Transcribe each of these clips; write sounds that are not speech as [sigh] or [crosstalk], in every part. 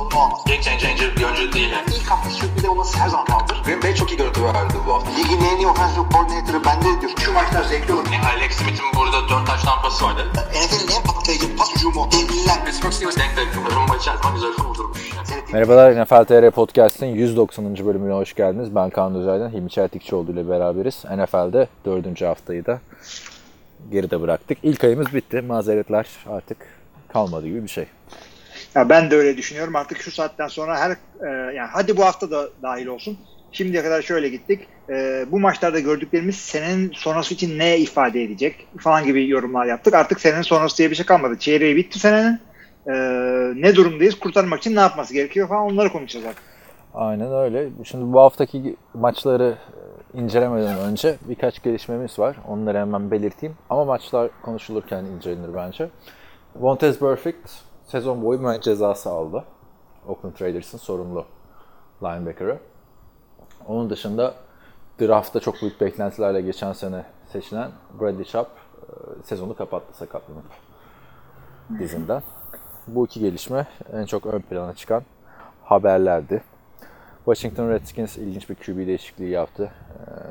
sorunu olmaz. Game changer bir oyuncu değil. Yani. İlk hafta sürpriz olması her zaman kaldır. Green Bay çok iyi görüntü verdi bu hafta. Ligin en iyi offensive coordinator'ı bende diyor. Şu maçlar zevkli olur. Yani Alex Smith'in burada 4 taş tampası vardı. NFL'in en patlayıcı pas hücumu. Devliler. Pittsburgh Steelers denk denk. Rumba içerisinde güzel kurdurmuş. Yani. Merhabalar NFL TR Podcast'ın 190. bölümüne hoş geldiniz. Ben Kaan Özel'den Hilmi Çeltikçioğlu ile beraberiz. NFL'de 4. haftayı da geride bıraktık. İlk ayımız bitti. Mazeretler artık kalmadı gibi bir şey. Ya ben de öyle düşünüyorum. Artık şu saatten sonra her e, yani hadi bu hafta da dahil olsun. Şimdiye kadar şöyle gittik. E, bu maçlarda gördüklerimiz senenin sonrası için ne ifade edecek falan gibi yorumlar yaptık. Artık senenin sonrası diye bir şey kalmadı. Çeyreği bitti senenin. E, ne durumdayız? Kurtarmak için ne yapması gerekiyor falan onları konuşacağız artık. Aynen öyle. Şimdi bu haftaki maçları e, incelemeden önce birkaç gelişmemiz var. Onları hemen belirteyim. Ama maçlar konuşulurken incelenir bence. Montez Perfect sezon boyu müeyyet cezası aldı. Oakland Raiders'ın sorumlu linebacker'ı. Onun dışında draftta çok büyük beklentilerle geçen sene seçilen Bradley Chubb e, sezonu kapattı sakatlanıp dizinden. Bu iki gelişme en çok ön plana çıkan haberlerdi. Washington Redskins ilginç bir QB değişikliği yaptı.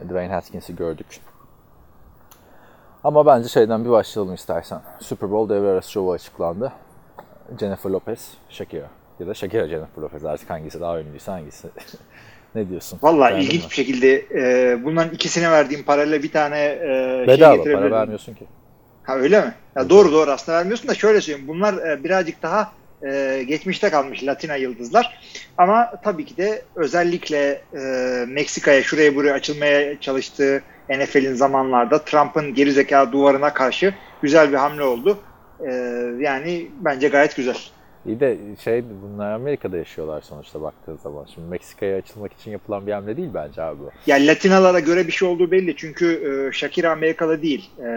E, Dwayne Haskins'i gördük. Ama bence şeyden bir başlayalım istersen. Super Bowl devre arası şovu açıklandı. Jennifer Lopez, Shakira. Ya da Shakira Jennifer Lopez artık hangisi daha ünlüyse hangisi. [laughs] ne diyorsun? Valla ilginç mi? bir şekilde e, bunların ikisine verdiğim parayla bir tane e, şey Bedava para getirebilirim. vermiyorsun ki. Ha öyle mi? Ya doğru doğru aslında vermiyorsun da şöyle söyleyeyim. Bunlar e, birazcık daha e, geçmişte kalmış Latina yıldızlar. Ama tabii ki de özellikle e, Meksika'ya şuraya buraya açılmaya çalıştığı NFL'in zamanlarda Trump'ın gerizekalı duvarına karşı güzel bir hamle oldu. E, yani bence gayet güzel. İyi de şey bunlar Amerika'da yaşıyorlar sonuçta baktığın zaman. Şimdi Meksika'ya açılmak için yapılan bir hamle değil bence abi bu. Yani Latinalara göre bir şey olduğu belli. Çünkü e, Shakira Amerikalı değil. E,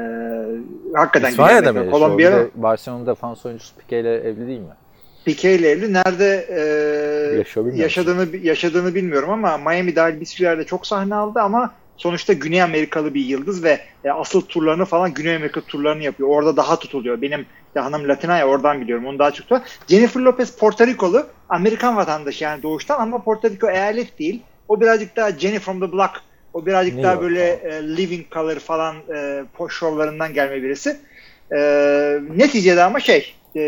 hakikaten İspanya'da mı Kolombiya. Barcelona'da defans oyuncusu Pique ile evli değil mi? Pique ile evli. Nerede e, yaşadığını yaşadığını bilmiyorum ama Miami dahil bir sürü yerde çok sahne aldı ama sonuçta Güney Amerikalı bir yıldız ve e, asıl turlarını falan Güney Amerika turlarını yapıyor. Orada daha tutuluyor. Benim işte hanım Latina'ya oradan biliyorum. Onu daha çok tutuyor. Jennifer Lopez Porto Rikolu. Amerikan vatandaşı yani doğuştan ama Porto Rico eyalet değil. O birazcık daha Jenny from the Block. O birazcak New daha York böyle e, living color falan e, şovlarından gelme birisi. E, neticede ama şey e,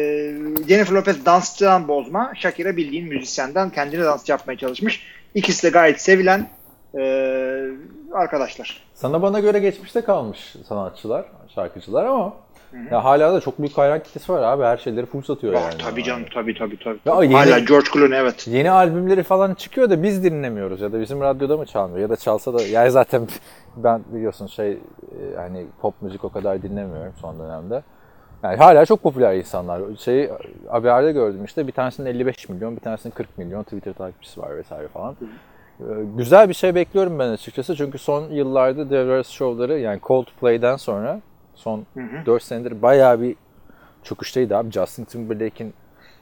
Jennifer Lopez dansçıdan bozma. Shakira bildiğin müzisyenden kendini dansçı yapmaya çalışmış. İkisi de gayet sevilen e, arkadaşlar. Sana bana göre geçmişte kalmış sanatçılar, şarkıcılar ama ya hala da çok büyük hayran kitlesi var abi. Her şeyleri full satıyor Ah, yani. tabii canım tabii tabii tabii. Ya yeni- Hala George Clooney evet. Yeni albümleri falan çıkıyor da biz dinlemiyoruz ya da bizim radyoda mı çalmıyor ya da çalsa da yani zaten [laughs] ben biliyorsun şey e, hani pop müzik o kadar dinlemiyorum son dönemde. Yani hala çok popüler insanlar. Şey haberde gördüm işte bir tanesinin 55 milyon, bir tanesinin 40 milyon Twitter takipçisi var vesaire falan. Ee, Güzel bir şey bekliyorum ben açıkçası çünkü son yıllarda devre arası şovları yani Coldplay'den sonra son 4 senedir bayağı bir çöküşteydi abi. Justin Timberlake'in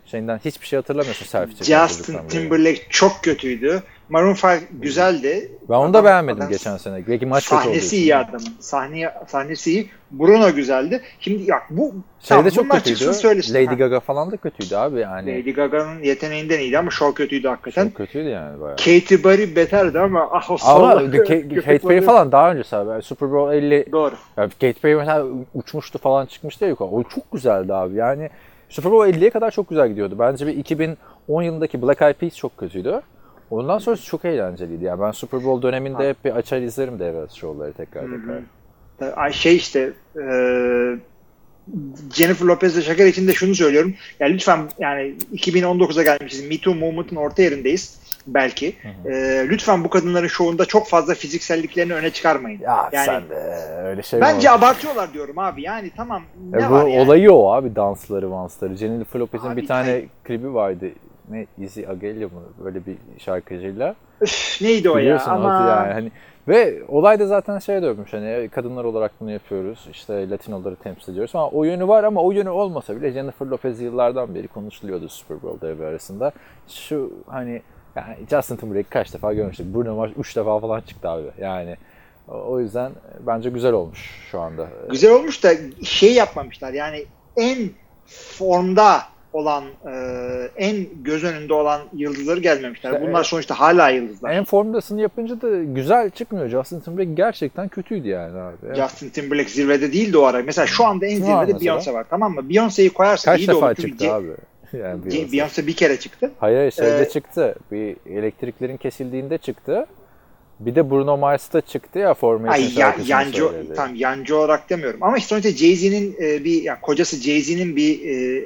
şeyinden hiçbir şey hatırlamıyorsun selfie çeken Justin. Timberlake çok kötüydü. Maroon 5 güzeldi. Ben onu da beğenmedim adam geçen sene. Belki maç Sahnesi iyi adamın. Sahne, sahnesi iyi. Bruno güzeldi. Şimdi ya bu Şeyde tamam, çok bunlar kötüydü. Lady Ha. Gaga falan da kötüydü abi yani. Lady Gaga'nın yeteneğinden iyiydi ama şov kötüydü hakikaten. Çok kötüydü yani bayağı. Katy Perry beterdi ama ah o Ama köpek Perry falan daha önce abi. Super Bowl 50 Doğru. Ya Katy Perry mesela uçmuştu falan çıkmıştı ya yukarı. O çok güzeldi abi. Yani Super Bowl 50'ye kadar çok güzel gidiyordu. Bence bir 2010 yılındaki Black Eyed Peas çok kötüydü. Ondan sonrası çok eğlenceliydi. Yani ben Super Bowl döneminde hep bir açar izlerim arası şovları tekrar tekrar. Ay şey işte e, Jennifer Lopez ve Shakira için de şunu söylüyorum. Yani lütfen yani 2019'a gelmişiz. Me Too Movement'ın orta yerindeyiz belki. E, lütfen bu kadınların şovunda çok fazla fizikselliklerini öne çıkarmayın. Ya yani sen de öyle şey bence olur? abartıyorlar diyorum abi. Yani tamam ne Ya bu var yani? olayı o abi dansları mansları. Jennifer Lopez'in bir tane hayır. klibi vardı. Ne Izzy Agüero mu? Böyle bir şarkıcıyla. Üf, neydi o ya? Biliyorsun Ama o yani. Hani ve olay da zaten şeye dönmüş hani kadınlar olarak bunu yapıyoruz. işte Latinoları temsil ediyoruz ama o yönü var ama o yönü olmasa bile Jennifer Lopez yıllardan beri konuşuluyordu Super Bowl devre arasında. Şu hani yani Justin Timberlake kaç defa görmüştük. Bruno Mars 3 defa falan çıktı abi. Yani o yüzden bence güzel olmuş şu anda. Güzel olmuş da şey yapmamışlar. Yani en formda olan, e, en göz önünde olan yıldızları gelmemişler. İşte, Bunlar e, sonuçta hala yıldızlar. En formdasını yapınca da güzel çıkmıyor. Justin Timberlake gerçekten kötüydü yani abi. Evet. Justin Timberlake zirvede değildi o ara. Mesela şu anda en Kim zirvede? Beyoncé var tamam mı? Beyoncé'yi koyarsa Kaç iyi de defa olur. Çünkü çıktı Ce- abi? [laughs] Yani Beyoncé. Beyoncé bir kere çıktı. Hayır hayır şeyde Ee, çıktı. Bir elektriklerin kesildiğinde çıktı. Bir de Bruno Mars'ta çıktı ya Formation Ay ya, yancı söyledi. tam yancı olarak demiyorum ama işte sonuçta Jay-Z'nin e, bir yani kocası Jay-Z'nin bir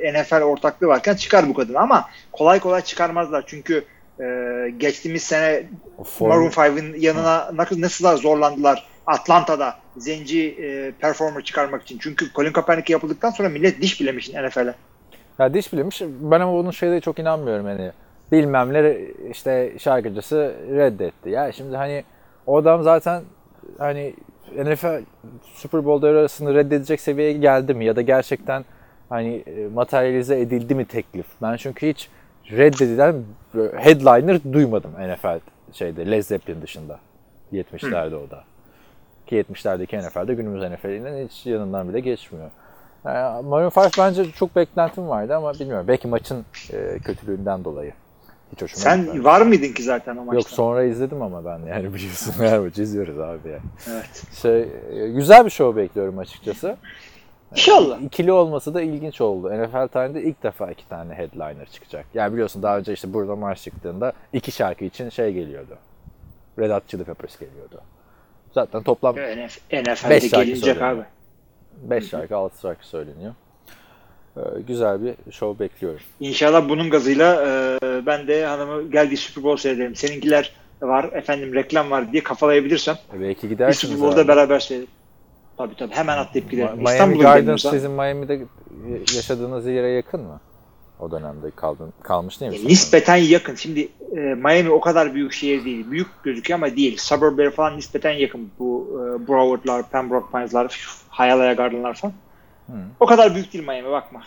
e, NFL ortaklığı varken çıkar bu kadın ama kolay kolay çıkarmazlar çünkü e, geçtiğimiz sene form- Maroon 5'in yanına nasıl nasıl zorlandılar Atlanta'da zenci e, performer çıkarmak için. Çünkü Colin Kaepernick yapıldıktan sonra millet diş bilemiş NFL'e. Ya diş bilemiş. Ben ama bunun şeyde çok inanmıyorum hani. Bilmem ne işte şarkıcısı reddetti. Ya şimdi hani o adam zaten hani NFL Super Bowl arasında reddedecek seviyeye geldi mi ya da gerçekten hani e, materyalize edildi mi teklif? Ben çünkü hiç reddedilen headliner duymadım NFL şeyde Led Zeppelin dışında 70'lerde o da. Ki 70'lerdeki NFL'de günümüz NFL'inden hiç yanından bile geçmiyor. Yani Maroon 5 bence çok beklentim vardı ama bilmiyorum. Belki maçın e, kötülüğünden dolayı. Hiç hoşuma Sen gitmedi. var mıydın ki zaten o maçta? Yok sonra izledim ama ben yani [laughs] biliyorsun her maçı izliyoruz abi yani. Evet. Şey, e, güzel bir show bekliyorum açıkçası. İnşallah. İkili olması da ilginç oldu. NFL tarihinde ilk defa iki tane headliner çıkacak. Yani biliyorsun daha önce işte burada marş çıktığında iki şarkı için şey geliyordu. Red Hot Chili Peppers geliyordu. Zaten toplam NF NFL'de Beş şarkı gelinecek söyleniyor. abi. 5 şarkı 6 şarkı söyleniyor. Ee, güzel bir show bekliyorum. İnşallah bunun gazıyla e, ben de hanımı gel bir Super Bowl seyredelim. Seninkiler var efendim reklam var diye kafalayabilirsem E, belki bir gidersiniz Super Bowl'da abi. beraber seyredelim. Tabii tabii hemen atlayıp gidelim. Miami İstanbul'a Gardens sizin Miami'de yaşadığınız yere yakın mı? O dönemde kaldın, kalmış değil mi? E, nispeten yakın. Şimdi e, Miami o kadar büyük şehir değil. Büyük gözüküyor ama değil. Suburb'ları falan nispeten yakın. Bu e, Broward'lar, Pembroke Pines'lar, Hialeah Garden'lar falan. O kadar büyük değil Miami bakma.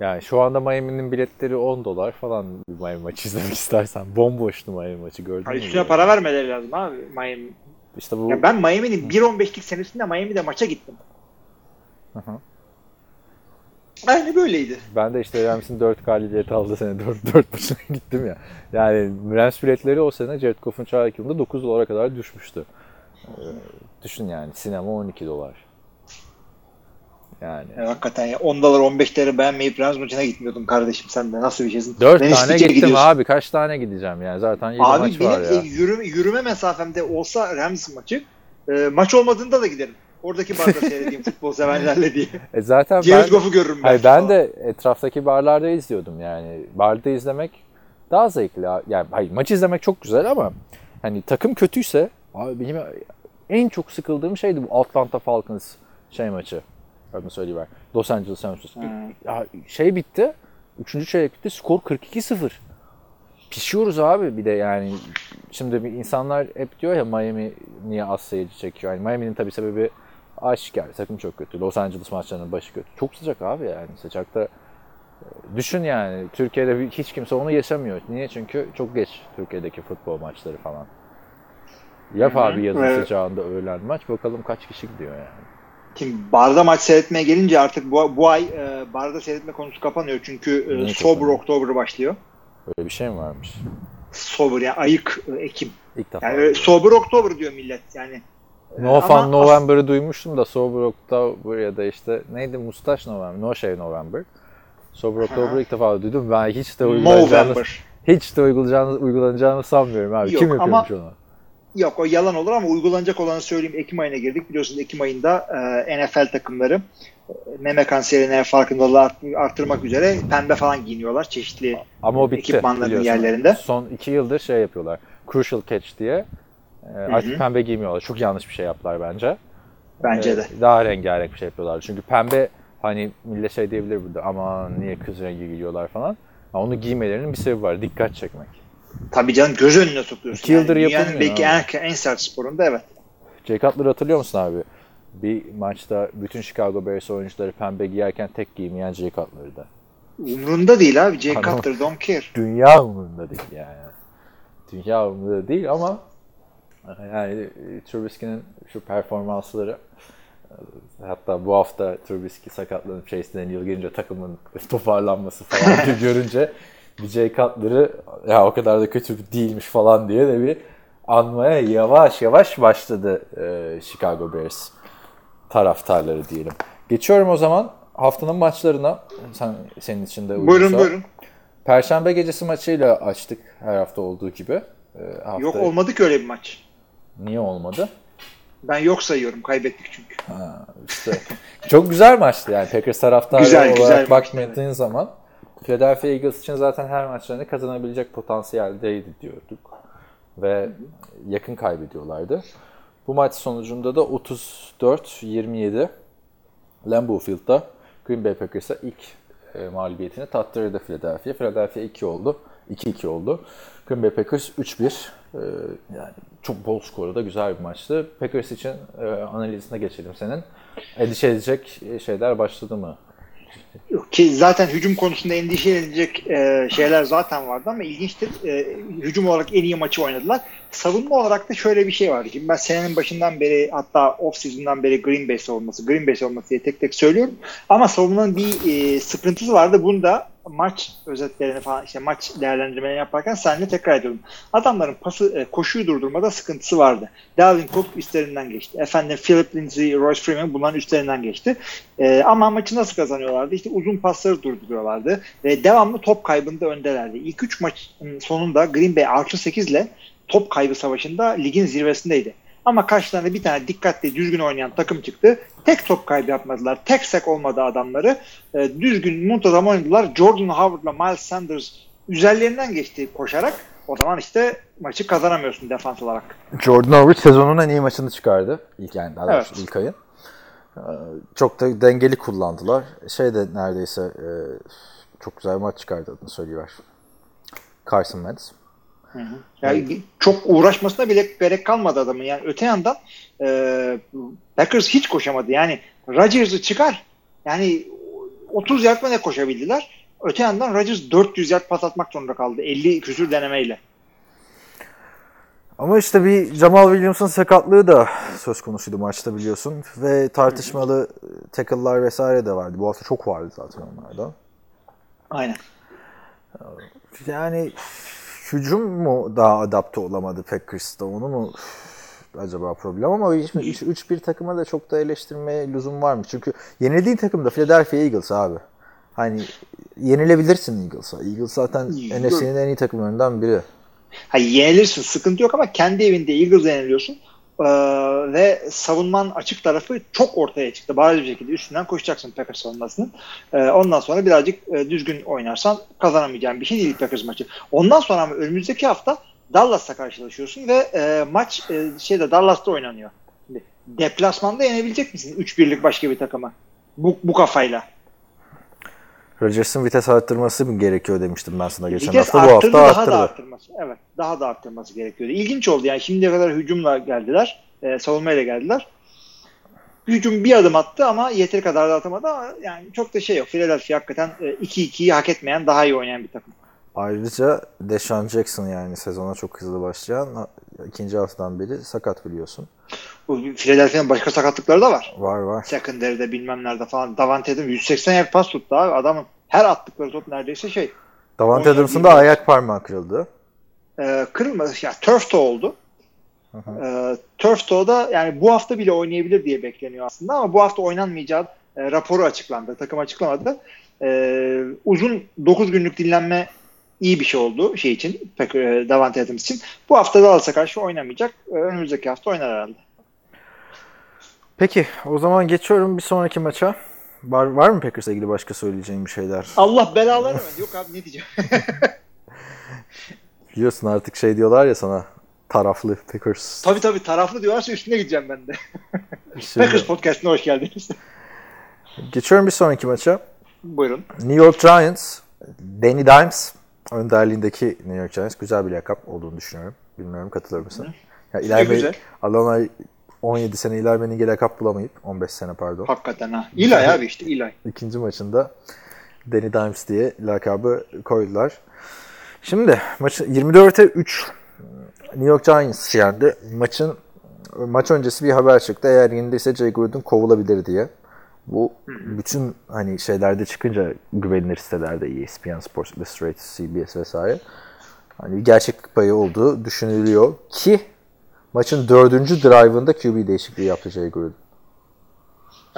Yani şu anda Miami'nin biletleri 10 dolar falan bir Miami maçı izlemek [laughs] istersen. Bomboştu Miami maçı gördün mü? üstüne para vermeleri lazım abi Miami. İşte bu Ya ben Miami'nin 1.15'lik senesinde Miami'de maça gittim. Hı hı. Aynı böyleydi. ben de işte Rams'in 4 galibiyet aldı sene 4 4 maçına gittim ya. Yani Rams biletleri o sene Jared Goff'un çaylak yılında 9 dolara kadar düşmüştü. Ee, düşün yani sinema 12 dolar. Yani Ya, hakikaten ya 10 dolar 15 lira beğenmeyip Rams maçına gitmiyordun kardeşim sen de nasıl bir şeysin? 4 Ben tane gittim gidiyorsun. abi. Kaç tane gideceğim yani? Zaten 7 Abi maç benim var e, ya. yürüme, yürüme mesafemde olsa Rams maçı e, maç olmadığında da giderim. Oradaki barda [laughs] seyredeyim futbol severlerle diye. E zaten Jared ben, Goff'u görürüm ben. hayır, ben de etraftaki barlarda izliyordum yani. Barda izlemek daha zevkli. Yani hayır maç izlemek çok güzel ama hani takım kötüyse abi benim en çok sıkıldığım şeydi bu Atlanta Falcons şey maçı. Adını söyleyiver. Los Angeles Rams. Ya şey bitti. Üçüncü çeyrek bitti. Skor 42-0. Pişiyoruz abi bir de yani. Şimdi bir insanlar hep diyor ya Miami niye az seyirci çekiyor. Yani Miami'nin tabii sebebi aşikar. Takım çok kötü. Los Angeles maçlarının başı kötü. Çok sıcak abi yani. Sıcakta e, düşün yani. Türkiye'de hiç kimse onu yaşamıyor. Niye? Çünkü çok geç Türkiye'deki futbol maçları falan. Yap abi yazın Evet. sıcağında öğlen maç. Bakalım kaç kişi gidiyor yani. Şimdi barda maç seyretmeye gelince artık bu, bu ay e, barda seyretme konusu kapanıyor. Çünkü e, Sober? October başlıyor. Öyle bir şey mi varmış? Sober yani ayık e, Ekim. İlk defa. Yani Sober October diyor millet yani. E, No ama Fun November'ı duymuştum da Sober October ya da işte neydi Mustaş November, No Shave November. Sober October ilk defa duydum. Ben hiç de uygulanacağını, November. hiç de uygulanacağını, uygulanacağını sanmıyorum abi. Yok Kim ama- yapıyormuş onu? Yok o yalan olur ama uygulanacak olanı söyleyeyim. Ekim ayına girdik. Biliyorsunuz Ekim ayında e, NFL takımları e, meme kanserine farkındalığı art- arttırmak üzere pembe falan giyiniyorlar. Çeşitli Ama o bitti ekipmanların yerlerinde. Son iki yıldır şey yapıyorlar. Crucial Catch diye. Ee, artık pembe giymiyorlar. Çok yanlış bir şey yaptılar bence. bence Ee, de. Daha rengarenk bir şey yapıyorlar. Çünkü pembe hani millet şey diyebilir burada aman niye kız rengi giyiyorlar falan. Ama onu giymelerinin bir sebebi var. Dikkat çekmek. Tabii canım göz önüne sokuyorsun. İki yıldır dünyanın yapılmıyor belki en, en sert sporunda evet. Jay Cutler'ı hatırlıyor musun abi? Bir maçta bütün Chicago Bears oyuncuları pembe giyerken tek giymeyen Jay Cutler'dı. Umrunda değil abi. Jay Adam- Cutler don't care. Dünya umurunda değil yani. Dünya umurunda değil ama Yani e, Trubisky'nin şu performansları e, hatta bu hafta Trubisky sakatlanıp Chase Daniel gelince takımın toparlanması falan [laughs] görünce DJ Cutler'ı ya o kadar da kötü değilmiş falan diye de bir anmaya yavaş yavaş başladı e, Chicago Bears taraftarları diyelim. Geçiyorum o zaman haftanın maçlarına. Sen senin için de uygunsa. Buyurun buyurun. Perşembe gecesi maçıyla açtık her hafta olduğu gibi. Ee, hafta... Yok olmadı ki öyle bir maç. Niye olmadı? Ben yok sayıyorum. Kaybettik çünkü. Ha, işte çok güzel maçtı yani Packers taraftarı Güzel, olarak güzel bakmadığın maçtı, zaman Philadelphia Eagles için zaten her maçlarını kazanabilecek potansiyeldeydi diyorduk. Ve yakın kaybediyorlardı. Bu maç sonucunda da 34-27 Lambeau Field'da Green Bay Packers'a ilk e, mağlubiyetini tattırdı Philadelphia. Philadelphia 2 oldu. 2-2 oldu. Green Bay Packers 3-1. E, yani çok bol skoru da güzel bir maçtı. Packers için e, analizine geçelim senin. Endişe edecek şeyler başladı mı? Ki zaten hücum konusunda endişe edilecek e, şeyler zaten vardı ama ilginçtir. E, hücum olarak en iyi maçı oynadılar. Savunma olarak da şöyle bir şey vardı. Şimdi ben senenin başından beri hatta off season'dan beri Green Bay savunması, Green Bay savunması diye tek tek söylüyorum. Ama savunmanın bir e, sıkıntısı vardı. Bunu da maç özetlerini falan işte maç değerlendirmelerini yaparken seninle tekrar ediyorum. Adamların pası e, koşuyu durdurmada sıkıntısı vardı. Dalvin Cook üstlerinden geçti. Efendim Philip Lindsay, Royce Freeman bunların üstlerinden geçti. E, ama maçı nasıl kazanıyorlardı? İşte uzun pasları durduruyorlardı ve devamlı top kaybında öndelerdi. İlk 3 maçın sonunda Green Bay artı 8 ile top kaybı savaşında ligin zirvesindeydi. Ama karşılarına bir tane dikkatli, düzgün oynayan takım çıktı. Tek top kaybı yapmadılar. Tek sek olmadı adamları. E, düzgün, muntazam oynadılar. Jordan Howard'la Miles Sanders üzerlerinden geçti koşarak. O zaman işte maçı kazanamıyorsun defans olarak. Jordan Howard sezonun en iyi maçını çıkardı. İlk yani daha evet. ilk ayın. Çok da dengeli kullandılar. Şey de neredeyse e, çok güzel maç çıkardığını söylüyor. Carson Wentz. Hı hı. Yani çok uğraşmasına bile gerek kalmadı adamın. Yani öte yandan e, Packers hiç koşamadı. Yani Rodgers'ı çıkar. Yani 30 yard ne koşabildiler. Öte yandan Rodgers 400 yard pas atmak zorunda kaldı. 50 küsür denemeyle. Ama işte bir Jamal Williams'ın sakatlığı da söz konusuydu maçta biliyorsun. Ve tartışmalı tackle'lar vesaire de vardı. Bu hafta çok vardı zaten onlarda. Aynen. Yani hücum mu daha adapte olamadı Packers'ta onu mu acaba problem ama 3-1 takıma da çok da eleştirmeye lüzum var mı? Çünkü yenildiğin takım da Philadelphia Eagles abi. Hani yenilebilirsin Eagles'a. Eagles zaten NFC'nin en iyi takımlarından biri. Ha, yenilirsin sıkıntı yok ama kendi evinde Eagles'a yeniliyorsun. Ee, ve savunman açık tarafı çok ortaya çıktı. Bariz bir şekilde üstünden koşacaksın Packers savunmasının. Ee, ondan sonra birazcık e, düzgün oynarsan kazanamayacağın bir şey değil Packers maçı. Ondan sonra ama önümüzdeki hafta Dallas'la karşılaşıyorsun ve e, maç e, şeyde Dallas'ta oynanıyor. Deplasmanda yenebilecek misin 3-1'lik başka bir takıma? Bu, bu kafayla. Rodgers'ın vites arttırması mı gerekiyor demiştim ben sana geçen vites hafta. Bu hafta daha arttırdı. da arttırması. Evet. Daha da arttırması gerekiyordu. İlginç oldu. Yani şimdiye kadar hücumla geldiler. E, savunmayla geldiler. Hücum bir adım attı ama yeteri kadar da atamadı ama yani çok da şey yok. Philadelphia hakikaten 2-2'yi hak etmeyen daha iyi oynayan bir takım. Ayrıca Deshaun Jackson yani sezona çok hızlı başlayan ikinci haftadan beri sakat biliyorsun. Philadelphia'nın başka sakatlıkları da var. Var var. Secondary'de bilmem nerede falan. Davante Adams 180 yer pas tuttu abi. Adamın her attıkları top neredeyse şey. Davante Adams'ın da ayak parmağı kırıldı. Ee, kırılmadı. Ya turf toe oldu. Ee, turf toe'da yani bu hafta bile oynayabilir diye bekleniyor aslında ama bu hafta oynanmayacağı e, raporu açıklandı. Takım açıklamadı. Ee, uzun 9 günlük dinlenme iyi bir şey oldu şey için. Pek, e, Davante Adams için. Bu hafta Dallas'a karşı oynamayacak. E, önümüzdeki hafta oynar herhalde. Peki o zaman geçiyorum bir sonraki maça. Var, var mı Packers'la ilgili başka söyleyeceğim bir şeyler? Allah belaları versin. Yok abi ne diyeceğim. [laughs] Biliyorsun artık şey diyorlar ya sana taraflı Packers. Tabii tabii taraflı diyorlarsa üstüne gideceğim ben de. [laughs] Şimdi, Packers Podcast'ına hoş geldiniz. Geçiyorum bir sonraki maça. Buyurun. New York Giants, Danny Dimes önderliğindeki New York Giants güzel bir lakap olduğunu düşünüyorum. Bilmiyorum katılır mısın? Hı. Ya İlay Bey, 17 sene İlay Bey'in lakap bulamayıp 15 sene pardon. Hakikaten ha. İlay abi işte İlay. İkinci maçında Danny Dimes diye lakabı koydular. Şimdi maçı 24'e 3 New York Giants yendi. Maçın maç öncesi bir haber çıktı. Eğer yenilirse Jay Gruden kovulabilir diye. Bu bütün hani şeylerde çıkınca güvenilir sitelerde ESPN, Sports Illustrated, CBS vesaire hani bir gerçeklik payı olduğu düşünülüyor ki maçın dördüncü drive'ında QB değişikliği yaptı Jay Gruden.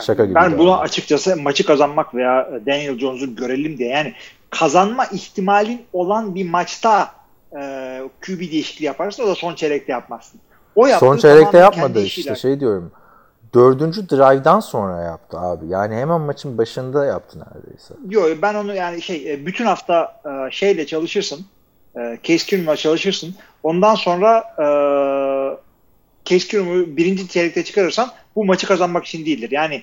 Şaka gibi. Ben buna açıkçası maçı kazanmak veya Daniel Jones'u görelim diye yani kazanma ihtimalin olan bir maçta e, QB değişikliği yaparsın o da son çeyrekte yapmazsın. O yaptı, Son çeyrekte yapmadı işte şey diyorum. Dördüncü drive'dan sonra yaptı abi. Yani hemen maçın başında yaptı neredeyse. Yok ben onu yani şey e, bütün hafta e, şeyle çalışırsın. E, Case Keenum'la çalışırsın. Ondan sonra Case Keenum'u birinci çeyrekte çıkarırsan bu maçı kazanmak için değildir. Yani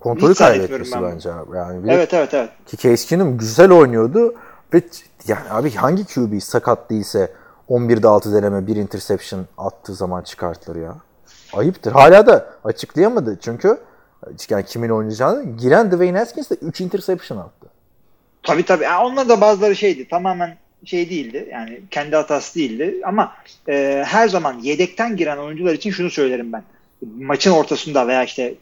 Kontrolü kaybetmesi ben bence abi. Yani bir evet evet evet. ki Case Keenum güzel oynuyordu ve yani abi hangi QB sakat değilse 11'de 6 deneme bir interception attığı zaman çıkartılır ya. Ayıptır. Hala da açıklayamadı çünkü yani kimin oynayacağını giren Dwayne Haskins de 3 interception attı. Tabii tabii. Yani onlar da bazıları şeydi. Tamamen şey değildi. Yani kendi hatası değildi. Ama e, her zaman yedekten giren oyuncular için şunu söylerim ben. Maçın ortasında veya işte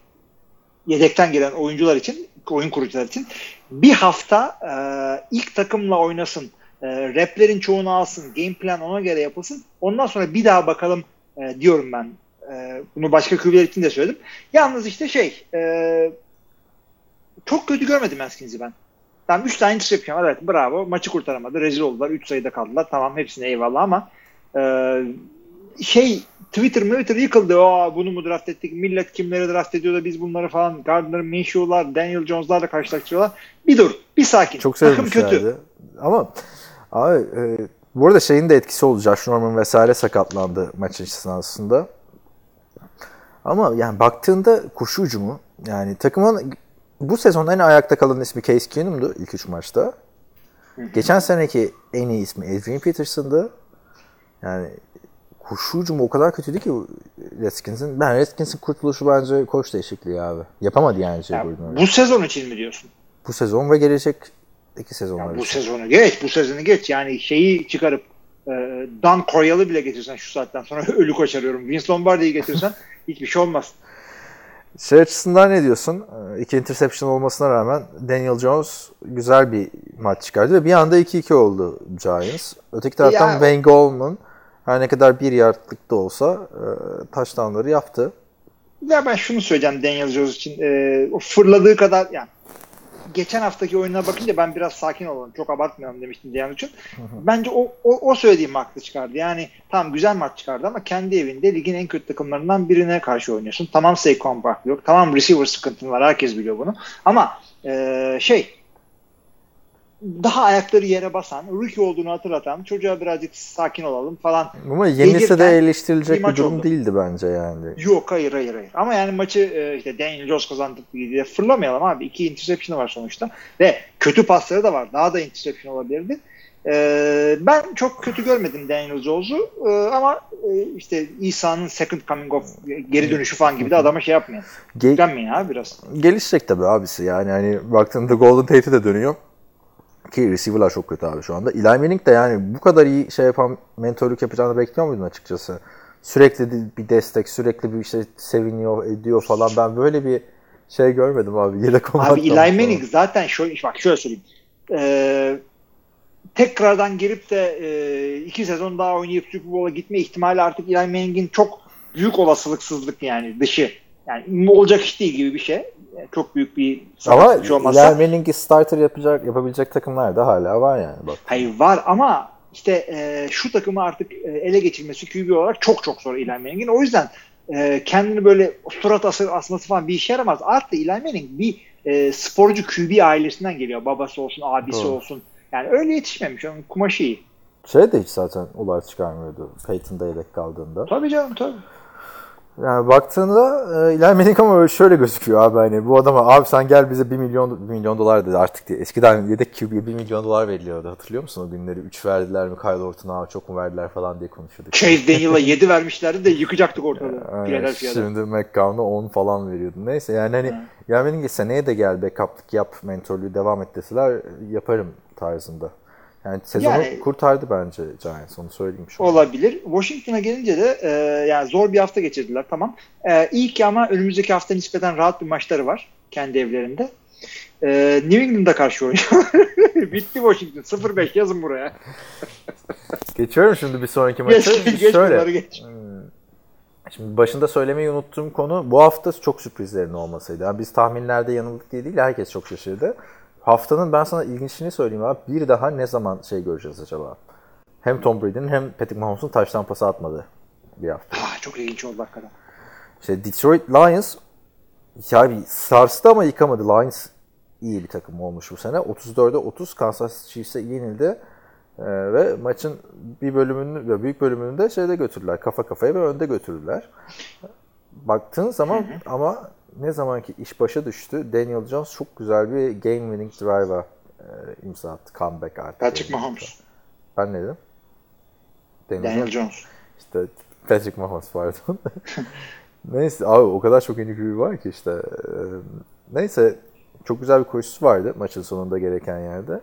yedekten giren oyuncular için, oyun kurucular için bir hafta e, ilk takımla oynasın. E, replerin çoğunu alsın. Game plan ona göre yapılsın. Ondan sonra bir daha bakalım e, diyorum ben. E, bunu başka QB'ler için de söyledim. Yalnız işte şey e, çok kötü görmedim Haskins'i ben. Tamam 3 tane interception var. Evet bravo. Maçı kurtaramadı. Rezil oldular. 3 sayıda kaldılar. Tamam hepsine eyvallah ama e, şey Twitter Twitter yıkıldı. Aa, bunu mu draft ettik? Millet kimleri draft ediyor da biz bunları falan Gardner Minshew'lar, Daniel Jones'larla karşılaştırıyorlar. Bir dur. Bir sakin. Çok Takım kötü. Ama abi e, bu arada şeyin de etkisi olacak. Norman vesaire sakatlandı maç esnasında. Ama yani baktığında koşu hücumu yani takımın bu sezon en ayakta kalan ismi Case Keenum'du ilk üç maçta. Geçen seneki en iyi ismi Adrian Peterson'dı. Yani koşu hücumu o kadar kötüydü ki Redskins'in. Ben Redskins'in kurtuluşu bence koç değişikliği abi. Yapamadı yani Jay Ya, bu sezon için mi diyorsun? Bu sezon ve gelecek iki sezonlar Ya bu için. sezonu geç. Bu sezonu geç. Yani şeyi çıkarıp Dan Coryell'ı bile getirsen şu saatten sonra [laughs] ölü koç arıyorum. Vince Lombardi'yi getirsen [laughs] hiçbir şey olmaz. Şey açısından ne diyorsun? Ee, İki interception olmasına rağmen Daniel Jones güzel bir maç çıkardı ve bir anda 2-2 oldu Giants. Öteki taraftan Ya- Wayne Goldman her ne kadar bir yardlık da olsa e, touchdownları yaptı. Ya ben şunu söyleyeceğim Daniel Jones için. E, o fırladığı kadar yani geçen haftaki oyununa bakınca ben biraz sakin olalım. Çok abartmayalım demiştim Daniel için. Bence o, o, o söylediğim haklı çıkardı. Yani tamam güzel maç çıkardı ama kendi evinde ligin en kötü takımlarından birine karşı oynuyorsun. Tamam Saquon Barkley yok. Tamam receiver sıkıntın var. Herkes biliyor bunu. Ama e, şey daha ayakları yere basan, rookie olduğunu hatırlatan, çocuğa birazcık sakin olalım falan. Ama yenilse de eleştirilecek bir bir, durum oldu. değildi bence yani. Yok hayır hayır hayır. Ama yani maçı e, işte Daniel Jones kazandık diye fırlamayalım abi. İki interception'ı var sonuçta. Ve kötü pasları da var. Daha da interception olabilirdi. E, ben çok kötü görmedim Daniel Jones'u E, ama e, işte İsa'nın second coming of geri dönüşü falan gibi de adama şey yapmayın. Ge- Yüklenmeyin abi biraz. gelişecek tabii abisi yani hani baktığında Golden Tate'e de dönüyor. Ki receiver'lar çok kötü abi şu anda. Eli Manning de yani bu kadar iyi şey yapan mentörlük yapacağını bekliyor muydun açıkçası? Sürekli bir destek, sürekli bir işte seviniyor, ediyor falan. Ben böyle bir şey görmedim abi. Yedek Abi Eli. Manning zaten şöyle, bak şöyle söyleyeyim. Ee, tekrardan gelip de e, iki sezon daha oynayıp Super Bowl'a gitme ihtimali artık Eli Manning'in çok büyük olasılıksızlık yani dışı. Yani olacak iş değil gibi bir şey. Çok büyük bir Ama olmazsa. Starter yapacak, yapabilecek takımlar da hala var yani. Bak. Hayır var ama işte e, şu takımı artık e, ele geçirmesi QB olarak çok çok zor Eli Manning'in. O yüzden e, kendini böyle surat ası, asması falan bir işe yaramaz. Artı Eli Manning bir e, sporcu QB ailesinden geliyor. Babası olsun, abisi Doğru. olsun. Yani öyle yetişmemiş. Onun kumaşı iyi. Şey de hiç zaten olay çıkarmıyordu Peyton'da yedek kaldığında. Tabii canım tabii. Yani baktığında e, Eli Manning ama şöyle gözüküyor abi hani bu adama abi sen gel bize 1 milyon 1 milyon dolar dedi artık diye. Eskiden yedek QB'ye 1 milyon dolar veriliyordu hatırlıyor musun o günleri? 3 verdiler mi Kyle Orton'a çok mu verdiler falan diye konuşuyorduk. Chase [laughs] Daniel'a 7 vermişlerdi de yıkacaktık ortalığı. Philadelphia'da. Şimdi McCown'a 10 falan veriyordu. Neyse yani hani. Eli Manning'e seneye de gel backup'lık yap mentörlüğü devam et deseler yaparım tarzında. Yani sezonu Yani- kurtardı bence Giants onu söyleyeyim şu. Olabilir. Washington'a gelince de e, yani zor bir hafta geçirdiler tamam. E, iyi ki ama önümüzdeki hafta nispeten rahat bir maçları var kendi evlerinde. E, New England'a karşı oynuyor. [laughs] Bitti Washington. 0-5 yazın buraya. [laughs] Geçiyorum şimdi bir sonraki Geç, maça. geç Şöyle. bunları geç. Şimdi başında söylemeyi unuttuğum konu bu hafta çok sürprizlerin olmasıydı. Yani biz tahminlerde yanıldık diye değil herkes çok şaşırdı. Haftanın ben sana ilginçini söyleyeyim abi. Bir daha ne zaman şey göreceğiz acaba? Hem Tom Brady'nin hem Patrick Mahomes'un taştan pası atmadı bir hafta. Ah, çok ilginç oldu hakikaten. İşte Detroit Lions ya bir sarstı ama yıkamadı. Lions iyi bir takım olmuş bu sene. 34'e 30 Kansas Chiefs'e yenildi. Ee, ve maçın bir bölümünü ve büyük bölümünü de şeyde götürdüler. Kafa kafaya ve önde götürdüler. Baktığın zaman ama ne zamanki iş başa düştü Daniel Jones çok güzel bir game winning drive'a e, imza attı. Comeback artık. Patrick Mahomes. Ben ne dedim? Daniel Jones. İşte Patrick Mahomes pardon. [laughs] neyse abi o kadar çok QB var ki işte. Ee, Neyse çok güzel bir koşusu vardı maçın sonunda gereken yerde.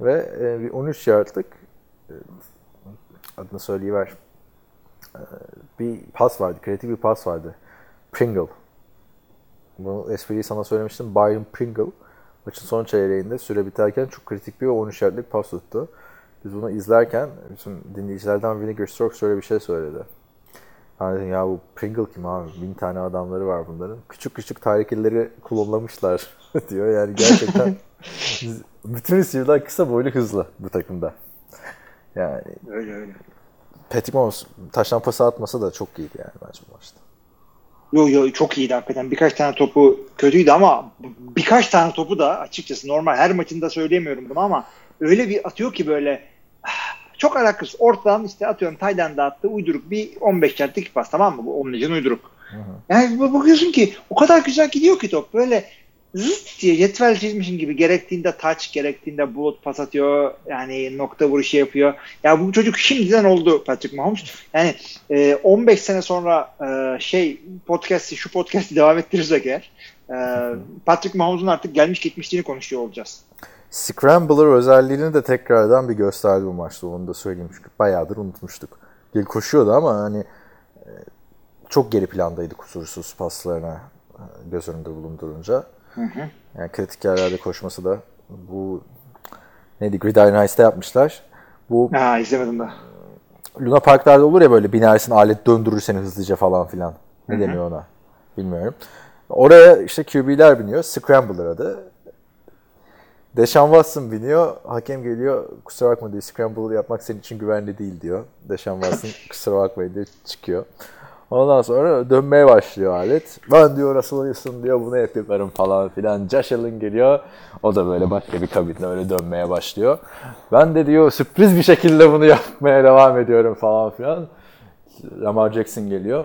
Ve e, bir 13 yardlık e, adını söyleyiver. E, bir pas vardı. Kreatif bir pas vardı. Pringle. Bu espriyi sana söylemiştim. Byron Pringle. Maçın son çeyreğinde süre biterken çok kritik bir 13 yardlık pas tuttu. Biz bunu izlerken bütün dinleyicilerden Vinegar Strokes şöyle bir şey söyledi. Hani dedim, ya bu Pringle kim abi? Bin tane adamları var bunların. Küçük küçük tarihleri kullanmışlar [laughs] diyor. Yani gerçekten [laughs] bütün receiver'lar kısa boylu hızlı bu takımda. Yani Öyle öyle. Patrick Mahomes taştan pası atmasa da çok iyiydi yani bence bu maçta. Yo yo çok iyiydi hakikaten. Birkaç tane topu kötüydü ama birkaç tane topu da açıkçası normal her maçında söyleyemiyorum bunu ama öyle bir atıyor ki böyle [sighs] çok alakasız. Ortadan işte atıyorum Tayden dağıttı uyduruk bir 15 yardlık pas tamam mı? Bu onun için uyduruk. Yani bu- bakıyorsun ki o kadar güzel gidiyor ki top. Böyle zıt diye cetvel çizmişin gibi gerektiğinde touch, gerektiğinde bulut pas atıyor. Yani nokta vuruşu yapıyor. Ya bu çocuk şimdiden oldu Patrick Mahomes. Yani e, 15 sene sonra e, şey podcast'i şu podcast'i devam ettirirsek eğer e, Patrick Mahomes'un artık gelmiş gitmişliğini konuşuyor olacağız. Scrambler özelliğini de tekrardan bir gösterdi bu maçta. Onu da söyleyeyim çünkü bayağıdır unutmuştuk. Gel koşuyordu ama hani e, çok geri plandaydı kusursuz paslarına e, göz önünde bulundurunca. Yani kritik yerlerde koşması da bu neydi Gridiron Ice'da yapmışlar. Bu Ha izlemedim daha. Luna Parklarda olur ya böyle binersin alet döndürür seni hızlıca falan filan. Ne deniyor ona? Bilmiyorum. Oraya işte QB'ler biniyor. Scrambler adı. Deshaun Watson biniyor. Hakem geliyor. Kusura bakma diyor. Scramble yapmak senin için güvenli değil diyor. Deshaun Watson kusura bakmayın diyor. Çıkıyor. Ondan sonra dönmeye başlıyor alet. Ben diyor Russell Wilson diyor bunu hep yaparım falan filan. Josh Allen geliyor. O da böyle başka bir kabinde öyle dönmeye başlıyor. Ben de diyor sürpriz bir şekilde bunu yapmaya devam ediyorum falan filan. Lamar Jackson geliyor.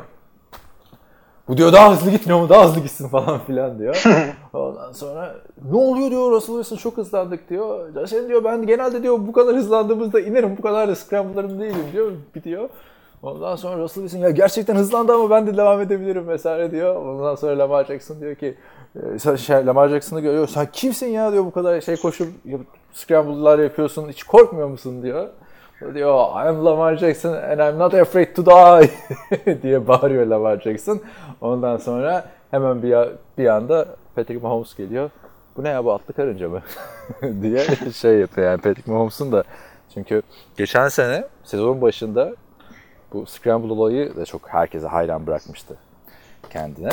Bu diyor daha hızlı gitmiyor mu? Daha hızlı gitsin falan filan diyor. [laughs] Ondan sonra ne oluyor diyor Russell Wilson çok hızlandık diyor. Josh Allen diyor ben genelde diyor bu kadar hızlandığımızda inerim bu kadar da scrambler'ım değilim diyor. Bitiyor. Ondan sonra Russell Wilson ya gerçekten hızlandı ama ben de devam edebilirim vesaire diyor. Ondan sonra Lamar Jackson diyor ki e, şey, Lamar Jackson'ı görüyor. Sen kimsin ya diyor bu kadar şey koşup scramble'lar yapıyorsun hiç korkmuyor musun diyor. Diyor I'm Lamar Jackson and I'm not afraid to die [laughs] diye bağırıyor Lamar Jackson. Ondan sonra hemen bir, bir anda Patrick Mahomes geliyor. Bu ne ya bu atlı karınca mı? [laughs] diye şey yapıyor yani Patrick Mahomes'un da çünkü geçen sene sezon başında bu scramble olayı da çok herkese hayran bırakmıştı kendine.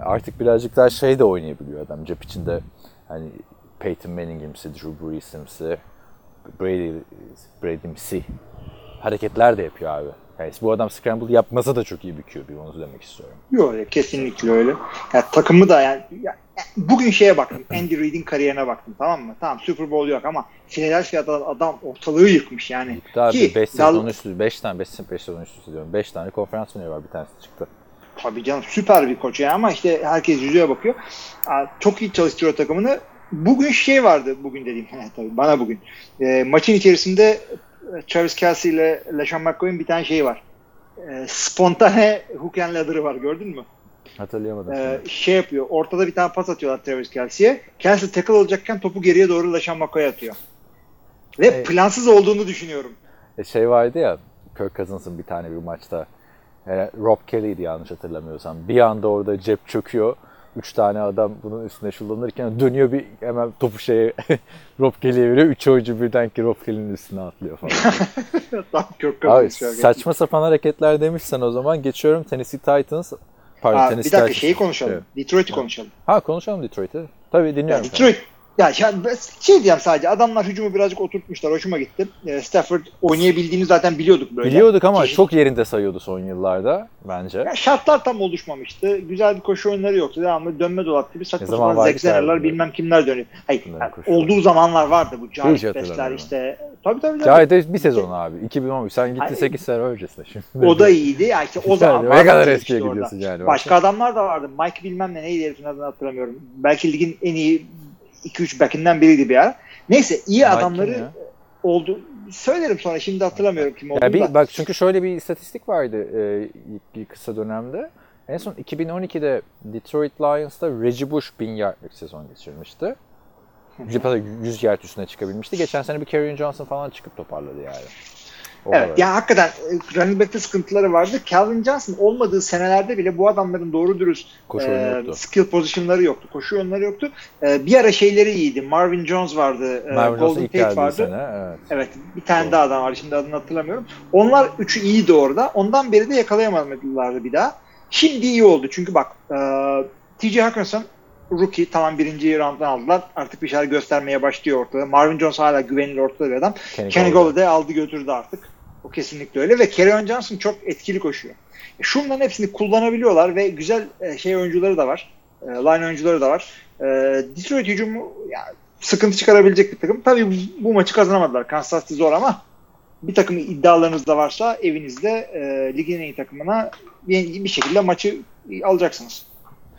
Artık birazcık daha şey de oynayabiliyor adam. Cep içinde hani Peyton Manning'imsi, Drew Brees'imsi, Brady, Brady'imsi hareketler de yapıyor abi. Yani bu adam scramble yapmasa da çok iyi bir QB onu demek istiyorum. Yok kesinlikle öyle. Ya, takımı da yani ya, bugün şeye baktım. Andy Reid'in kariyerine baktım tamam mı? Tamam Super Bowl yok ama Philadelphia'da adam ortalığı yıkmış yani. Bir 5 Dal- sezon üstü, 5 tane 5 5 sezon üstü diyorum. 5 tane konferans oynuyor var bir tanesi çıktı. Tabii canım süper bir koç ya ama işte herkes yüzüğe bakıyor. Çok iyi çalıştırıyor takımını. Bugün şey vardı bugün dediğim [laughs] tabii bana bugün. E, maçın içerisinde e, Travis Kelsey ile LeSean McCoy'un bir tane şey var. E, spontane hook and ladder'ı var gördün mü? Hatırlayamadım. E, şimdi. şey yapıyor. Ortada bir tane pas atıyorlar Travis Kelsey'e. Kelsey tackle olacakken topu geriye doğru LeSean McCoy'a atıyor. Ve E- plansız olduğunu düşünüyorum. E şey vardı ya Kirk Cousins'ın bir tane bir maçta e, Rob Kelly'di yanlış hatırlamıyorsam. Bir anda orada cep çöküyor. Üç tane adam bunun üstüne şullanırken dönüyor bir hemen topu şeye [laughs] Rob Kelly'ye veriyor. Üç oyuncu birden ki Rob Kelly'nin üstüne atlıyor falan. [laughs] Tam Kirk Abi, Cousins saçma sapan hareketler demişsen o zaman geçiyorum Tennessee Titans. Pardon, Aa, bir dakika şeyi konuşalım. Evet. Detroit'i konuşalım. Ha konuşalım Detroit'i. Tabii Ya dinliyorum. Detroit ya, ya ben şey diyeceğim sadece adamlar hücumu birazcık oturtmuşlar. Hoşuma gitti. E, Stafford oynayabildiğini zaten biliyorduk böyle. Biliyorduk ama Çeşit- çok yerinde sayıyordu son yıllarda bence. Ya şartlar tam oluşmamıştı. Güzel bir koşu oyunları yoktu. Devamlı dönme dolap gibi saçma sapan abi? bilmem kimler dönüyor. Hayır, yani olduğu zamanlar vardı bu. Bestler hatırlamıyorum. işte. Tabii tabii. Cahide bir sezon abi. 2013. Sen gittin Ay- 8 sene öncesine şimdi. O da iyiydi. Ya işte o Yani zaman ne kadar işte eskiye orada. gidiyorsun yani. Başka adamlar da vardı. Mike bilmem ne neydi herifin adını hatırlamıyorum. Belki ligin en iyi 2-3 backinden biriydi bir ara. Neyse iyi Mike adamları ya? oldu. Söylerim sonra şimdi hatırlamıyorum kim Ya olduğunu bir, da. bak çünkü şöyle bir istatistik vardı e, ilk kısa dönemde. En son 2012'de Detroit Lions'ta Reggie Bush 1000 yardlık sezon geçirmişti. Hatta 100 yard üstüne çıkabilmişti. Geçen sene bir Kerryon Johnson falan çıkıp toparladı yani. Evet böyle. ya hakikaten e, running back'te sıkıntıları vardı. Calvin Johnson olmadığı senelerde bile bu adamların doğru dürüst Koşu e, yoktu. skill pozisyonları yoktu. Koşu oyunları yoktu. E, bir ara şeyleri iyiydi. Marvin Jones vardı. e, Marvin Golden Tate vardı. sene. Evet. Evet bir tane Doğru. daha adam var. Şimdi adını hatırlamıyorum. Onlar üçü iyiydi orada. Ondan beri de yakalayamadılardı bir daha. Şimdi iyi oldu. Çünkü bak e, TJ Hawkinson rookie tamam birinci rounddan aldılar. Artık bir şeyler göstermeye başlıyor ortada. Marvin Jones hala güvenilir ortada bir adam. Kenny. Golladay aldı götürdü artık. O kesinlikle öyle ve Kerryon Johnson çok etkili koşuyor. E, Şunların hepsini kullanabiliyorlar ve güzel e, şey oyuncuları da var. E, line oyuncuları da var. E, Detroit hücumu yani sıkıntı çıkarabilecek bir takım. Tabii bu, bu maçı kazanamadılar. Kansas City zor ama bir takım iddialarınız da varsa evinizde e, ligin en iyi takımına bir, bir şekilde maçı alacaksınız.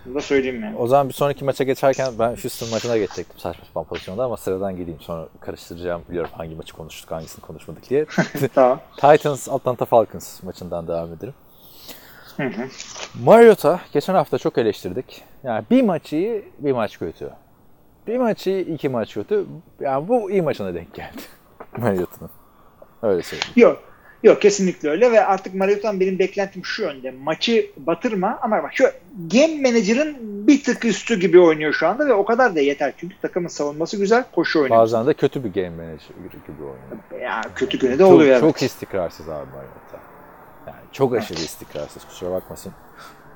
Bunu da söyleyeyim yani. O zaman bir sonraki maça geçerken ben Houston maçına geçecektim saçma sapan pozisyonda ama sıradan gideyim sonra karıştıracağım biliyorum hangi maçı konuştuk hangisini konuşmadık diye. [laughs] tamam. Titans Atlanta Falcons maçından devam edelim. Mariota geçen hafta çok eleştirdik. Yani bir maç iyi, bir maç kötü. Bir maç iyi, iki maç kötü. Yani bu iyi maçına denk geldi. [laughs] Mariota'nın. Öyle söyleyeyim. Yok. Yok kesinlikle öyle ve artık Mariota'dan benim beklentim şu yönde. Maçı batırma ama bak şu game manager'ın bir tık üstü gibi oynuyor şu anda ve o kadar da yeter. Çünkü takımın savunması güzel, koşu oynuyor. Bazen de kötü bir game manager gibi oynuyor. Ya kötü güne de Çok, oluyor. çok evet. istikrarsız abi Mariota. Yani çok aşırı istikrarsız kusura bakmasın.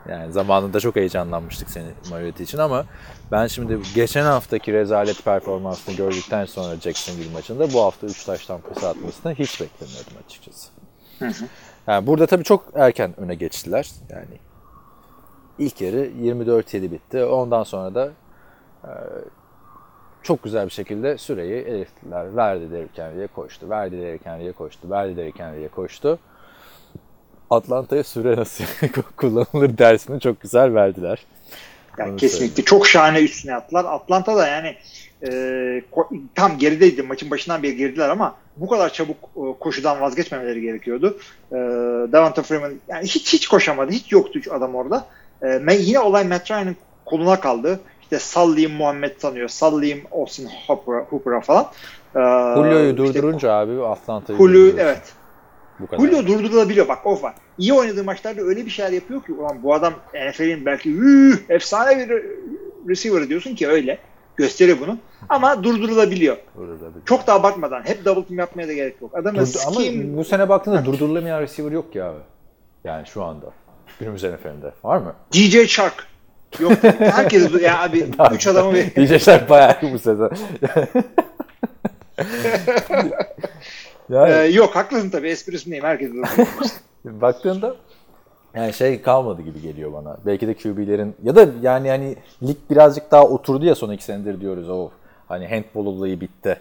Yani zamanında çok heyecanlanmıştık seni Mariota için ama ben şimdi geçen haftaki rezalet performansını gördükten sonra Jacksonville maçında bu hafta 3 taştan pas atmasını hiç beklemiyordum açıkçası. Hı hı. Yani burada tabii çok erken öne geçtiler. Yani ilk yarı 24-7 bitti. Ondan sonra da e, çok güzel bir şekilde süreyi eliftiler. Verdi Derrick Henry'e koştu. Verdi Derrick Henry'e koştu. Verdi Derrick Henry'e koştu. Atlanta'ya süre nasıl [laughs] kullanılır dersini çok güzel verdiler. Yani Onu kesinlikle çok şahane üstüne attılar. Atlanta da yani e, tam gerideydi. Maçın başından beri geridiler ama bu kadar çabuk e, koşudan vazgeçmemeleri gerekiyordu. E, Devonta Freeman yani hiç hiç koşamadı. Hiç yoktu adam orada. E, yine olay Matt Ryan'ın koluna kaldı. İşte sallayayım Muhammed sanıyor. Sallayayım Austin Hooper'a, Hooper'a falan. E, Julio'yu işte durdurunca abi Atlanta'yı Julio evet. Bu kadar. Julio durdurulabiliyor. Bak o var. İyi oynadığı maçlarda öyle bir şeyler yapıyor ki ulan bu adam NFL'in belki üh, efsane bir receiver diyorsun ki öyle. Gösteriyor bunu. Ama durdurulabiliyor. Durdurulabiliyor. Çok da abartmadan. Hep double team yapmaya da gerek yok. Adamın Durdu- ama scheme bu sene baktığında durdurulamayan receiver yok ki abi. Yani şu anda. Günümüz NFL'inde. Var mı? DJ Shark. Yok. Herkes ya abi [laughs] üç adamı bir Diyecekler bayağı bu sezon. [laughs] yani Ee, yok haklısın tabii esprisindeyim. Herkes [laughs] baktığında yani şey kalmadı gibi geliyor bana. Belki de QB'lerin ya da yani yani lig birazcık daha oturdu ya son iki senedir diyoruz. O hani handball olayı bitti.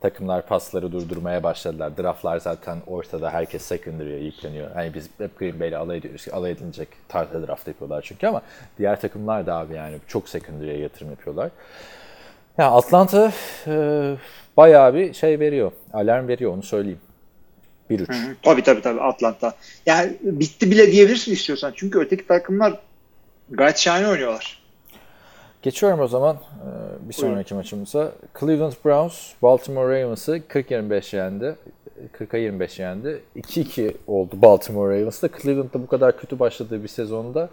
Takımlar pasları durdurmaya başladılar. Draftlar zaten ortada. Herkes secondary'e yükleniyor. Hani biz hep Green Bay'le alay ediyoruz. Alay edilecek tarzda draft yapıyorlar çünkü ama diğer takımlar da abi yani çok secondary'e yatırım yapıyorlar. Ya Atlanta e, bayağı bir şey veriyor. Alarm veriyor onu söyleyeyim. 1-3. tabii tabii tabii Atlanta. Yani bitti bile diyebilirsin istiyorsan. Çünkü öteki takımlar gayet şahane oynuyorlar. Geçiyorum o zaman e, bir sonraki maçımıza. Cleveland Browns Baltimore Ravens'ı 40-25 yendi. 40'a 25 yendi. 2-2 oldu Baltimore Ravens'da. Cleveland'da bu kadar kötü başladığı bir sezonda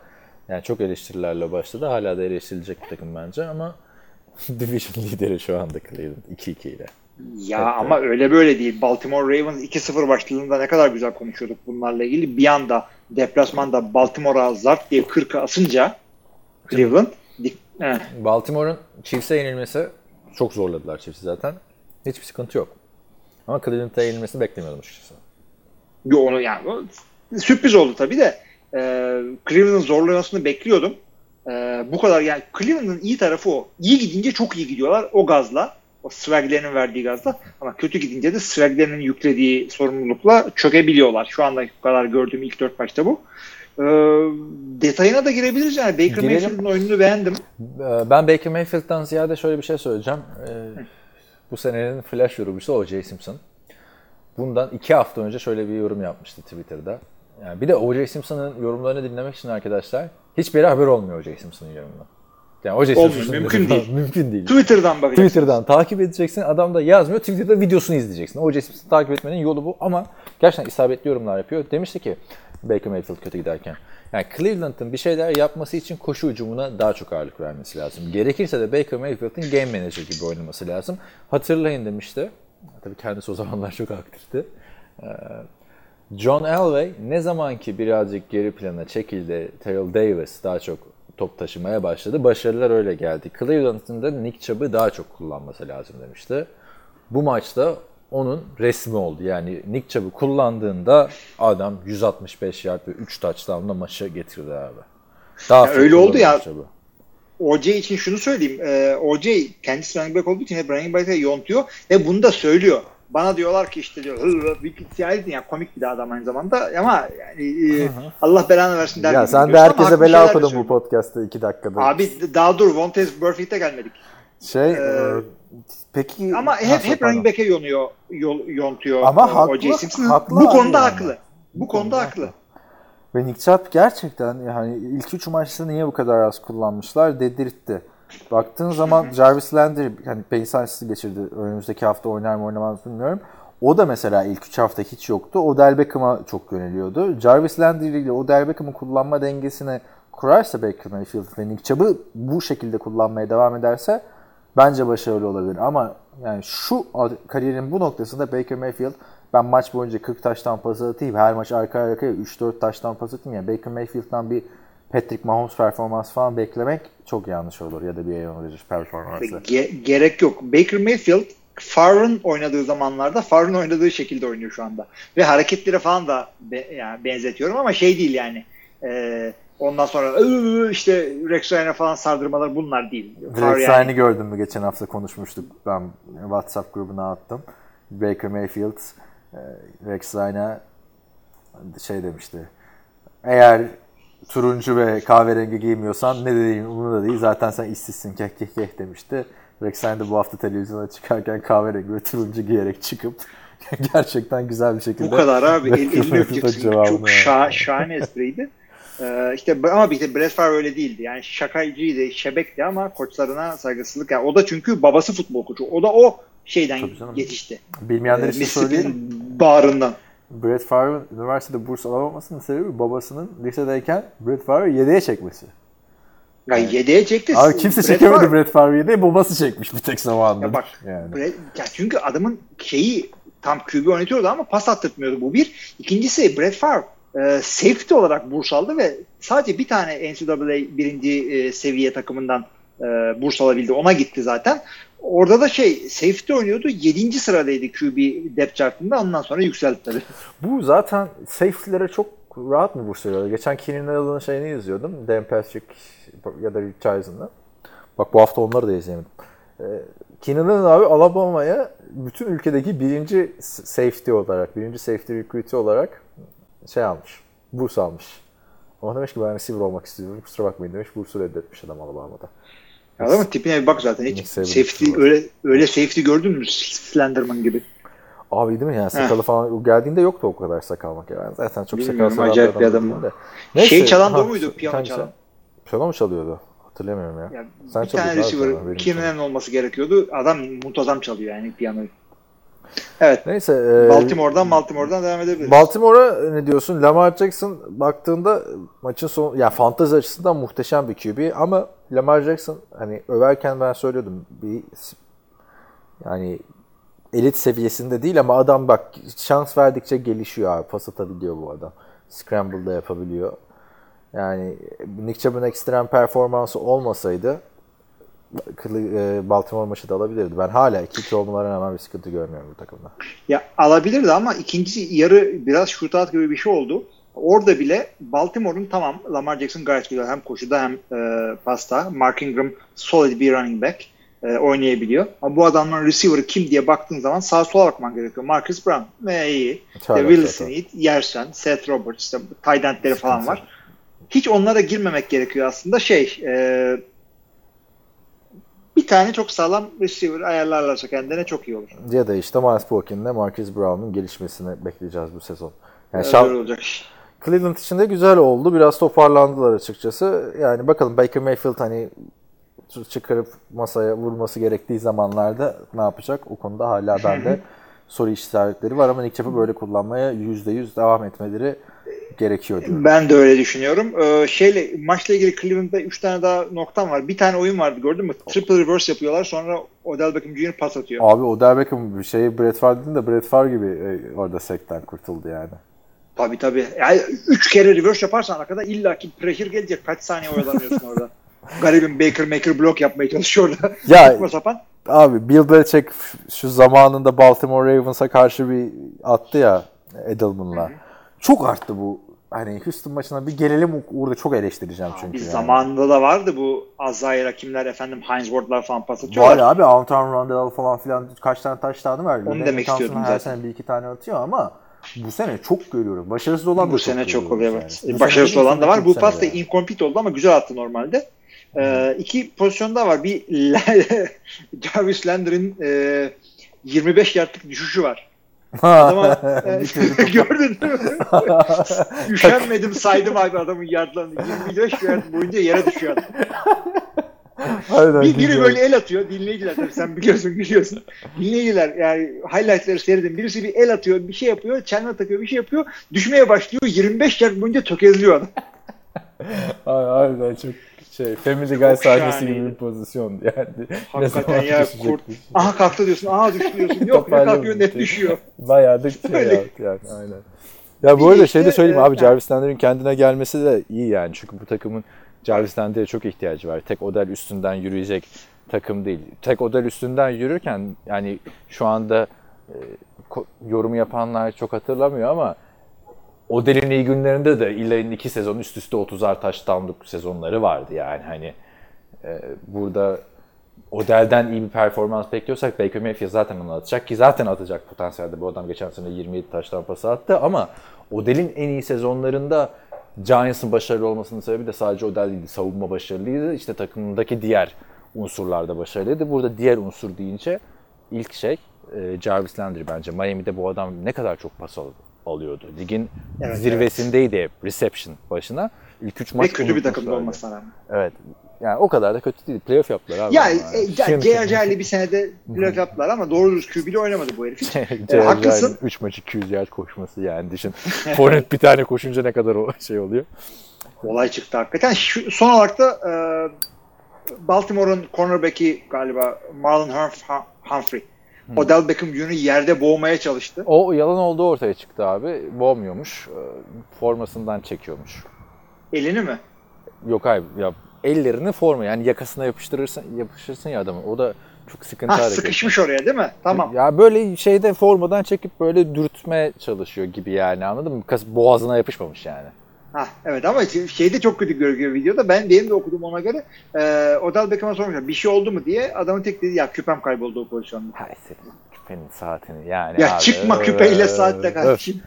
yani çok eleştirilerle başladı. Hala da eleştirilecek bir takım bence ama [laughs] division lideri şu anda Cleveland 2-2 ile. Ya evet. ama öyle böyle değil. Baltimore Ravens 2-0 başladığında ne kadar güzel konuşuyorduk bunlarla ilgili. Bir anda deplasmanda Baltimore'a zart diye 40'a asınca Cleveland. Baltimore'un Chiefs'e yenilmesi çok zorladılar Chiefs'i zaten. Hiçbir sıkıntı yok. Ama Cleveland'a yenilmesini beklemiyordum açıkçası. Yo, onu yani sürpriz oldu tabii de e, Cleveland'ın zorlamasını bekliyordum. E, bu kadar yani Cleveland'ın iyi tarafı o. İyi gidince çok iyi gidiyorlar o gazla. O swaglerinin verdiği gazla. Ama kötü gidince de swaglerinin yüklediği sorumlulukla çökebiliyorlar. Şu anda kadar gördüğüm ilk dört maçta bu. E, detayına da girebiliriz yani. Baker Mayfield'ın oyununu beğendim. Ee, ben Baker Mayfield'dan ziyade şöyle bir şey söyleyeceğim. Ee, bu senenin flash yorumcusu O.J. Simpson. Bundan iki hafta önce şöyle bir yorum yapmıştı Twitter'da. Yani bir de O.J. Simpson'ın yorumlarını dinlemek için arkadaşlar hiçbir haber olmuyor O.J. Simpson'ın yorumundan. Yani O.J. Simpson'ın mümkün değil. mümkün değil. Twitter'dan bakacaksın. Twitter'dan takip edeceksin. Adam da yazmıyor. Twitter'da videosunu izleyeceksin. O.J. Simpson'ı takip etmenin yolu bu ama gerçekten isabetli yorumlar yapıyor. Demişti ki Baker Mayfield kötü giderken. Yani Cleveland'ın bir şeyler yapması için koşu hücumuna daha çok ağırlık vermesi lazım. Gerekirse de Baker Mayfield'ın game manager gibi oynaması lazım. Hatırlayın demişti. Tabii kendisi o zamanlar çok aktifti. John Elway ne zaman ki birazcık geri plana çekildi, Terrell Davis daha çok top taşımaya başladı. Başarılar öyle geldi. Cleveland'ın da Nick Chubb'ı daha çok kullanması lazım demişti. Bu maçta onun resmi oldu. Yani Nick Chubb'ı kullandığında adam 165 yard ve 3 touchdown'la maçı getirdi abi. Daha ya öyle oldu ya. Chubb'ı. OJ için şunu söyleyeyim. Ee, OJ kendisi running back olduğu için hep running back'e yontuyor ve bunu da söylüyor. Bana diyorlar ki işte diyor siyahi yani komik bir adam aynı zamanda ama yani e, Allah belanı versin der Ya sen de herkese bela okudun bu podcast'ta iki dakikada. Abi daha dur Vontez Burfict'e gelmedik. Şey ee, Peki ama hep hep running back'e yonuyor, yol, yontuyor. Ama o, haklı, haklı. Bu konuda yani. haklı. Bu konuda haklı. Ve Nick Chubb gerçekten yani ilk üç maçta niye bu kadar az kullanmışlar dedirtti. Baktığın zaman Jarvis Landry hani pain geçirdi. Önümüzdeki hafta oynar mı oynamaz bilmiyorum. O da mesela ilk 3 hafta hiç yoktu. Odell Beckham'a çok yöneliyordu. Jarvis Landry ile Odell Beckham'ın kullanma dengesini kurarsa Baker Mayfield ve Nick Chubb'ı bu şekilde kullanmaya devam ederse bence başarılı olabilir. Ama yani şu kariyerin bu noktasında Baker Mayfield ben maç boyunca 40 taştan pas atayım. Her maç arka arkaya 3-4 taştan pas atayım. Yani Baker Mayfield'dan bir Patrick Mahomes performans falan beklemek çok yanlış olur ya da bir Aaron Rodgers performansı. Ge- gerek yok. Baker Mayfield Favre'ın oynadığı zamanlarda Favre'ın oynadığı şekilde oynuyor şu anda. Ve hareketleri falan da be- yani benzetiyorum ama şey değil yani. E- Ondan sonra işte Rex Ryan'a falan sardırmalar bunlar değil. Rex Ryan'ı yani. gördün mü? Geçen hafta konuşmuştuk. Ben WhatsApp grubuna attım. Baker Mayfield Rex Ryan'a şey demişti. Eğer turuncu ve kahverengi giymiyorsan ne dediğim bunu da değil. Zaten sen işsizsin keh keh keh demişti. Ryan de bu hafta televizyona çıkarken kahverengi ve turuncu giyerek çıkıp [laughs] gerçekten güzel bir şekilde bu kadar abi. El, elini öpeceksin. Çok şah, şahane espriydi. Ee, işte ama bir de Brett Favre öyle değildi. Yani şakacıydı, şebekti ama koçlarına saygısızlık. Yani o da çünkü babası futbol koçu. O da o şeyden yetişti. Bilmeyenler ee, için söyleyeyim. Bağrından. Brett Favre'ın üniversitede burs alamamasının sebebi babasının lisedeyken Brett Favre 7'ye çekmesi. Ya yani, 7'ye çekti. Abi kimse Brett çekemedi Favre. Brett Favre 7'ye babası çekmiş bir tek zamanında. Ya bak yani. Brett, ya çünkü adamın şeyi tam QB oynatıyordu ama pas attırtmıyordu bu bir. İkincisi Brett Favre e, safety olarak burs aldı ve sadece bir tane NCAA birinci e, seviye takımından e, burs alabildi. Ona gitti zaten. Orada da şey safety oynuyordu. 7. sıradaydı QB depth chartında. Ondan sonra yükseldi tabii. [laughs] Bu zaten safety'lere çok rahat mı burs? Geçen Keenan Allen'ın şeyini izliyordum. Dan Patrick ya da Chisen'ı. Bak bu hafta onları da izleyemedim. Ee, Keenan Allen abi Alabama'ya bütün ülkedeki birinci safety olarak, birinci safety recruit'i olarak şey almış. Burs almış. Ama demiş ki ben receiver olmak istiyorum. Kusura bakmayın demiş. Bursu reddetmiş adam Alabama'da. Adamın tipine bir bak zaten. Hiç safety öyle öyle safety gördün mü? Slenderman gibi. Abi değil mi yani sakalı Heh. falan geldiğinde yoktu o kadar sakal yani. Zaten çok sakal acayip bir adam. Da. Neyse, şey çalan da muydu? Piyano çalan. Piyano mu çalıyordu? Hatırlamıyorum ya. Ya Sen bir tane receiver Keenan'ın olması gerekiyordu. Adam muntazam çalıyor yani piyanoyu. Evet. Neyse. e, Baltimore'dan Baltimore'dan devam edebiliriz. Baltimore'a ne diyorsun? Lamar Jackson baktığında maçın son yani fantezi açısından muhteşem bir QB ama Lamar Jackson hani överken ben söylüyordum bir yani elit seviyesinde değil ama adam bak şans verdikçe gelişiyor abi. Pas atabiliyor bu adam. Scramble'da yapabiliyor. Yani Nick Chubb'ın ekstrem performansı olmasaydı e, Baltimore maçı da alabilirdi. Ben hala 2-2 olmalarına rağmen bir sıkıntı görmüyorum bu takımda. Ya alabilirdi ama ikinci yarı biraz shootout gibi bir şey oldu. Orada bile Baltimore'un tamam Lamar Jackson gayet güzel hem koşuda hem e, pasta. Mark Ingram solid bir running back e, oynayabiliyor. Ama bu adamların receiver'ı kim diye baktığın zaman sağa sola bakman gerekiyor. Marcus Brown ve iyi. Çağlar zaten. Smith, Yersen, Seth Roberts, işte tight endleri falan var. Hiç onlara girmemek gerekiyor aslında. Şey, e, bir tane çok sağlam receiver ayarlarlarsa kendine çok iyi olur. Ya da işte Miles Boykin'le Marcus Brown'un gelişmesini bekleyeceğiz bu sezon. Yani Öyle şan- olacak. Cleveland için de güzel oldu. Biraz toparlandılar açıkçası. Yani bakalım Baker Mayfield hani çıkarıp masaya vurması gerektiği zamanlarda ne yapacak? O konuda hala bende [laughs] soru işaretleri var ama Nick Chubb'ı böyle kullanmaya %100 devam etmeleri gerekiyor diyorum. Ben de öyle düşünüyorum. Ee, şeyle maçla ilgili Cleveland'da 3 tane daha noktam var. Bir tane oyun vardı gördün mü? Triple reverse yapıyorlar sonra Odell Beckham Jr. pas atıyor. Abi Odell Beckham bir şey Brett Favre dedin de Brett Favre gibi e, orada sekten kurtuldu yani. Tabii tabii. Yani 3 kere reverse yaparsan arkada illaki pressure gelecek. Kaç saniye oyalanıyorsun orada. [laughs] Garibim Baker Maker blok yapmaya çalışıyor orada. Ya- [laughs] sapan. Abi Bill Belichick şu zamanında Baltimore Ravens'a karşı bir attı ya Edelman'la. Çok arttı bu. Hani Houston maçına bir gelelim orada çok eleştireceğim çünkü. Bir yani. zamanında da vardı bu Azrail hakimler efendim Heinz falan pas Var atıyorlar. abi Antoine Randall falan filan kaç tane taştanı verdi. Onu Danny demek Thompson istiyordum her zaten. sene bir iki tane atıyor ama bu sene çok görüyorum. Başarısız olan da Bu çok sene çok görüyoruz oluyor yani. evet. Sene Başarısız olan da var. Bu pas da yani. incomplete oldu ama güzel attı normalde. Ee, iki pozisyon daha var. Bir [laughs] Jarvis Landry'in e, 25 yardlık düşüşü var. Adama, e, [laughs] gördün mü? [laughs] Üşenmedim saydım abi adamın yardlarını. 25 yard boyunca yere düşüyor adam. Aynen, Bir, biri böyle el atıyor. Dinleyiciler tabii sen biliyorsun biliyorsun. Dinleyiciler yani highlightları seyredin. Birisi bir el atıyor, bir şey yapıyor, çelme takıyor, bir şey yapıyor. Düşmeye başlıyor. 25 yard boyunca tökezliyor adam. Ay- Aynen çok şey Family Guy sahnesi gibi bir pozisyon yani. Hakikaten ya kurt. Aha kalktı diyorsun. Aha düştü diyorsun. Yok ne kalkıyor net düşüyor. Bayağı da şey yaptı yani aynen. Ya bu arada şey de söyleyeyim e, abi Jarvis Landry'in kendine gelmesi de iyi yani. Çünkü bu takımın Jarvis Landry'e çok ihtiyacı var. Tek Odell üstünden yürüyecek takım değil. Tek Odell üstünden yürürken yani şu anda e, ko- yorum yapanlar çok hatırlamıyor ama Odell'in iyi günlerinde de Eli'nin iki sezon üst üste 30'ar touchdown'luk sezonları vardı yani hani e, burada Odell'den iyi bir performans bekliyorsak Baker Mayfield zaten onu atacak ki zaten atacak potansiyelde bu adam geçen sene 27 taştan pası attı ama Odell'in en iyi sezonlarında Giants'ın başarılı olmasının sebebi de sadece Odell değildi. Savunma başarılıydı. İşte takımındaki diğer unsurlar da başarılıydı. Burada diğer unsur deyince ilk şey e, Jarvis Landry bence. Miami'de bu adam ne kadar çok pas al- alıyordu. Ligin Evet, zirvesindeydi hep reception başına. İlk 3 maç Ve kötü bir takımda olmasına rağmen. Evet. Yani o kadar da kötü değil. Playoff yaptılar abi. Ya ama e, J.R.J. bir senede playoff yaptılar ama doğru düz QB'li oynamadı bu herif. [laughs] E, haklısın. 3 maç 200 yard koşması yani düşün. [laughs] Fournette bir tane koşunca ne kadar o [laughs] şey oluyor. Olay çıktı hakikaten. Şu, son olarak da e, Baltimore'un cornerback'i galiba Marlon Humph- Humphrey. Odell Beckham Jr. yerde boğmaya çalıştı. O yalan olduğu ortaya çıktı abi. Boğmuyormuş. e, Formasından çekiyormuş. Elini mi? Yok hayır ya ellerini forma yani yakasına yapıştırırsın yapışırsın ya adamı. O da çok sıkıntı Ha hareket. sıkışmış oraya değil mi? Tamam. Ya böyle şeyde formadan çekip böyle dürtme çalışıyor gibi yani anladın mı? Boğazına yapışmamış yani. Ha evet ama şeyde çok kötü görünüyor videoda. Ben benim de okudum ona göre. E, Odell Beckham'a sormuşlar bir şey oldu mu diye. Adamın tek dediği ya küpem kayboldu o pozisyonda. Hay senin küpenin saatini yani Ya abi, çıkma küpeyle saatte kardeşim.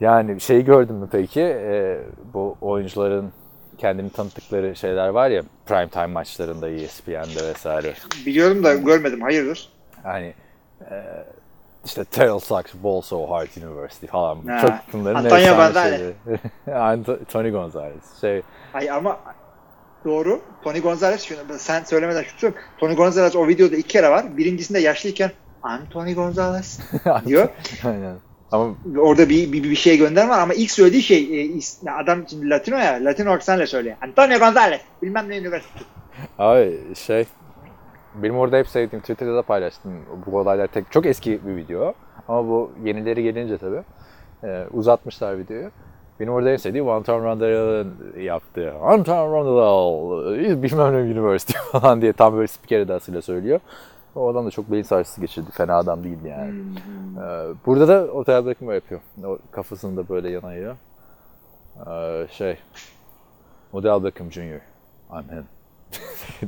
Yani şey gördün mü peki? Ee, bu oyuncuların kendini tanıttıkları şeyler var ya prime time maçlarında E ESPN'de vesaire. Biliyorum da görmedim. Hayırdır? Hani e, işte Terrell sucks ball so hard university falan. Ha. Çok bunların Antonio [laughs] Gonzalez. Tony Gonzalez. Şey, Ay ama Doğru. Tony Gonzalez şunu, sen söylemeden şu söyleyeyim. Tony Gonzalez o videoda iki kere var. Birincisinde yaşlıyken I'm Tony Gonzalez [laughs] diyor. Aynen. Ama Orada bir, bir, bir şey gönderme var ama ilk söylediği şey e, adam şimdi Latino ya Latino aksanla söylüyor. Antonio Gonzalez bilmem ne üniversitesi. Abi şey benim orada hep sevdiğim Twitter'da da paylaştım bu olaylar tek çok eski bir video ama bu yenileri gelince tabii e, uzatmışlar videoyu. Benim orada en sevdiğim Anton Randall'ın yaptığı Anton Randall bilmem ne University [laughs] falan diye tam böyle spiker edasıyla söylüyor. O adam da çok beyin sarsısı geçirdi. Fena adam değildi yani. Ee, burada da Otel Beckham yapıyor. O kafasını da böyle yanayıyor. Ee, şey Model Beckham Jr. I'm him.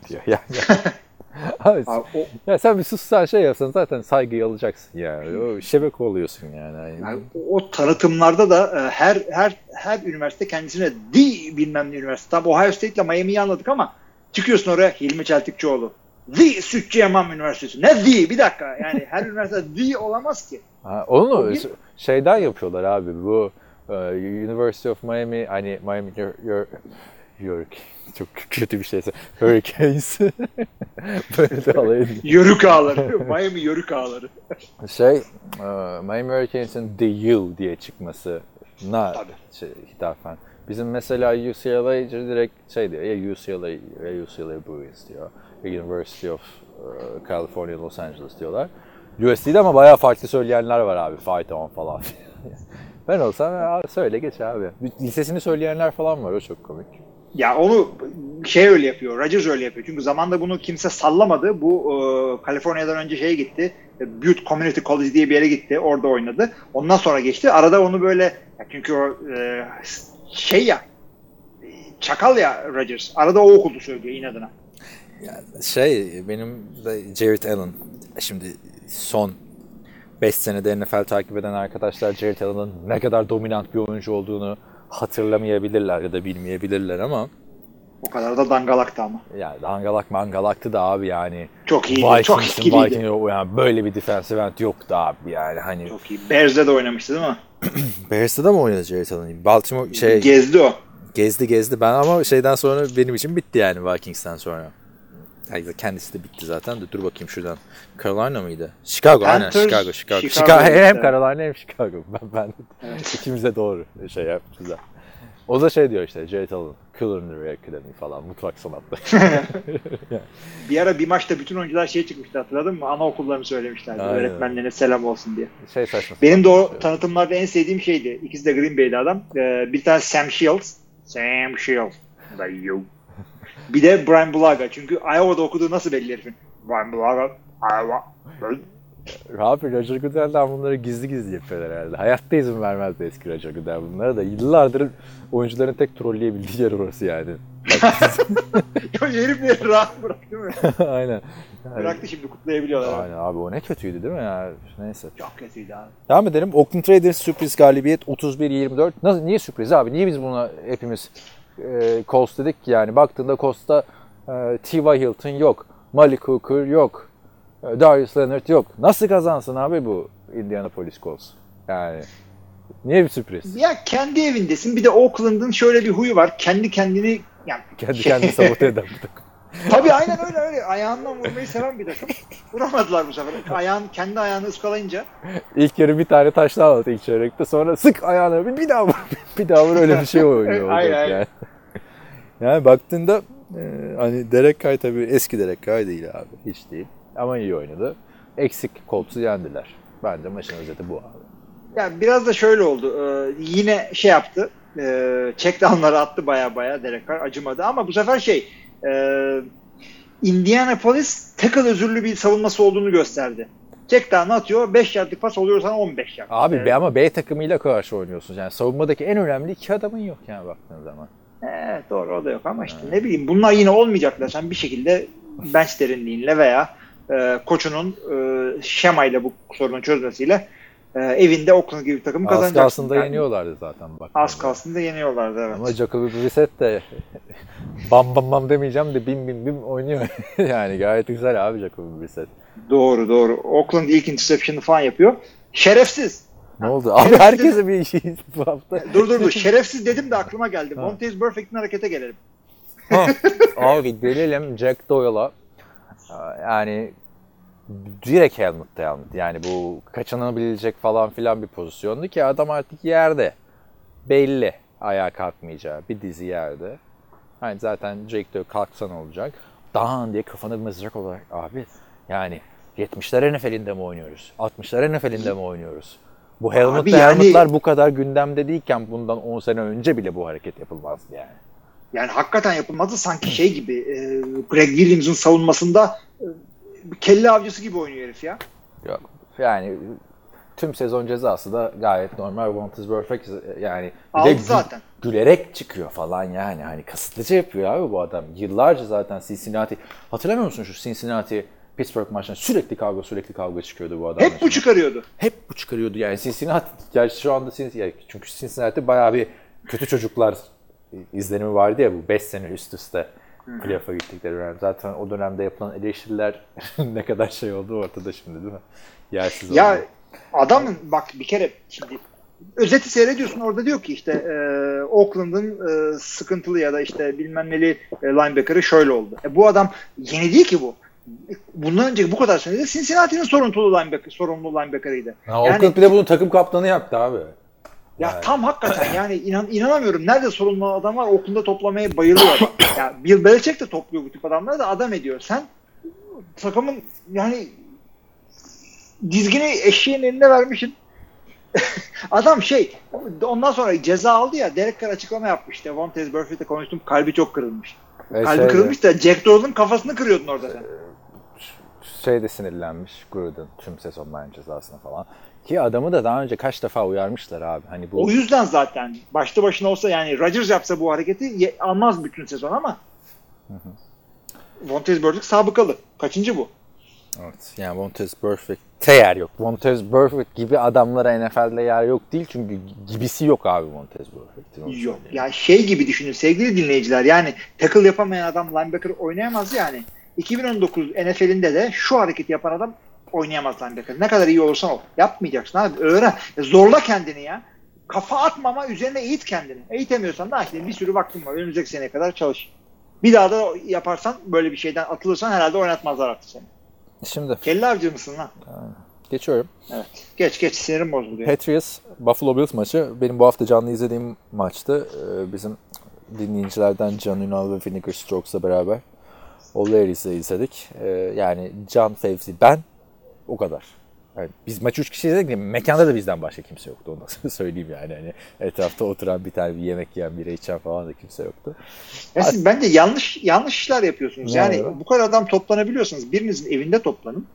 diyor yani. [laughs] [laughs] Abi, Abi, o, ya sen bir sussan şey yapsan zaten saygıyı alacaksın yani. O şebek oluyorsun yani. Yani o tanıtımlarda da e, her her her üniversite kendisine the bilmem ne üniversite. Tam Ohio State ile Miami'yi anladık ama çıkıyorsun oraya Hilmi Çeltikçioğlu. The Sütçü Yaman Üniversitesi. Ne the? Bir dakika. Yani her üniversite the olamaz ki. Ha, onu O bir- şeyden yapıyorlar abi bu e, University of Miami hani Miami your çok kötü bir şeyse Hurricanes [laughs] böyle de alay ediyor. Yörük ağları. Miami yörük ağları. Şey e, Miami Hurricanes'in The U diye çıkmasına Tabii. şey, hitafen. Bizim mesela UCLA direkt şey diyor ya UCLA ya UCLA Bruins diyor. University of e, California Los Angeles diyorlar. USC'de ama bayağı farklı söyleyenler var abi. Fight on falan. [laughs] ben olsam ya, söyle geç abi. Lisesini söyleyenler falan var o çok komik. Ya onu şey öyle yapıyor. Rodgers öyle yapıyor. Çünkü zamanda bunu kimse sallamadı. Bu e, Kaliforniya'dan önce şeye gitti. E, Butte Community College diye bir yere gitti. Orada oynadı. Ondan sonra geçti. Arada onu böyle ya çünkü o e, şey ya çakal ya Rodgers. Arada o okuldu söylüyor inadına. Şey benim de Jared Allen şimdi son 5 senede NFL takip eden arkadaşlar Jared Allen'ın ne kadar dominant bir oyuncu olduğunu hatırlamayabilirler ya da bilmeyebilirler ama O kadar da dangalaktı ama. yani dangalak mangalaktı da abi yani Çok iyiydi. çok Vikings'in etkiliydi. Vikings yani böyle bir defensive end yoktu abi yani hani Çok iyi. Bears'de de oynamıştı değil mi? Bears'ta da mı oynadı Jared Allen? Baltimore şey Gezdi o. gezdi gezdi ben ama şeyden sonra benim için bitti yani Vikings'ten sonra. Yani kendisi de bitti zaten de dur bakayım şuradan. Carolina mıydı? Chicago aynen Panthers, Chicago Chicago. Chicago, Chicago hem evet. Carolina hem Chicago. Ben, ben ikimize doğru şey yapmışız. O da şey diyor işte Jared Allen, Culinary Academy falan mutfak sanatları. [laughs] Bir ara bir maçta bütün oyuncular şey çıkmıştı hatırladın mı? Anaokullarını söylemişlerdi. Aynen. Öğretmenlerine selam olsun diye. şey saçma. Benim de o şey. tanıtımlarda en sevdiğim şeydi. İkisi de Green Bay'de adam. Ee, bir tane Sam Shields. Sam Shields. Da you. Bir de Brian Bulaga. Çünkü Iowa'da okuduğu nasıl belli herifin? Brian Bulaga. Iowa. Abi Roger Goodell'den bunları gizli gizli yapıyorlar herhalde. Hayatta izin vermezdi eski Roger Goodell bunlara da. Yıllardır oyuncuların tek trolleyebildiği yer orası yani. [laughs] Ya herif beni rahat bıraktı mı? [laughs] Aynen. Yani- Bıraktı şimdi kutlayabiliyorlar. Aynen abi o ne kötüydü değil mi ya? Neyse. Çok kötüydü abi. Devam edelim. Oakland Raiders sürpriz galibiyet 31-24. Nasıl, niye sürpriz abi? Niye biz buna hepimiz e, Colts dedik ki yani? Baktığında Colts'ta e, T.Y. Hilton yok. Malik Hooker yok. E, Darius Leonard yok. Nasıl kazansın abi bu Indianapolis Colts? Yani niye bir sürpriz? Ya kendi evindesin. Bir de Oakland'ın şöyle bir huyu var. Kendi kendini yani Kendi kendini sabote eden bir takım. Tabii aynen öyle öyle. Ayağından vurmayı seven bir takım. Vuramadılar bu sefer. Ayağın, kendi ayağını ıskalayınca. İlk yarı bir tane taştan aldı ilk çeyrekte. Sonra sık ayağını bir, bir daha vur. bir daha vur öyle bir şey [laughs] oynuyor. Aynen, olacak aynen. yani. [laughs] yani baktığında e, hani Derek Carr tabii eski Derek Carr değil abi. Hiç değil. Ama iyi oynadı. Eksik Colts'u yendiler. Bence maçın özeti bu abi. Yani biraz da şöyle oldu. Ee, yine şey yaptı. E, checkdownları attı baya baya Derek Carr. Acımadı ama bu sefer şey e, Indianapolis tackle özürlü bir savunması olduğunu gösterdi. Checkdown atıyor. 5 yardlık pas oluyor sana 15 yard. Abi Evet. ama B takımıyla karşı oynuyorsunuz. Yani savunmadaki en önemli iki adamın yok yani baktığın zaman. Evet doğru o da yok ama işte ne bileyim bunlar yine olmayacaklar. Sen bir şekilde bench derinliğinle veya e, koçunun e, şemayla bu sorunu çözmesiyle e, evinde Oakland gibi bir takımı Az kazanacaksın. kalsın da Yani yeniyorlardı zaten bak. Az kalsın da yeniyorlardı evet. Ama Jacoby Brissett de [laughs] bam bam bam demeyeceğim de bim bim bim oynuyor. [laughs] yani gayet güzel abi Jacoby Brissett. Doğru doğru. Oakland ilk interception'ı falan yapıyor. Şerefsiz. Ne oldu? Abi Şerefsiz herkese bir şey [laughs] bu hafta. Dur dur dur. Şerefsiz dedim de aklıma geldi. Montez Perfect'in harekete gelelim. Abi gelelim Jack Doyle'a. Yani direkt helmet'te helmet. Yani bu kaçınabilecek falan filan bir pozisyondu ki adam artık yerde. Belli ayağa kalkmayacağı. Bir dizi yerde. Hani zaten Jake Doyle kalksan olacak. Daha diye kafanı mızrak olarak abi yani 70'ler NFL'inde mi oynuyoruz? 60'lar NFL'inde mi oynuyoruz? Bu helmet'te Abi yani- bu kadar gündemde değilken bundan 10 sene önce bile bu hareket yapılmazdı yani. Yani hakikaten yapılmazdı sanki şey gibi e, Greg Williams'ın savunmasında e, kelle avcısı gibi oynuyor herif ya. Yok. Yani tüm sezon cezası da gayet normal. One is perfect. Yani Aldı gü- zaten. gülerek çıkıyor falan yani. Hani kasıtlıca yapıyor abi bu adam. Yıllarca zaten Cincinnati. Hatırlamıyor musun şu Cincinnati Pittsburgh maçında sürekli kavga sürekli kavga çıkıyordu bu adam. Hep bu çıkarıyordu. Hep bu çıkarıyordu yani Cincinnati. Yani şu anda Cincinnati, çünkü Cincinnati bayağı bir kötü çocuklar izlenimi vardı ya bu 5 sene üst üste playoff'a gittikleri dönem. Zaten o dönemde yapılan eleştiriler [laughs] ne kadar şey oldu ortada şimdi değil mi? Yersiz Ya oldu. adamın bak bir kere şimdi özeti seyrediyorsun orada diyor ki işte e, Oakland'ın e, sıkıntılı ya da işte bilmem neli e, linebacker'ı şöyle oldu. E, bu adam yeni değil ki bu. Bundan önce bu kadar sene de Cincinnati'nin sorumlu linebacker, sorumlu linebacker'ıydı. Ha, yani- Oakland bir de bunu takım kaptanı yaptı abi. Ya Yani. tam hakikaten yani inan, inanamıyorum. Nerede sorumlu adam var Oakland'da toplamaya bayılıyor [coughs] ya Bill Belichick de topluyor bu tip adamları da adam ediyor. Sen takımın yani dizgini eşeğin eline vermişsin. [laughs] adam şey ondan sonra ceza aldı ya Derek Carr açıklama yapmış işte Vontez Burfict'le konuştum kalbi çok kırılmış. Ve kalbi şey de- kırılmış da Jack Doyle'ın kafasını kırıyordun orada sen. şey de sinirlenmiş Gruden tüm sezon bence cezasına falan. Ki adamı da daha önce kaç defa uyarmışlar abi. Hani bu O yüzden zaten başlı başına olsa yani Rodgers yapsa bu hareketi almaz bütün sezon ama Vontez Burfict sabıkalı. Kaçıncı bu? Evet, yani Montez Burfict'te yer yok. Montez Burfict gibi adamlara NFL'de yer yok değil çünkü gibisi yok abi Montez Burfict'in. Yok. Ya şey gibi düşünün sevgili dinleyiciler. Yani tackle yapamayan adam linebacker oynayamaz yani. 2019 NFL'inde de şu hareketi yapan adam oynayamaz linebacker. Ne kadar iyi olursan ol. Yapmayacaksın abi. Öğren. Zorla kendini ya. Kafa atmama üzerine eğit kendini. Eğitemiyorsan da işte bir sürü vaktin var. Önümüzdeki seneye kadar çalış. Bir daha da yaparsan böyle bir şeyden atılırsan herhalde oynatmazlar artık seni. Şimdi Kelle avcı mısın lan? geçiyorum. Evet. Geç geç sinirim bozuluyor. Patriots Buffalo Bills maçı benim bu hafta canlı izlediğim maçtı. Ee, bizim dinleyicilerden Can Ünal ve Vinegar Strokes'la beraber O'Leary's'le izledik. Ee, yani Can Fevzi ben o kadar. Yani biz maçı 3 kişi izledik. Mekanda da bizden başka kimse yoktu. Onu da [laughs] söyleyeyim yani. Hani etrafta oturan bir tane bir yemek yiyen, bira içen falan da kimse yoktu. Ya siz bence yanlış yanlış işler yapıyorsunuz. Ne Yani bu kadar adam toplanabiliyorsanız birinizin evinde toplanın.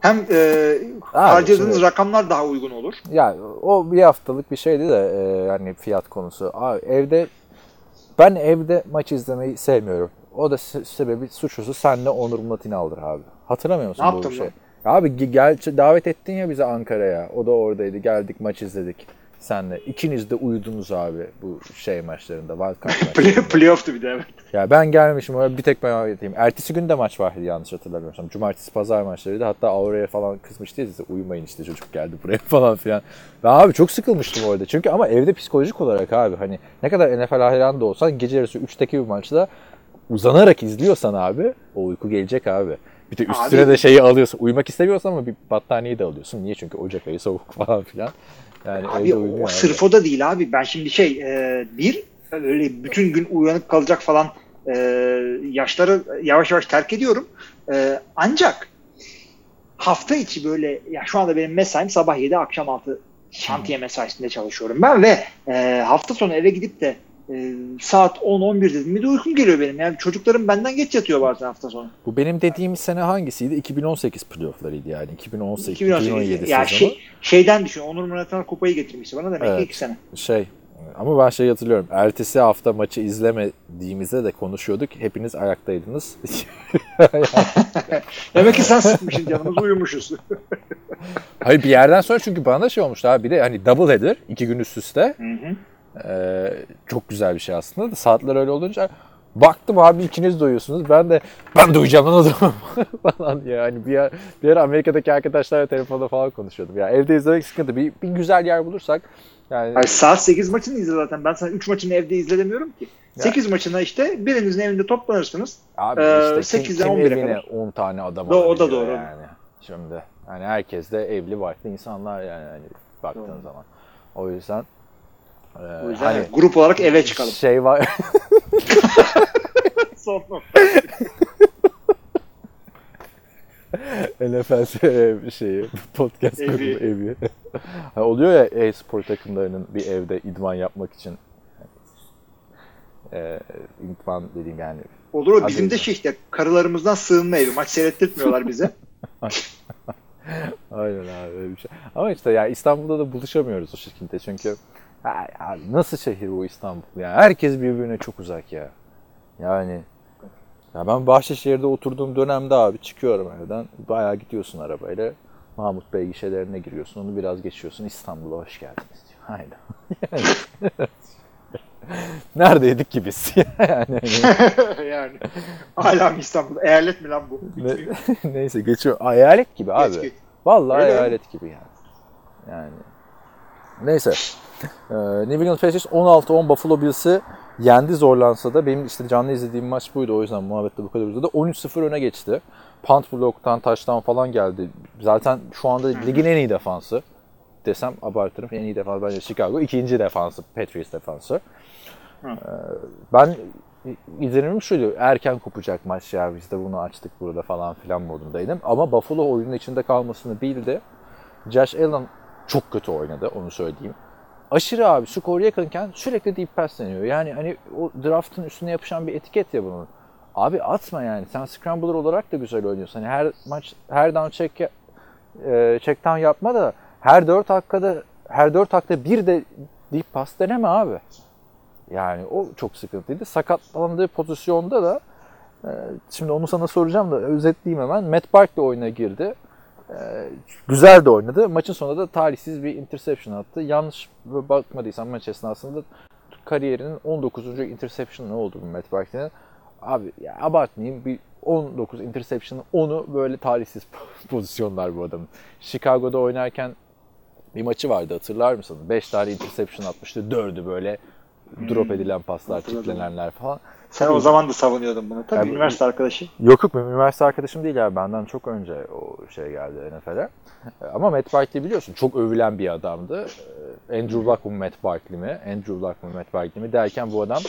Hem e, Abi, harcadığınız şimdi- rakamlar daha uygun olur. Ya o bir haftalık bir şeydi de e, hani fiyat konusu. Abi, evde ben evde maç izlemeyi sevmiyorum. O da se- sebebi suçlusu senle Onur Murat İnal'dır abi. Hatırlamıyor musun Ne bu şey? Abi ge- gel davet ettin ya bizi Ankara'ya. O da oradaydı. Geldik maç izledik senle. İkiniz de uyudunuz abi bu şey maçlarında. Wildcard [laughs] maçlarında. playoff'tu bir de evet. Ya ben gelmişim oraya bir tek ben oynatayım. Ertesi gün de maç vardı yanlış hatırlamıyorsam. Cumartesi pazar maçlarıydı. Hatta Aura'ya falan kızmıştı size uyumayın işte çocuk geldi buraya [laughs] falan filan. Ve abi çok sıkılmıştım orada. Çünkü ama evde psikolojik olarak abi hani ne kadar NFL hayranı da olsan gece yarısı 3'teki bir maçta uzanarak izliyorsan abi o uyku gelecek abi. Bir de üstüne Abi- de şeyi alıyorsun. Uyumak istemiyorsan ama bir battaniyeyi de alıyorsun. Niye? Çünkü Ocak ayı soğuk [laughs] falan filan. Yani Abi o, o abi. sırf o da değil abi. Ben şimdi şey e, bir öyle bütün gün uyanık kalacak falan e, yaşları yavaş yavaş terk ediyorum. E, ancak hafta içi böyle ya şu anda benim mesaim sabah 7 akşam 6 şantiye mesaisinde çalışıyorum ben ve e, hafta sonu eve gidip de e, saat 10-11 dedim bir de uykum geliyor benim. Yani çocuklarım benden geç yatıyor bazen hafta sonu. Bu benim dediğim sene hangisiydi? 2018 playofflarıydı yani. 2018, 2018. 2017 Ya sezonu. şey, şeyden düşün. Onur Murat kupayı getirmişti bana demek ki Evet. iki sene. Şey ama ben şey hatırlıyorum. Ertesi hafta maçı izlemediğimizde de konuşuyorduk. Hepiniz ayaktaydınız. [laughs] Demek ki sen sıkmışsın canımızı uyumuşuz. Hayır bir yerden sonra çünkü bana şey olmuştu abi. Bir de hani double header iki gün üst üste. Hı hı. Ee, çok güzel bir şey aslında da saatler öyle olunca Baktım abi ikiniz doyuyorsunuz. Ben de ben doyacağım lan o zaman [laughs] falan yani bir ara, bir ara Amerika'daki arkadaşlarla telefonda falan konuşuyordum. Ya evde izlemek sıkıntı. Bir, bir güzel yer bulursak yani Hayır, saat 8 maçını izle zaten. Ben sana 3 maçını evde izle demiyorum ki. Ya. 8 maçına işte birinizin evinde toplanırsınız. Abi Ee, işte kim, 8'den kim 11'e evine kadar. 10 tane adam Do- o da doğru. Yani. Şimdi hani herkes de evli barklı insanlar yani hani baktığın Doğru. zaman. O yüzden e, O yüzden hani grup olarak eve çıkalım. şey var [laughs] Son nokta. NFL şeyi podcast Evi. evi. evi. Hani oluyor ya e-spor takımlarının bir evde idman yapmak için e, idman dediğim yani Olur o bizim de şey işte karılarımızdan sığınma evi. Maç seyrettirtmiyorlar bize. [laughs] [laughs] Aynen abi öyle bir şey. Ama işte ya İstanbul'da da buluşamıyoruz o şekilde çünkü ha, ya nasıl şehir bu İstanbul ya herkes birbirine çok uzak ya. Yani ya ben Bahçeşehir'de oturduğum dönemde abi çıkıyorum evden bayağı gidiyorsun arabayla Mahmut Bey gişelerine giriyorsun onu biraz geçiyorsun İstanbul'a hoş geldiniz diyor. Aynen. Yani- [laughs] Neredeydik ki biz? [laughs] yani, hani- [laughs] yani. Hala İstanbul? Eyalet mi lan bu? ne- neyse geçiyor. Hayalet gibi abi. Geç, geç. Vallahi Öyle mi? hayalet gibi yani. Yani. Neyse. Ee, New England Patriots 16-10 Buffalo Bills'i yendi zorlansa da benim işte canlı izlediğim maç buydu o yüzden muhabbette bu kadar uzadı. 13-0 öne geçti. Punt block'tan taştan falan geldi. Zaten şu anda ligin en iyi defansı desem abartırım. En iyi defans bence Chicago. ikinci defansı Patriots defansı. Ee, ben izlenimim şuydu. Erken kopacak maç ya biz de bunu açtık burada falan filan modundaydım. Ama Buffalo oyunun içinde kalmasını bildi. Josh Allen çok kötü oynadı onu söyleyeyim. Aşırı abi skor yakınken sürekli deep pass deniyor. Yani hani o draftın üstüne yapışan bir etiket ya bunun. Abi atma yani. Sen scrambler olarak da güzel oynuyorsun. Hani her maç her down check e, check down yapma da her 4 dakikada her 4 dakikada bir de deep pass deneme abi. Yani o çok sıkıntıydı. Sakatlandığı pozisyonda da e, şimdi onu sana soracağım da özetleyeyim hemen. Matt Barkley oyuna girdi. E, güzel de oynadı. Maçın sonunda da talihsiz bir interception attı. Yanlış bakmadıysam maç esnasında kariyerinin 19. interception ne oldu bu Matt Barkley'nin? Abi ya abartmayayım bir 19 interception'ın 10'u böyle talihsiz [laughs] pozisyonlar bu adamın. Chicago'da oynarken bir maçı vardı hatırlar mısın? 5 tane interception atmıştı. 4'ü böyle drop edilen paslar, çiplenenler falan. Sen o zaman da savunuyordun bunu. Tabii Tabii. üniversite arkadaşı. Yok yok benim üniversite arkadaşım değil ya benden çok önce o şey geldi NFL'e. Ama Matt Barkley biliyorsun çok övülen bir adamdı. Ee, Andrew Luck mı Matt Barkley mi? Andrew Luck mı Matt Barkley mi derken bu adam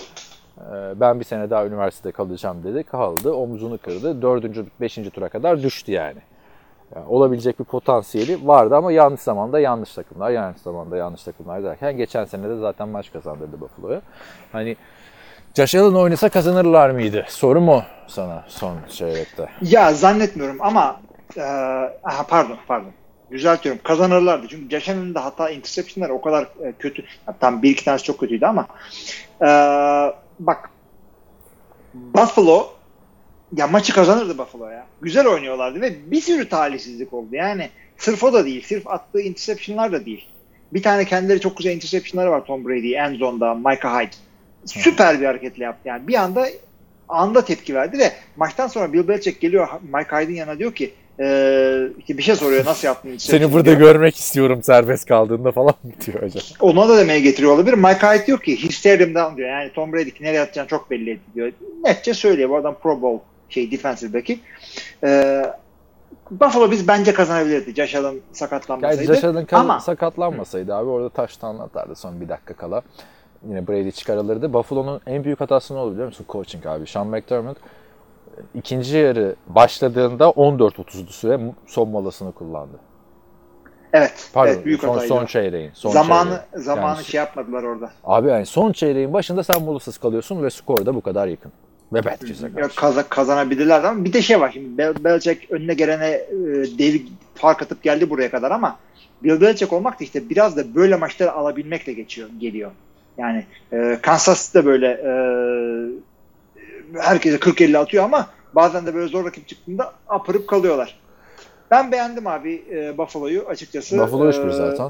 e, ben bir sene daha üniversitede kalacağım dedi. Kaldı, omzunu kırdı. Dördüncü, beşinci tura kadar düştü yani. Yani olabilecek bir potansiyeli vardı ama yanlış zamanda yanlış takımlar, yanlış zamanda yanlış takımlar derken geçen sene de zaten maç kazandırdı Buffalo'ya. Hani Josh Allen oynasa kazanırlar mıydı? Soru mu sana son çeyrekte? Ya zannetmiyorum ama e, aha, pardon pardon. Düzeltiyorum. Kazanırlardı. Çünkü Josh Allen'ın da hata interception'lar o kadar e, kötü. Tam bir iki tanesi çok kötüydü ama e, bak Buffalo ya maçı kazanırdı Buffalo ya. Güzel oynuyorlardı ve bir sürü talihsizlik oldu. Yani sırf o da değil. Sırf attığı interception'lar da değil. Bir tane kendileri çok güzel interception'ları var Tom Brady end zone'da Micah Hyde. Süper bir hareketle yaptı yani. Bir anda anda tepki verdi ve maçtan sonra Bill Belichick geliyor Mike Hyde'in yanına diyor ki e, işte bir şey soruyor nasıl yaptın? [laughs] Seni burada diyor. görmek istiyorum serbest kaldığında falan diyor hocam? Ona da demeye getiriyor olabilir. Mike Hyde diyor ki down diyor. Yani Tom Brady nereye atacağını çok belli etti diyor. Netçe söylüyor. Bu adam Pro Bowl şey defensive back'i. E, Buffalo biz bence kazanabilirdi. Josh Allen Yani sakatlanmasaydı. Josh Allen Ama sakatlanmasaydı abi orada taştan atardı son bir dakika kala. Yine Brady çıkarılırdı. Buffalo'nun en büyük hatası ne oldu biliyor musun? Coaching abi. Sean McDermott ikinci yarı başladığında 14-30'du süre son molasını kullandı. evet, Pardon evet büyük son, hataydı. son çeyreğin. Son zamanı çeyreğin. zamanı Yani- şey yapmadılar orada. Abi yani son çeyreğin başında sen molasız kalıyorsun ve skor da bu kadar yakın. Ve Patriots'a karşı. kaza- kazanabilirlerdi ama bir de şey var şimdi Bel Belichick önüne gelene e, dev fark atıp geldi buraya kadar ama Bill Belichick olmak da işte biraz da böyle maçları alabilmekle geçiyor geliyor. Yani e, Kansas City de böyle e, herkese 40-50 atıyor ama bazen de böyle zor rakip çıktığında apırıp kalıyorlar. Ben beğendim abi e, Buffalo'yu açıkçası. Buffalo 3-1 E, zaten.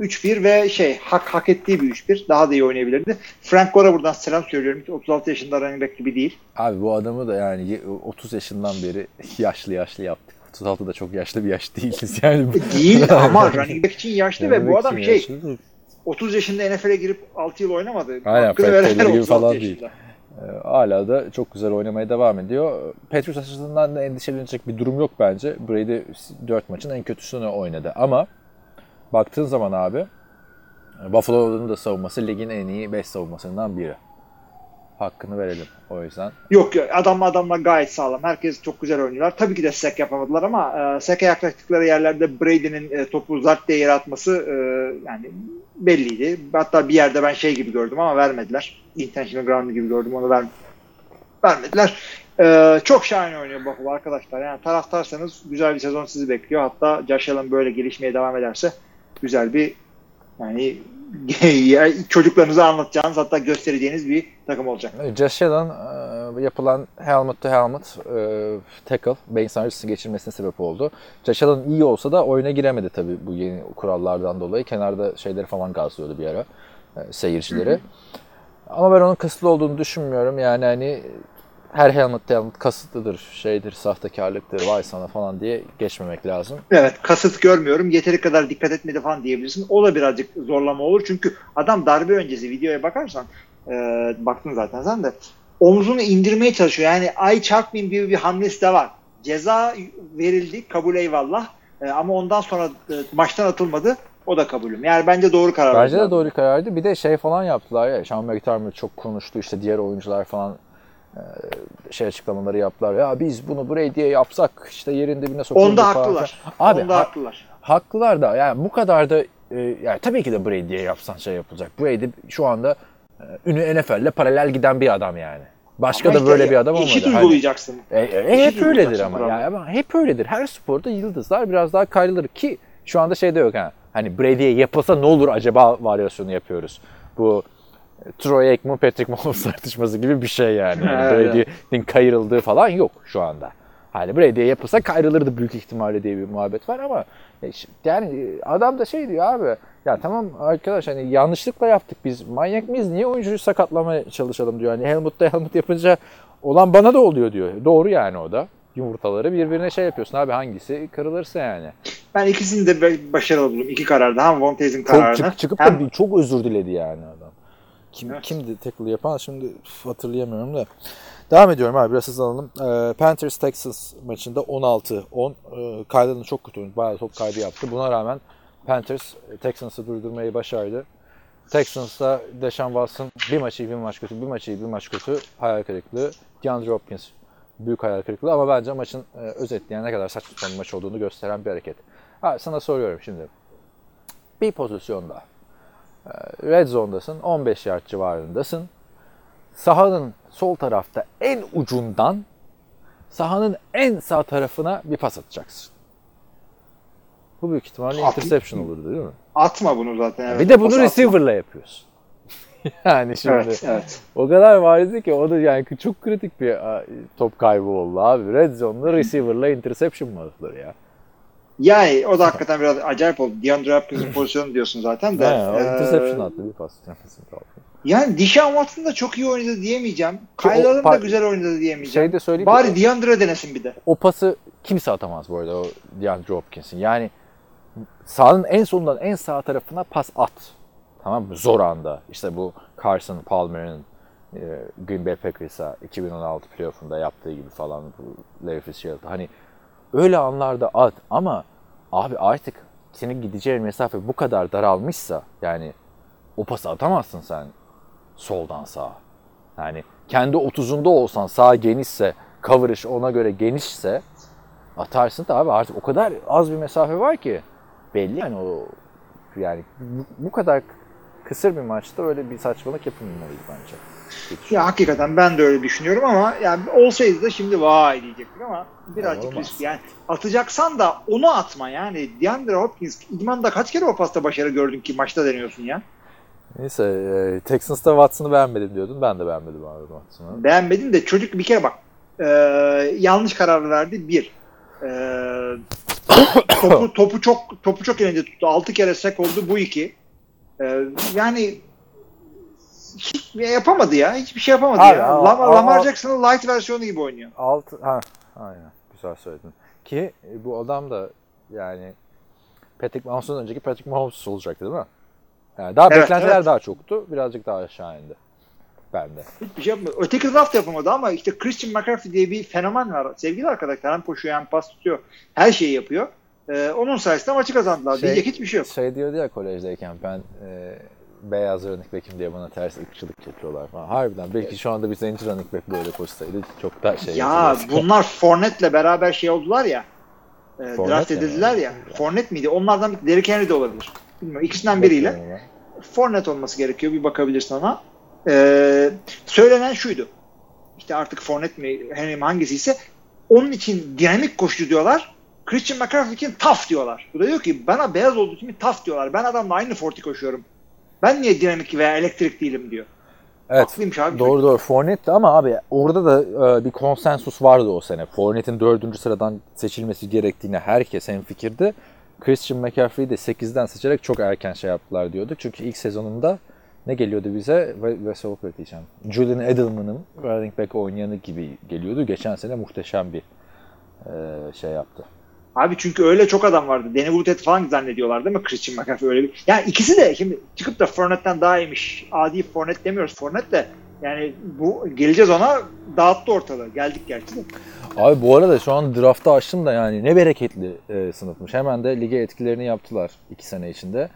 3-1 ve şey hak hak ettiği bir 3-1. Daha da iyi oynayabilirdi. Frank Gore'a buradan selam söylüyorum. Hiç 36 yaşında running back gibi değil. Abi bu adamı da yani 30 yaşından beri [laughs] yaşlı yaşlı yaptık. 36 da çok yaşlı bir yaş değiliz yani. Değil [laughs] ama running back için yaşlı ve bu adam şey değil. 30 yaşında NFL'e girip 6 yıl oynamadı. Aynen, Hakkını Fred Taylor gibi 36 falan yaşında. değil. Ee, hala da çok güzel oynamaya devam ediyor. Patriots açısından da endişelenecek bir durum yok bence. Brady 4 maçın en kötüsünü oynadı ama baktığın zaman abi Buffalo'nun da savunması ligin en iyi 5 savunmasından biri. Hakkını verelim o yüzden. Yok yok adam adamlar gayet sağlam. Herkes çok güzel oynuyorlar. Tabii ki de sek yapamadılar ama e, seke yaklaştıkları yerlerde Brady'nin e, topu zart diye yere atması e, yani belliydi. Hatta bir yerde ben şey gibi gördüm ama vermediler. Intentional ground gibi gördüm onu ver, vermediler. E, çok şahane oynuyor Buffalo arkadaşlar. Yani taraftarsanız güzel bir sezon sizi bekliyor. Hatta Josh Allen böyle gelişmeye devam ederse güzel bir yani [laughs] çocuklarınıza anlatacağınız hatta göstereceğiniz bir takım olacak. Josh Allen e, yapılan helmet to helmet e, tackle beyin sancısı geçirmesine sebep oldu. Josh Allen iyi olsa da oyuna giremedi tabii bu yeni kurallardan dolayı. Kenarda şeyleri falan gazlıyordu bir ara e, seyircileri. Hı hı. Ama ben onun kısıtlı olduğunu düşünmüyorum. Yani hani her helmet helmet kasıtlıdır, şeydir, sahtekarlıktır, vay sana falan diye geçmemek lazım. Evet, kasıt görmüyorum. Yeteri kadar dikkat etmedi falan diyebilirsin. O da birazcık zorlama olur. Çünkü adam darbe öncesi videoya bakarsan, e, baktın zaten sen de, omzunu indirmeye çalışıyor. Yani ay çarpmayayım gibi bir hamlesi de var. Ceza verildi, kabul eyvallah. E, ama ondan sonra e, maçtan atılmadı. O da kabulüm. Yani bence doğru karar. Bence de doğru karardı. Bir de şey falan yaptılar ya. Sean McDermott çok konuştu. işte diğer oyuncular falan şey açıklamaları yaptılar. Ya biz bunu Brady'ye yapsak işte yerin dibine sokurduk Onda haklılar. Abi Onda ha- haklılar. haklılar da yani bu kadar da e, yani tabii ki de Brady'ye yapsan şey yapılacak. Brady şu anda e, ünü NFL'le paralel giden bir adam yani. Başka Ama da işte böyle bir adam olmadı. Eşit Hani- uygulayacaksın. e, e, Eşit hep öyledir ama. Yani ama hep öyledir. Her sporda yıldızlar biraz daha kayrılır ki şu anda şey de yok ha. Hani Brady'ye yapılsa ne olur acaba varyasyonu yapıyoruz. Bu e, Troy Aikman, Patrick Mahomes [laughs] tartışması gibi bir şey yani. yani. Brady'nin kayırıldığı falan yok şu anda. Hani Brady'ye yapılsa kayrılırdı büyük ihtimalle diye bir muhabbet var ama e, yani adam da şey diyor abi ya tamam arkadaş hani yanlışlıkla yaptık biz manyak mıyız niye oyuncuyu sakatlamaya çalışalım diyor. Hani helmut'ta helmut yapınca olan bana da oluyor diyor. Doğru yani o da. Yumurtaları birbirine şey yapıyorsun abi hangisi kırılırsa yani. Ben ikisini de başarılı buldum. İki kararda. Hem Von Tez'in Çok kararını. çık, çıkıp da hem bir, çok özür diledi yani adam. Kim Evet. kimdi tackle yapan şimdi üf, hatırlayamıyorum da. Devam ediyorum abi biraz hızlanalım. Ee, Panthers Texans maçında 16-10 ee, Kyle'ın çok kötü oynadı. Bayağı top kaybı yaptı. Buna rağmen Panthers e, Texans'ı durdurmayı başardı. Texans'ta Deshaun Watson bir maçı iyi bir maç kötü, bir maçı iyi bir maç kötü. Hayal kırıklığı. DeAndre Hopkins büyük hayal kırıklığı ama bence maçın e, özetleyen ne kadar saçma bir maç olduğunu gösteren bir hareket. Ha, sana soruyorum şimdi. Bir pozisyonda e, red zone'dasın, 15 yard civarındasın. Sahanın sol tarafta en ucundan sahanın en sağ tarafına bir pas atacaksın. Bu büyük ihtimalle Abi- interception olurdu değil mi? atma bunu zaten. Evet. bir de bunu atma. receiver'la yapıyorsun. [laughs] yani şimdi Evet, evet. o kadar varizdi ki o da yani çok kritik bir top kaybı oldu abi. Red zone'da receiver'la interception mı atılır ya? Yani o da hakikaten biraz acayip oldu. DeAndre Hopkins'in [clears throat] pozisyonu diyorsun zaten de. O Ee, interception attı bir pas. Yani Dishon Watson da çok iyi oynadı diyemeyeceğim. Ki o Kyle Allen da güzel oynadı diyemeyeceğim. Şey de söyleyeyim Bari mi? DeAndre denesin bir de. o pası kimse atamaz bu arada o DeAndre Hopkins'in. Yani sahanın en sonundan en sağ tarafına pas at. Tamam mı? Zor anda. İşte bu Carson Palmer'ın e, Green Bay Packers'a 2016 playoff'unda yaptığı gibi falan bu Larry Fitzgerald'a. Hani öyle anlarda at ama abi artık senin gideceğin mesafe bu kadar daralmışsa yani o pası atamazsın sen soldan sağa. Yani kendi 30'unda olsan sağ genişse, coverage ona göre genişse atarsın da abi artık o kadar az bir mesafe var ki belli yani o yani bu, bu kadar kısır bir maçta öyle bir saçmalık yapılmamalıydı bence. Ya hakikaten ben de öyle düşünüyorum ama yani olsaydı da şimdi vay diyecektik ama birazcık Olmaz. risk. Yani atacaksan da onu atma yani. DeAndre Hopkins idmanda kaç kere o pasta başarı gördün ki maçta deniyorsun ya. Neyse e, Texans'ta Watson'ı beğenmedim diyordun. Ben de beğenmedim abi Watson'ı. Beğenmedin de çocuk bir kere bak e, yanlış karar verdi bir. E, [coughs] topu, topu çok topu çok elinde tuttu. 6 kere sek oldu bu iki. Ee, yani hiç yapamadı ya. Hiçbir şey yapamadı Abi, ya. al- Lamar, al- Lamar Jackson'ın light versiyonu gibi oynuyor. Alt, ha, aynen. Güzel söyledin. Ki e, bu adam da yani Patrick Mahomes'un önceki Patrick Mahomes olacaktı değil mi? Yani daha Evet, beklentiler evet. daha çoktu. Birazcık daha aşağı indi. Bende. Hiçbir şey yapmadı. Öteki draft yapamadı ama işte Christian McCaffrey diye bir fenomen var. Sevgili arkadaşlar hem koşuyor hem pas tutuyor. Her şeyi yapıyor. Ee, onun sayesinde maçı kazandılar. Şey- Diyecek hiçbir şey yok. Şey diyordu ya kolejdeyken ben e, beyaz running back'im diye bana ters ırkçılık yapıyorlar falan. Harbiden belki şu anda bir zenci running back böyle koşsaydı çok daha şey Ya [laughs] bunlar Fournette'le beraber şey oldular ya. E, draft mi? edildiler ya. Fournette miydi? Onlardan Derrick Henry de olabilir. Bilmiyorum. İkisinden biriyle. Fournette olması gerekiyor. Bir bakabilirsin ona. Ee, söylenen şuydu. İşte artık Fournette mi Henry mi hangisi ise onun için dinamik koşucu diyorlar. Christian McCaffrey için tough diyorlar. Bu da diyor ki bana beyaz olduğu için tough diyorlar. Ben adamla aynı forti koşuyorum. Ben niye dinamik veya elektrik değilim diyor. Evet. Haklıymış abi. Doğru doğru. Fournette ama abi orada da e, bir konsensus vardı o sene. Fournette'in dördüncü sıradan seçilmesi gerektiğine herkes hemfikirdi. Christian McCaffrey'i de 8'den seçerek çok erken şey yaptılar diyorduk. Çünkü ilk sezonunda ne geliyordu bize? Ve Wes Walker diyeceğim. Julian Edelman'ın running back oynayanı gibi geliyordu. Geçen sene muhteşem bir e, şey yaptı. Abi çünkü öyle çok adam vardı. Danny Woodhead falan zannediyorlar değil mi? Christian McCaffrey öyle bir. Yani ikisi de şimdi çıkıp da Fournette'den daha iyiymiş. Adi Fournette demiyoruz. Fournette de yani bu geleceğiz ona dağıttı ortalığı. Geldik gerçi de. Abi bu arada şu an draftta açtım da yani ne bereketli e, sınıfmış. Hemen de lige etkilerini yaptılar iki sene içinde.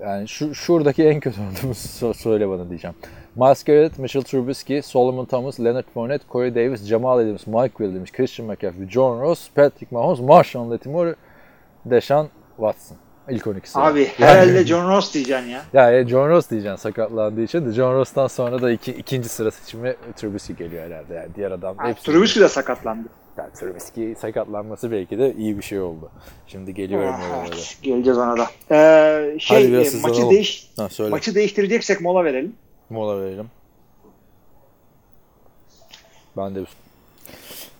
Yani şu şuradaki en kötü olduğumuzu [laughs] söyle bana diyeceğim. Garrett, Mitchell Trubisky, Solomon Thomas, Leonard Fournette, Corey Davis, Jamal Adams, Mike Williams, Christian McCaffrey, John Ross, Patrick Mahomes, Marshawn Lattimore, Deshaun Watson. İlk 12'si. Abi Yani- herhalde John Ross diyeceksin ya. Ya e, John Ross diyeceksin sakatlandığı için de John Ross'tan sonra da iki, ikinci sıra seçimi Trubisky geliyor herhalde. Yani diğer adam hepsi. Trubisky de sakatlandı. Yani Trubisky sakatlanması belki de iyi bir şey oldu. Şimdi geliyorum Ah, evet, geleceğiz ona da. Ee, şey Hadi biraz e, maçı değiş Ha söyle. maçı değiştireceksek mola verelim. Mola verelim. Ben de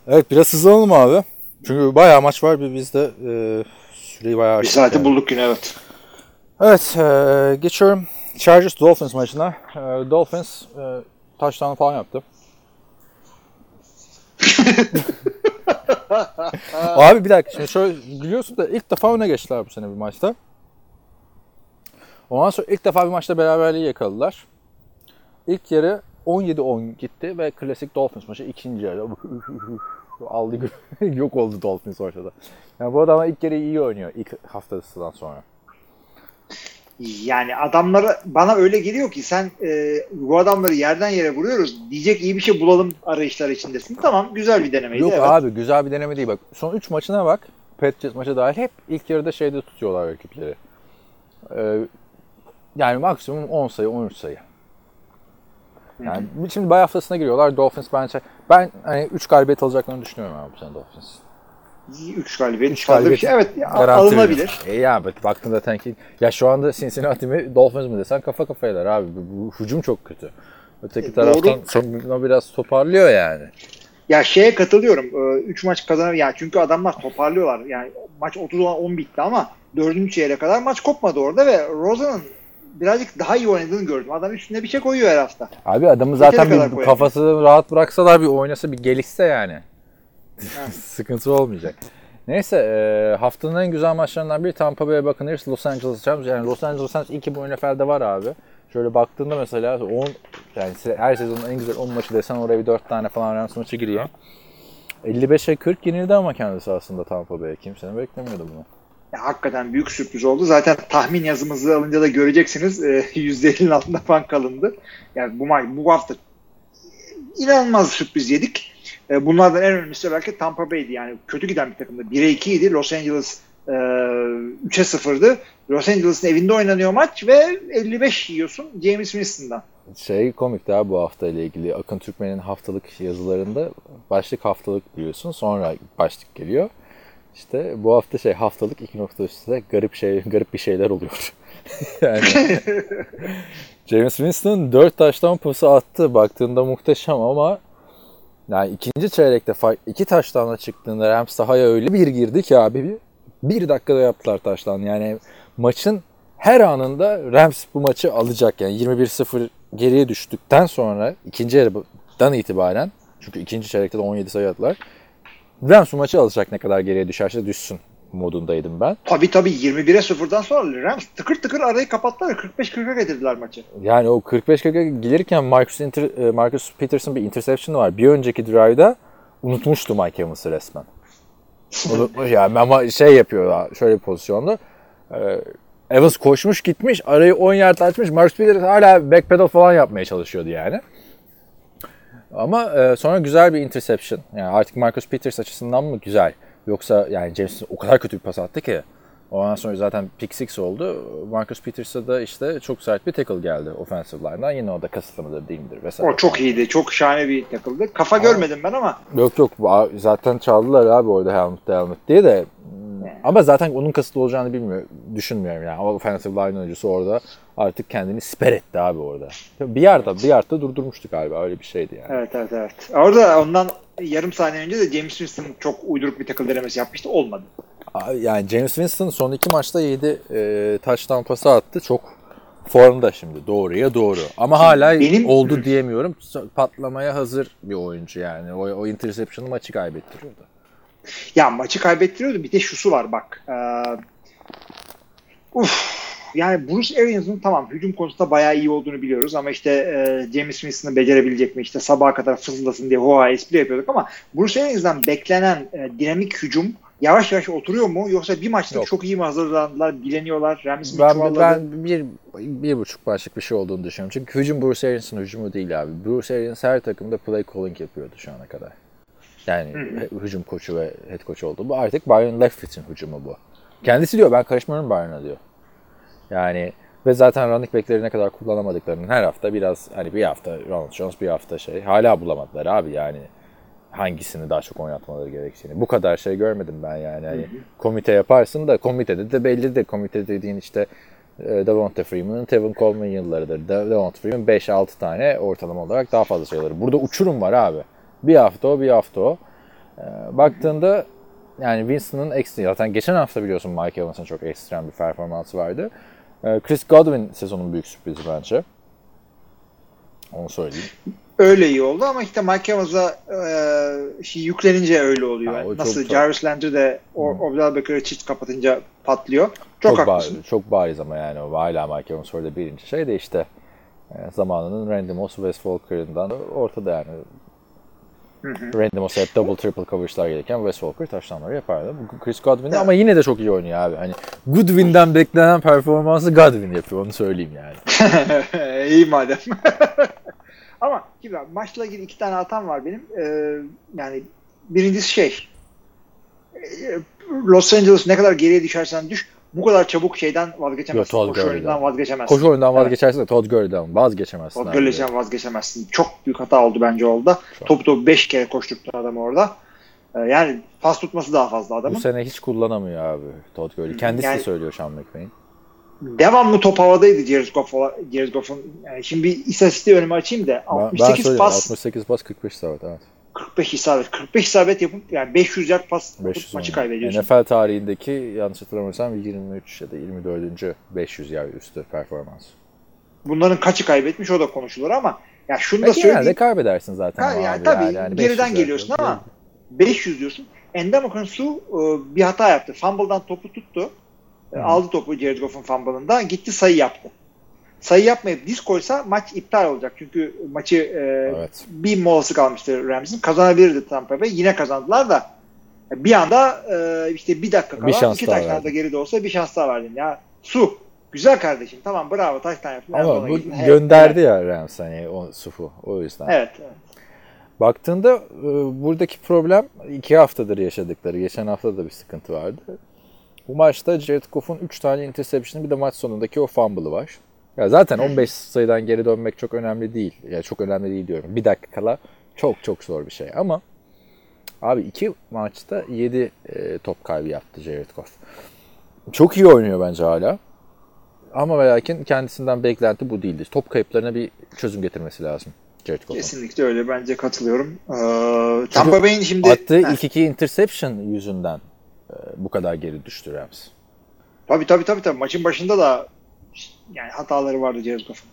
Evet biraz hızlanalım abi. Çünkü bayağı maç var bir biz de e, süreyi bayağı Bir saati yani. bulduk yine evet. Evet e, geçiyorum. Chargers Dolphins maçına. E, Dolphins e, touchdown falan yaptı. [laughs] Abi bir dakika şimdi şöyle gülüyorsun da ilk defa öne geçtiler bu sene bir maçta. Ondan sonra ilk defa bir maçta beraberliği yakaladılar. İlk yarı 17-10 gitti ve klasik Dolphins maçı ikinci yarı aldı [laughs] yok oldu Dolphins ortada. Yani bu adam ilk yarı iyi oynuyor ilk haftasından sonra. Yani adamları bana öyle geliyor ki sen e, bu adamları yerden yere vuruyoruz diyecek iyi bir şey bulalım arayışlar içindesin. Tamam güzel bir denemeydi. Yok evet. abi güzel bir deneme değil bak. Son 3 maçına bak. Patriots maçı dahil hep ilk yarıda şeyde tutuyorlar rakipleri. Ee, yani maksimum 10 sayı 13 sayı. Yani şimdi bay haftasına giriyorlar. Dolphins bence ben hani 3 galibiyet alacaklarını düşünüyorum abi bu sene Dolphins. 3 galibiyet Üç galibiyet şey. Evet ya, alınabilir. E ya bak baktığında tanki ya şu anda Cincinnati mi Dolphins mi desen kafa kafaylar abi. Bu, bu hücum çok kötü. Öteki E, taraftan savunma biraz toparlıyor yani. Ya şeye katılıyorum. 3 maç kazanır. Yani çünkü adamlar toparlıyorlar. Yani maç 30 10 bitti ama 4. çeyreğe kadar maç kopmadı orada ve Rosen'ın birazcık daha iyi oynadığını gördüm. Adam üstüne bir şey koyuyor her hafta. Abi adamı zaten bir koyar. kafasını rahat bıraksalar bir oynasa bir gelişse yani. [laughs] Sıkıntı olmayacak. Neyse e, haftanın en güzel maçlarından biri Tampa Bay Buccaneers Los Angeles Rams. Yani Los Angeles Rams iki bu NFL'de var abi. Şöyle baktığında mesela 10 yani her sezonun en güzel 10 maçı desen oraya bir 4 tane falan Rams maçı giriyor. 55'e 40 yenildi ama kendisi aslında Tampa Bay. Kimsenin beklemiyordu bunu. Ya, hakikaten büyük sürpriz oldu. Zaten tahmin yazımızı alınca da göreceksiniz. E, [laughs] %50'nin altında falan kalındı. Yani bu bu hafta inanılmaz sürpriz yedik. E, bunlardan en önemlisi belki Tampa Bay'di. Yani kötü giden bir takımdı. 1'e 2 idi. Los Angeles e, 3'e 0'dı. Los Angeles'ın evinde oynanıyor maç ve 55 yiyorsun James Winston'dan. Şey komik daha bu hafta ile ilgili. Akın Türkmen'in haftalık yazılarında başlık haftalık biliyorsun. Sonra başlık geliyor. İşte bu hafta şey haftalık iki nokta üstte garip şey [laughs] garip bir şeyler oluyor. [laughs] yani [laughs] James Winston 4 taştan pası attı. Baktığında muhteşem ama yani ikinci çeyrekte iki taştanla çıktığında Rams sahaya öyle bir girdi ki abi bir Bir dakikada yaptılar taştan. Yani maçın her anında Rams bu maçı alacak. Yani 21-0 geriye düştükten sonra ikinci yarıdan itibaren çünkü ikinci çeyrekte de 17 sayı attılar. Rams maçı alacak ne kadar geriye düşerse düşsün modundaydım ben. Tabii tabii 21'e 0'dan sonra Rams tıkır tıkır arayı kapattılar. 45-40'a getirdiler maçı. Yani o 45-40'a gelirken Marcus, Inter, Marcus Peterson bir interception var. Bir önceki drive'da unutmuştu Mike Evans'ı resmen. [laughs] Unutmuş yani ama şey yapıyor şöyle bir pozisyonda. Ee, Evans koşmuş gitmiş arayı 10 yard açmış. Marcus Peterson hala backpedal falan yapmaya çalışıyordu yani. Ama e, sonra güzel bir interception. Yani artık Marcus Peters açısından mı güzel? Yoksa yani James o kadar kötü bir pas attı ki. Ondan sonra zaten pick six oldu. Marcus Peters'a da işte çok sert bir tackle geldi offensive line'dan. Yine o da kasıtlı mıdır değil midir vesaire. O çok iyiydi. Çok şahane bir takıldı. Kafa görmedim ben ama Yok yok zaten çaldılar abi orada helmet helmet diye de ama zaten onun kasıtlı olacağını bilmiyorum, düşünmüyorum yani. O offensive line oyuncusu orada artık kendini siper etti abi orada. Bir yerde bir yerde durdurmuştuk galiba öyle bir şeydi yani. Evet evet evet. Orada ondan yarım saniye önce de James Winston çok uyduruk bir takıl denemesi yapmıştı. Olmadı. Yani James Winston son iki maçta 7 e, touchdown pası attı. Çok formda şimdi doğruya doğru. Ama hala Benim- oldu diyemiyorum. Patlamaya hazır bir oyuncu yani. O, o interception'ı maçı kaybettiriyordu. Ya maçı kaybettiriyordu. Bir de şusu var bak. Ee, uf, yani Bruce Arians'ın tamam hücum konusunda bayağı iyi olduğunu biliyoruz ama işte e, James Winston'ı becerebilecek mi işte sabaha kadar fısıldasın diye hoa espri yapıyorduk ama Bruce Arians'dan beklenen e, dinamik hücum yavaş yavaş oturuyor mu yoksa bir maçta Yok. çok iyi mi hazırlandılar bileniyorlar Rams Ben, çuvalladı? ben bir, bir buçuk başlık bir şey olduğunu düşünüyorum. Çünkü hücum Bruce Arians'ın hücumu değil abi. Bruce Arians her takımda play calling yapıyordu şu ana kadar. Yani he- hücum koçu ve head coach oldu. Bu artık Byron Leftwich'in hücumu bu. Kendisi diyor ben karışmıyorum Byron'a diyor. Yani ve zaten running back'leri ne kadar kullanamadıklarının her hafta biraz hani bir hafta Ronald Jones bir hafta şey hala bulamadılar abi yani hangisini daha çok oynatmaları gerektiğini. Bu kadar şey görmedim ben yani. Hani komite yaparsın da komitede de bellidir. Komite dediğin işte e, Devonta Freeman'ın Tevin Coleman yıllarıdır. De- Devonta Freeman 5-6 tane ortalama olarak daha fazla sayıları. Burada uçurum var abi. Bir hafta o, bir hafta o. E, baktığında yani Winston'ın ekstra, zaten geçen hafta biliyorsun Mike Evans'ın çok ekstrem bir performansı vardı. E, Chris Godwin sezonun büyük sürprizi bence. Onu söyleyeyim. Öyle iyi oldu ama işte Mike Evans'a e, şey yüklenince öyle oluyor. Çok- Nasıl çok- Jarvis Landry de o, Odell Becker'ı çift kapatınca patlıyor. Çok, Çok, haklısın. bariz, çok bariz ama yani o hala Mike Evans orada birinci şey de işte e, zamanının Randy Moss, Wes Walker'ından ortada yani. Randy Moss'a hep double triple coverage'lar gelirken Wes Walker taşlanları yapardı. Bu Chris Godwin de ama yine de çok iyi oynuyor abi. Hani Goodwin'den beklenen performansı Godwin yapıyor onu söyleyeyim yani. [laughs] İyi madem. [laughs] Ama şimdi bak, maçla ilgili iki tane hatam var benim. Ee, yani birincisi şey e, Los Angeles ne kadar geriye düşersen düş bu kadar çabuk şeyden vazgeçemezsin. Yok, Todd Koşu oyundan vazgeçemezsin. Koşu oyundan Evet. vazgeçersin de Todd Gurley'den vazgeçemezsin. Todd abi. Gurley'den vazgeçemezsin. Çok büyük hata oldu bence orada. Topu topu 5 kere koşturttu adam orada. Ee, yani pas tutması daha fazla Bu adamın. sene hiç kullanamıyor abi Todd Gurley. Kendisi Yani- de söylüyor Sean McVay'in. Devamlı top havadaydı Jared Goff. Jared Goff'un. Yani şimdi bir istatistiği önüme açayım da Ben, ben 68 söyleyeyim pas 68 pas 45 isabet evet. 45 isabet. 45 isabet yapıp yani 500 yard pas atıp 500 maçı kaybediyorsun. NFL tarihindeki yanlış hatırlamıyorsam 23 ya da 24. 500 yer üstü performans. Bunların kaçı kaybetmiş o da konuşulur ama ya şunu da Ya genelde söyleyeyim. kaybedersin zaten ama yani abi. tabii yani, yani geriden 500 geliyorsun yer. ama 500 diyorsun. Endamakan Su e, bir hata yaptı. Fumble'dan topu tuttu. E, Aldı topu Jared Goff'un fumble'ında. Gitti sayı yaptı. Sayı yapmayıp diz koysa maç iptal olacak. Çünkü maçı e, Evet. bir molası kalmıştı Rams'in. Kazanabilirdi Tampa Bay. Yine kazandılar da bir anda e, işte bir dakika kala Bir şans iki taşlarda verdin. geride olsa bir şans daha verdin. Ya su güzel kardeşim tamam bravo taştan yaptın. Ama bu gittin. Evet, gönderdi ya Rams hani o sufu o yüzden. Evet. evet. Baktığında e, buradaki problem iki haftadır yaşadıkları. Geçen hafta da bir sıkıntı vardı. Bu maçta Jared Goff'un 3 tane interception'ı bir de maç sonundaki o fumble'ı var. Ya zaten 15 sayıdan geri dönmek çok önemli değil. Ya çok önemli değil diyorum. Bir dakika kala çok çok zor bir şey ama abi iki maçta 7 e, top kaybı yaptı Jared Goff. Çok iyi oynuyor bence hala. Ama ve lakin kendisinden beklenti bu değildi. Top kayıplarına bir çözüm getirmesi lazım Jared Goff'un. Kesinlikle öyle. Bence katılıyorum. Ee, Tampa Bay'in şimdi Attığı ilk iki interception yüzünden bu kadar geri düştü Rams. Tabii tabii tabii tabii. Maçın başında da yani hataları vardı Jared Goff'un.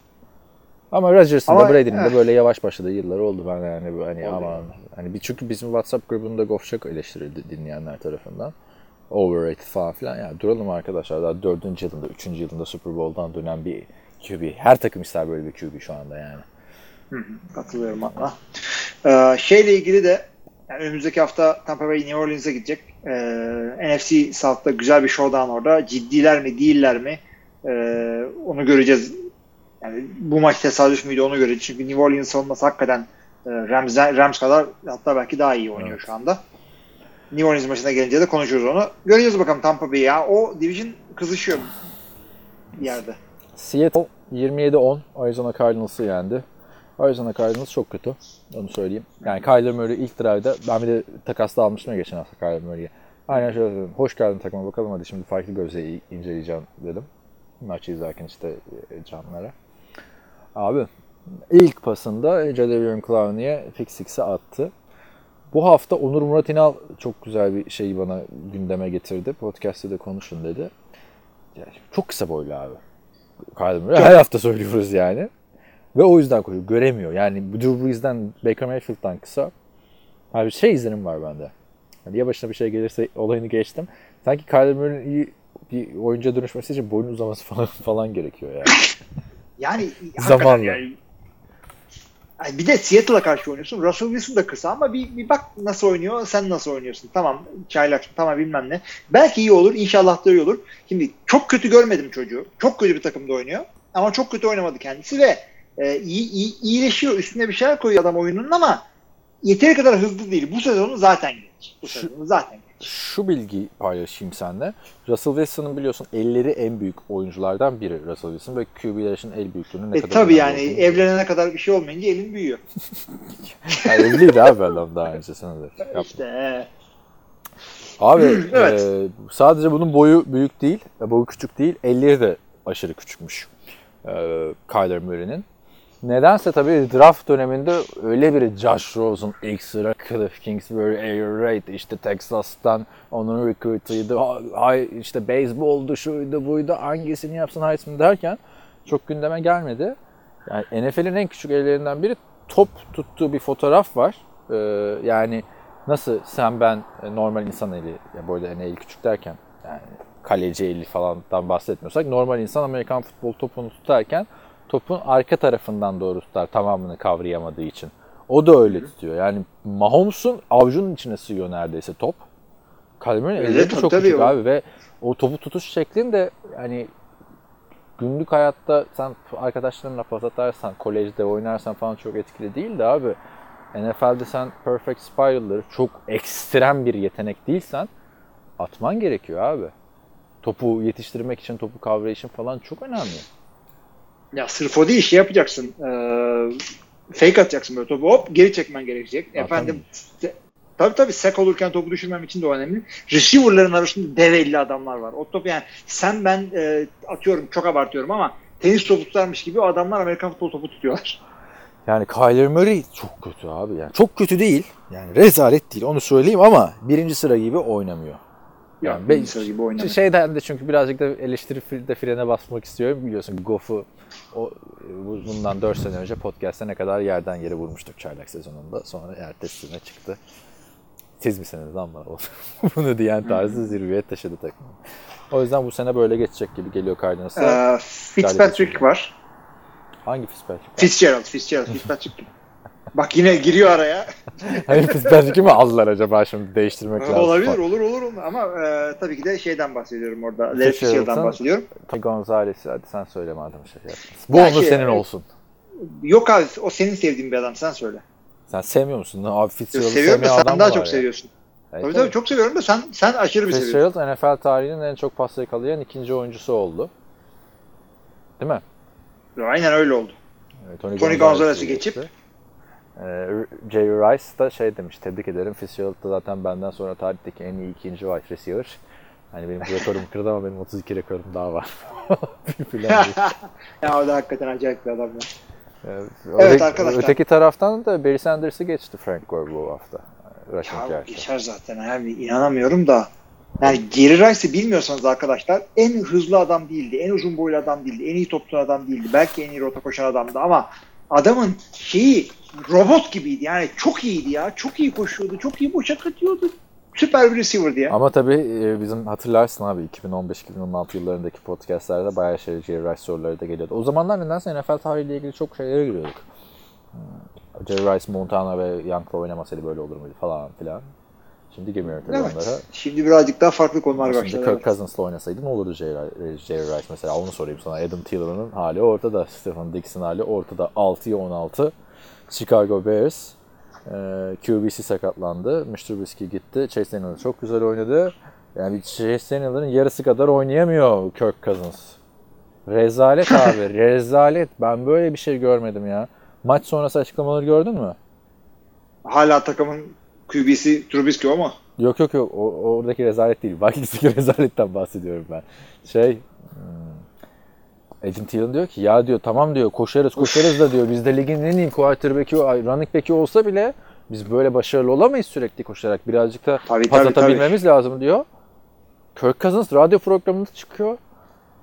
Ama Rodgers'ın da Brady'nin de eh. böyle yavaş başladığı yıllar oldu ben yani bu hani aman yani. hani bir çünkü bizim WhatsApp grubunda Goff çok eleştirildi dinleyenler tarafından. Overrated falan filan. Ya duralım arkadaşlar daha dördüncü yılında, üçüncü yılında Super Bowl'dan dönen bir QB. Her takım ister böyle bir QB şu anda yani. Katılıyorum valla. Ee, şeyle ilgili de yani önümüzdeki hafta Tampa Bay New Orleans'a gidecek. Ee, NFC South'ta güzel bir showdown orada. Ciddiler mi değiller mi? Ee, onu göreceğiz. Yani bu maç tesadüf müydü onu göreceğiz. Çünkü New Orleans savunması hakikaten e, Rams, Rams kadar hatta belki daha iyi oynuyor Evet. şu anda. New Orleans maçına gelince de konuşuruz onu. Göreceğiz bakalım Tampa Bay ya. O division kızışıyor bir yerde. Seattle 27-10 Arizona Cardinals'ı yendi. Arizona Cardinals çok kötü. Onu söyleyeyim. Yani Kyler Murray ilk drive'da ben bir de takasla almıştım ya geçen hafta Kyler Murray'i. Aynen şöyle dedim. Hoş geldin takıma bakalım hadi şimdi farklı gözle inceleyeceğim dedim. Maçı izlerken işte e, canlara. Abi ilk pasında Jadavion Clowney'e pick six'i attı. Bu hafta Onur Murat İnal çok güzel bir şeyi bana gündeme getirdi. Podcast'te de konuşun dedi. Yani çok kısa boylu abi. Murray. Her hafta söylüyoruz yani. Ve o yüzden koyuyor. Göremiyor. Yani Drew Brees'den Baker Mayfield'dan kısa. Abi şey izlenim var bende. Yani ya başına bir şey gelirse olayını geçtim. Sanki Kyler Murray'in iyi bir oyuncuya dönüşmesi için boyun uzaması [laughs] falan, falan gerekiyor yani. Yani [laughs] Zamanla. Yani, Ay bir de Seattle'a karşı oynuyorsun. Russell Wilson da kısa ama bir, bir bak nasıl oynuyor, sen nasıl oynuyorsun. Tamam çaylak, tamam bilmem ne. Belki iyi olur, inşallah da iyi olur. Şimdi çok kötü görmedim çocuğu. Çok kötü bir takımda oynuyor. Ama çok kötü oynamadı kendisi ve e, iyi, iyi, iyileşiyor. Üstüne bir şeyler koyuyor adam oyunun ama yeteri kadar hızlı değil. Bu sezonu zaten geç. Bu Şu- sezonu zaten geç. Şu bilgi paylaşayım seninle. Russell Wilson'ın biliyorsun elleri en büyük oyunculardan biri Russell Wilson ve QB'ler için el büyüklüğünün ne E, kadar tabii yani olduğunu- evlenene kadar bir şey olmayınca elin büyüyor. [laughs] Yani evliydi abi adam daha öncesinde de. [laughs] Yapma. İşte Abi [clears throat] Evet. e, sadece bunun boyu büyük değil, e, boyu küçük değil, elleri de aşırı küçükmüş e, Kyler Murray'nin. Nedense tabii draft döneminde öyle bir Josh Rosen, ilk sıra Cliff Kingsbury, Air Raid, işte Texas'tan onun recruit'ıydı, işte baseball'du, şuydu, buydu, hangisini yapsın Heisman derken çok gündeme gelmedi. Yani NFL'in en küçük ellerinden biri top tuttuğu bir fotoğraf var. Ee, yani nasıl sen ben e, normal insan eli, ya böyle hani el küçük derken yani kaleci eli falandan bahsetmiyorsak normal insan Amerikan futbol topunu tutarken topun arka tarafından doğru tutar tamamını kavrayamadığı için. O da öyle tutuyor. Yani Mahomes'un avucunun içine sığıyor neredeyse top. Elleri tabii, çok küçük o. abi ve o topu tutuş şeklin de yani günlük hayatta sen arkadaşlarınla pas atarsan, kolejde oynarsan falan çok etkili değil de abi NFL'de sen perfect spiral'ları çok ekstrem bir yetenek değilsen atman gerekiyor abi. Topu yetiştirmek için, topu kavrayışın falan çok önemli. Ya sırf o değil şey yapacaksın. Ee, fake atacaksın böyle topu hop geri çekmen gerekecek. Ya, Efendim se- tabii tabii sek olurken topu düşürmem için de o önemli. Receiver'ların arasında dev elli adamlar var. O top yani sen ben e, atıyorum çok abartıyorum ama tenis topu tutarmış gibi o adamlar Amerikan futbol topu tutuyorlar. Yani Kyler Murray çok kötü abi. Yani çok kötü değil. Yani rezalet değil onu söyleyeyim ama birinci sıra gibi oynamıyor. Ya Yani ben, ben- gibi oynamıyor. Şeyden de çünkü birazcık da eleştiri de frene basmak istiyorum. Biliyorsun Goff'u o, bu- bundan 4 sene önce podcast'te ne kadar yerden yere vurmuştuk çaylak sezonunda. Sonra ertesine çıktı. Siz misiniz lan bana? [laughs] Bunu diyen tarzı zirveye taşıdı takımı. O yüzden bu sene böyle geçecek gibi geliyor Cardinals'a. Ee, Fitzpatrick var. Hangi Fitzpatrick? Fitzgerald, Fitzgerald, Fitzpatrick. Bak yine giriyor araya. Hangi Fitzpatrick'i mi aldılar acaba şimdi değiştirmek lazım? Olabilir, olur, olur. Ama e, tabii ki de şeyden bahsediyorum orada. Larry Fitzgerald'dan bahsediyorum. Tony Gonzalez'i hadi sen söyle madem şey yaptın. Bu Ya onun şey- senin olsun. Yok abi o senin sevdiğin bir adam sen söyle. Sen sevmiyor musun? Abi Fitzgerald'ı seviyorum da sen daha çok ya? seviyorsun. Evet, tabii tabii. çok seviyorum da sen sen aşırı bir seviyorsun. Fitzgerald NFL tarihinin en çok pas yakalayan ikinci oyuncusu oldu. Değil mi? Aynen öyle oldu. Evet, Tony Gonzalez'i Gonzalez'i geçip- Ee, Jerry Rice da şey demiş, tebrik ederim. Fitzgerald da zaten benden sonra tarihteki en iyi ikinci wide receiver. Hani benim rekorumu kırdı ama benim 32 rekorum daha var. [laughs] [laughs] Ya o da hakikaten acayip bir adam ya. Evet, Evet arkadaşlar. Öteki taraftan da Barry Sanders'ı geçti Frank Gore bu hafta. Rushing Ya geçer zaten abi inanamıyorum da. Yani Jerry Rice'ı bilmiyorsanız arkadaşlar en hızlı adam değildi, en uzun boylu adam değildi, en iyi topçu adam değildi. Belki en iyi rota koşan adamdı ama adamın şeyi robot gibiydi. Yani çok iyiydi ya. Çok iyi koşuyordu, çok iyi boşa katıyordu. Süper bir receiver'dı ya. Ama tabii e, bizim hatırlarsın abi 2015-2016 yıllarındaki podcastlerde bayağı şey Jerry Rice soruları da geliyordu. O zamanlar nedense NFL tarihiyle ilgili çok şeylere giriyorduk. Hmm, Jerry Rice, Montana ve Young'la oynamasaydı böyle olur muydu falan filan. Şimdi girmiyorum tabii Evet. onlara. Şimdi birazcık daha farklı konular Şimdi başladı. Kirk Cousins'la oynasaydı ne olurdu Jerry, Jerry Rice mesela onu sorayım sana. Adam Thielen'ın hali ortada. Stephen Dixon hali ortada. 6'ya 16. Chicago Bears. Ee, QB'si sakatlandı. Trubisky gitti. Chase Daniel çok güzel oynadı. Yani Chase Daniel'ın yarısı kadar oynayamıyor Kirk Cousins. Rezalet [laughs] abi. rezalet. Ben böyle bir şey görmedim ya. Maç sonrası açıklamaları gördün mü? Hala takımın QB'si Trubisky ama Yok yok yok. O, oradaki rezalet değil. Vikings'teki [laughs] rezaletten bahsediyorum ben. Şey hmm, Adam Thielen diyor ki ya diyor tamam diyor koşarız koşarız da diyor bizde ligin en iyi quarterback'i running back'i olsa bile biz böyle başarılı olamayız sürekli koşarak. Birazcık da Tabii, pas tabii, atabilmemiz lazım diyor. Kirk Cousins radyo programında çıkıyor.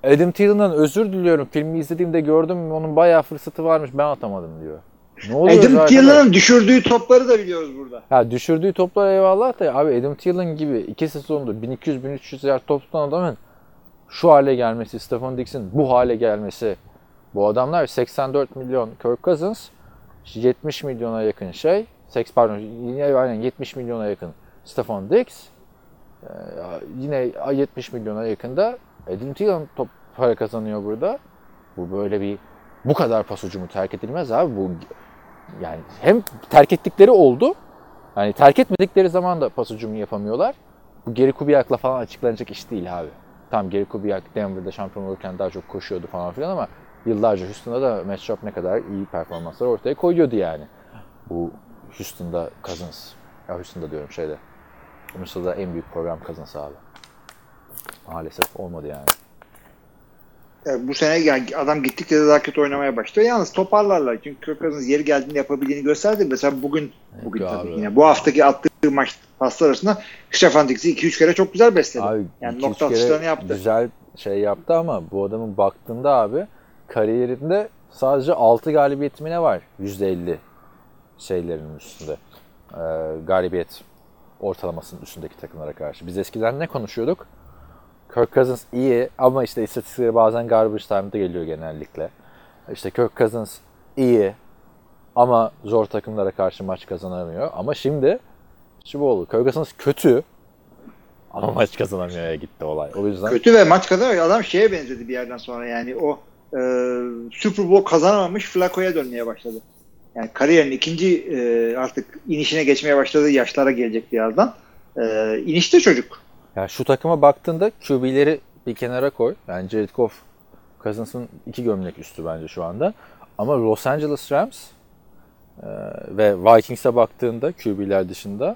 Adam Thielen'dan özür diliyorum. Filmi izlediğimde gördüm onun bayağı fırsatı varmış ben atamadım diyor. Ne oluyor Adam zaten? Thielen'ın düşürdüğü topları da biliyoruz burada. Ha düşürdüğü toplar eyvallah da abi Adam Thielen gibi iki sezondur 1200-1300 yard top tutan adamın şu hale gelmesi, Stephen Dix'in bu hale gelmesi. Bu adamlar 84 milyon Kirk Cousins, 70 milyona yakın şey, 80 pardon yine aynen 70 milyona yakın Stephen Dix, yine 70 milyona yakın da Adam Thielen top para kazanıyor burada. Bu böyle bir bu kadar pas ucumu terk edilmez abi. Bu yani hem terk ettikleri oldu. Yani terk etmedikleri zaman da pas ucumu yapamıyorlar. Bu Geri Kubiak'la falan açıklanacak iş değil abi. Tam Geri Kubiak Denver'da şampiyon olurken daha çok koşuyordu falan filan ama yıllarca Houston'da da matchup ne kadar iyi performanslar ortaya koyuyordu yani. Bu Houston'da Cousins. Ya Houston'da diyorum şeyde. Minnesota'da en büyük program Cousins abi. Maalesef olmadı yani. Yani bu sene yani adam gittikçe de daha kötü oynamaya başlıyor. Yalnız toparlarlar. Çünkü Kirk Cousins yeri geldiğinde yapabildiğini gösterdi. Mesela bugün bugün Yok tabii abi. yine bu haftaki attığı maç paslar arasında Stefan Dix'i 2-3 kere çok güzel besledi. Abi yani nokta atışlarını yaptı. Güzel şey yaptı ama bu adamın baktığında abi kariyerinde sadece 6 galibiyeti mi ne var? %50 şeylerin üstünde. Ee, galibiyet ortalamasının üstündeki takımlara karşı. Biz eskiden ne konuşuyorduk? Kirk Cousins iyi ama işte istatistikleri bazen garbage time'da geliyor genellikle. İşte Kirk Cousins iyi ama zor takımlara karşı maç kazanamıyor. Ama şimdi şu bu oldu. Kirk Cousins kötü ama [laughs] maç kazanamıyor gitti olay. O yüzden Kötü ve maç kazanıyor. Adam şeye benzedi bir yerden sonra yani o e, Super Bowl kazanamamış Flacco'ya dönmeye başladı. Yani kariyerin ikinci e, artık inişine geçmeye başladığı yaşlara gelecek birazdan. E, inişte çocuk. Ya şu takıma baktığında QB'leri bir kenara koy. Yani Jared Goff Cousins'ın iki gömlek üstü bence şu anda. Ama Los Angeles Rams e, ve Vikings'e baktığında QB'ler dışında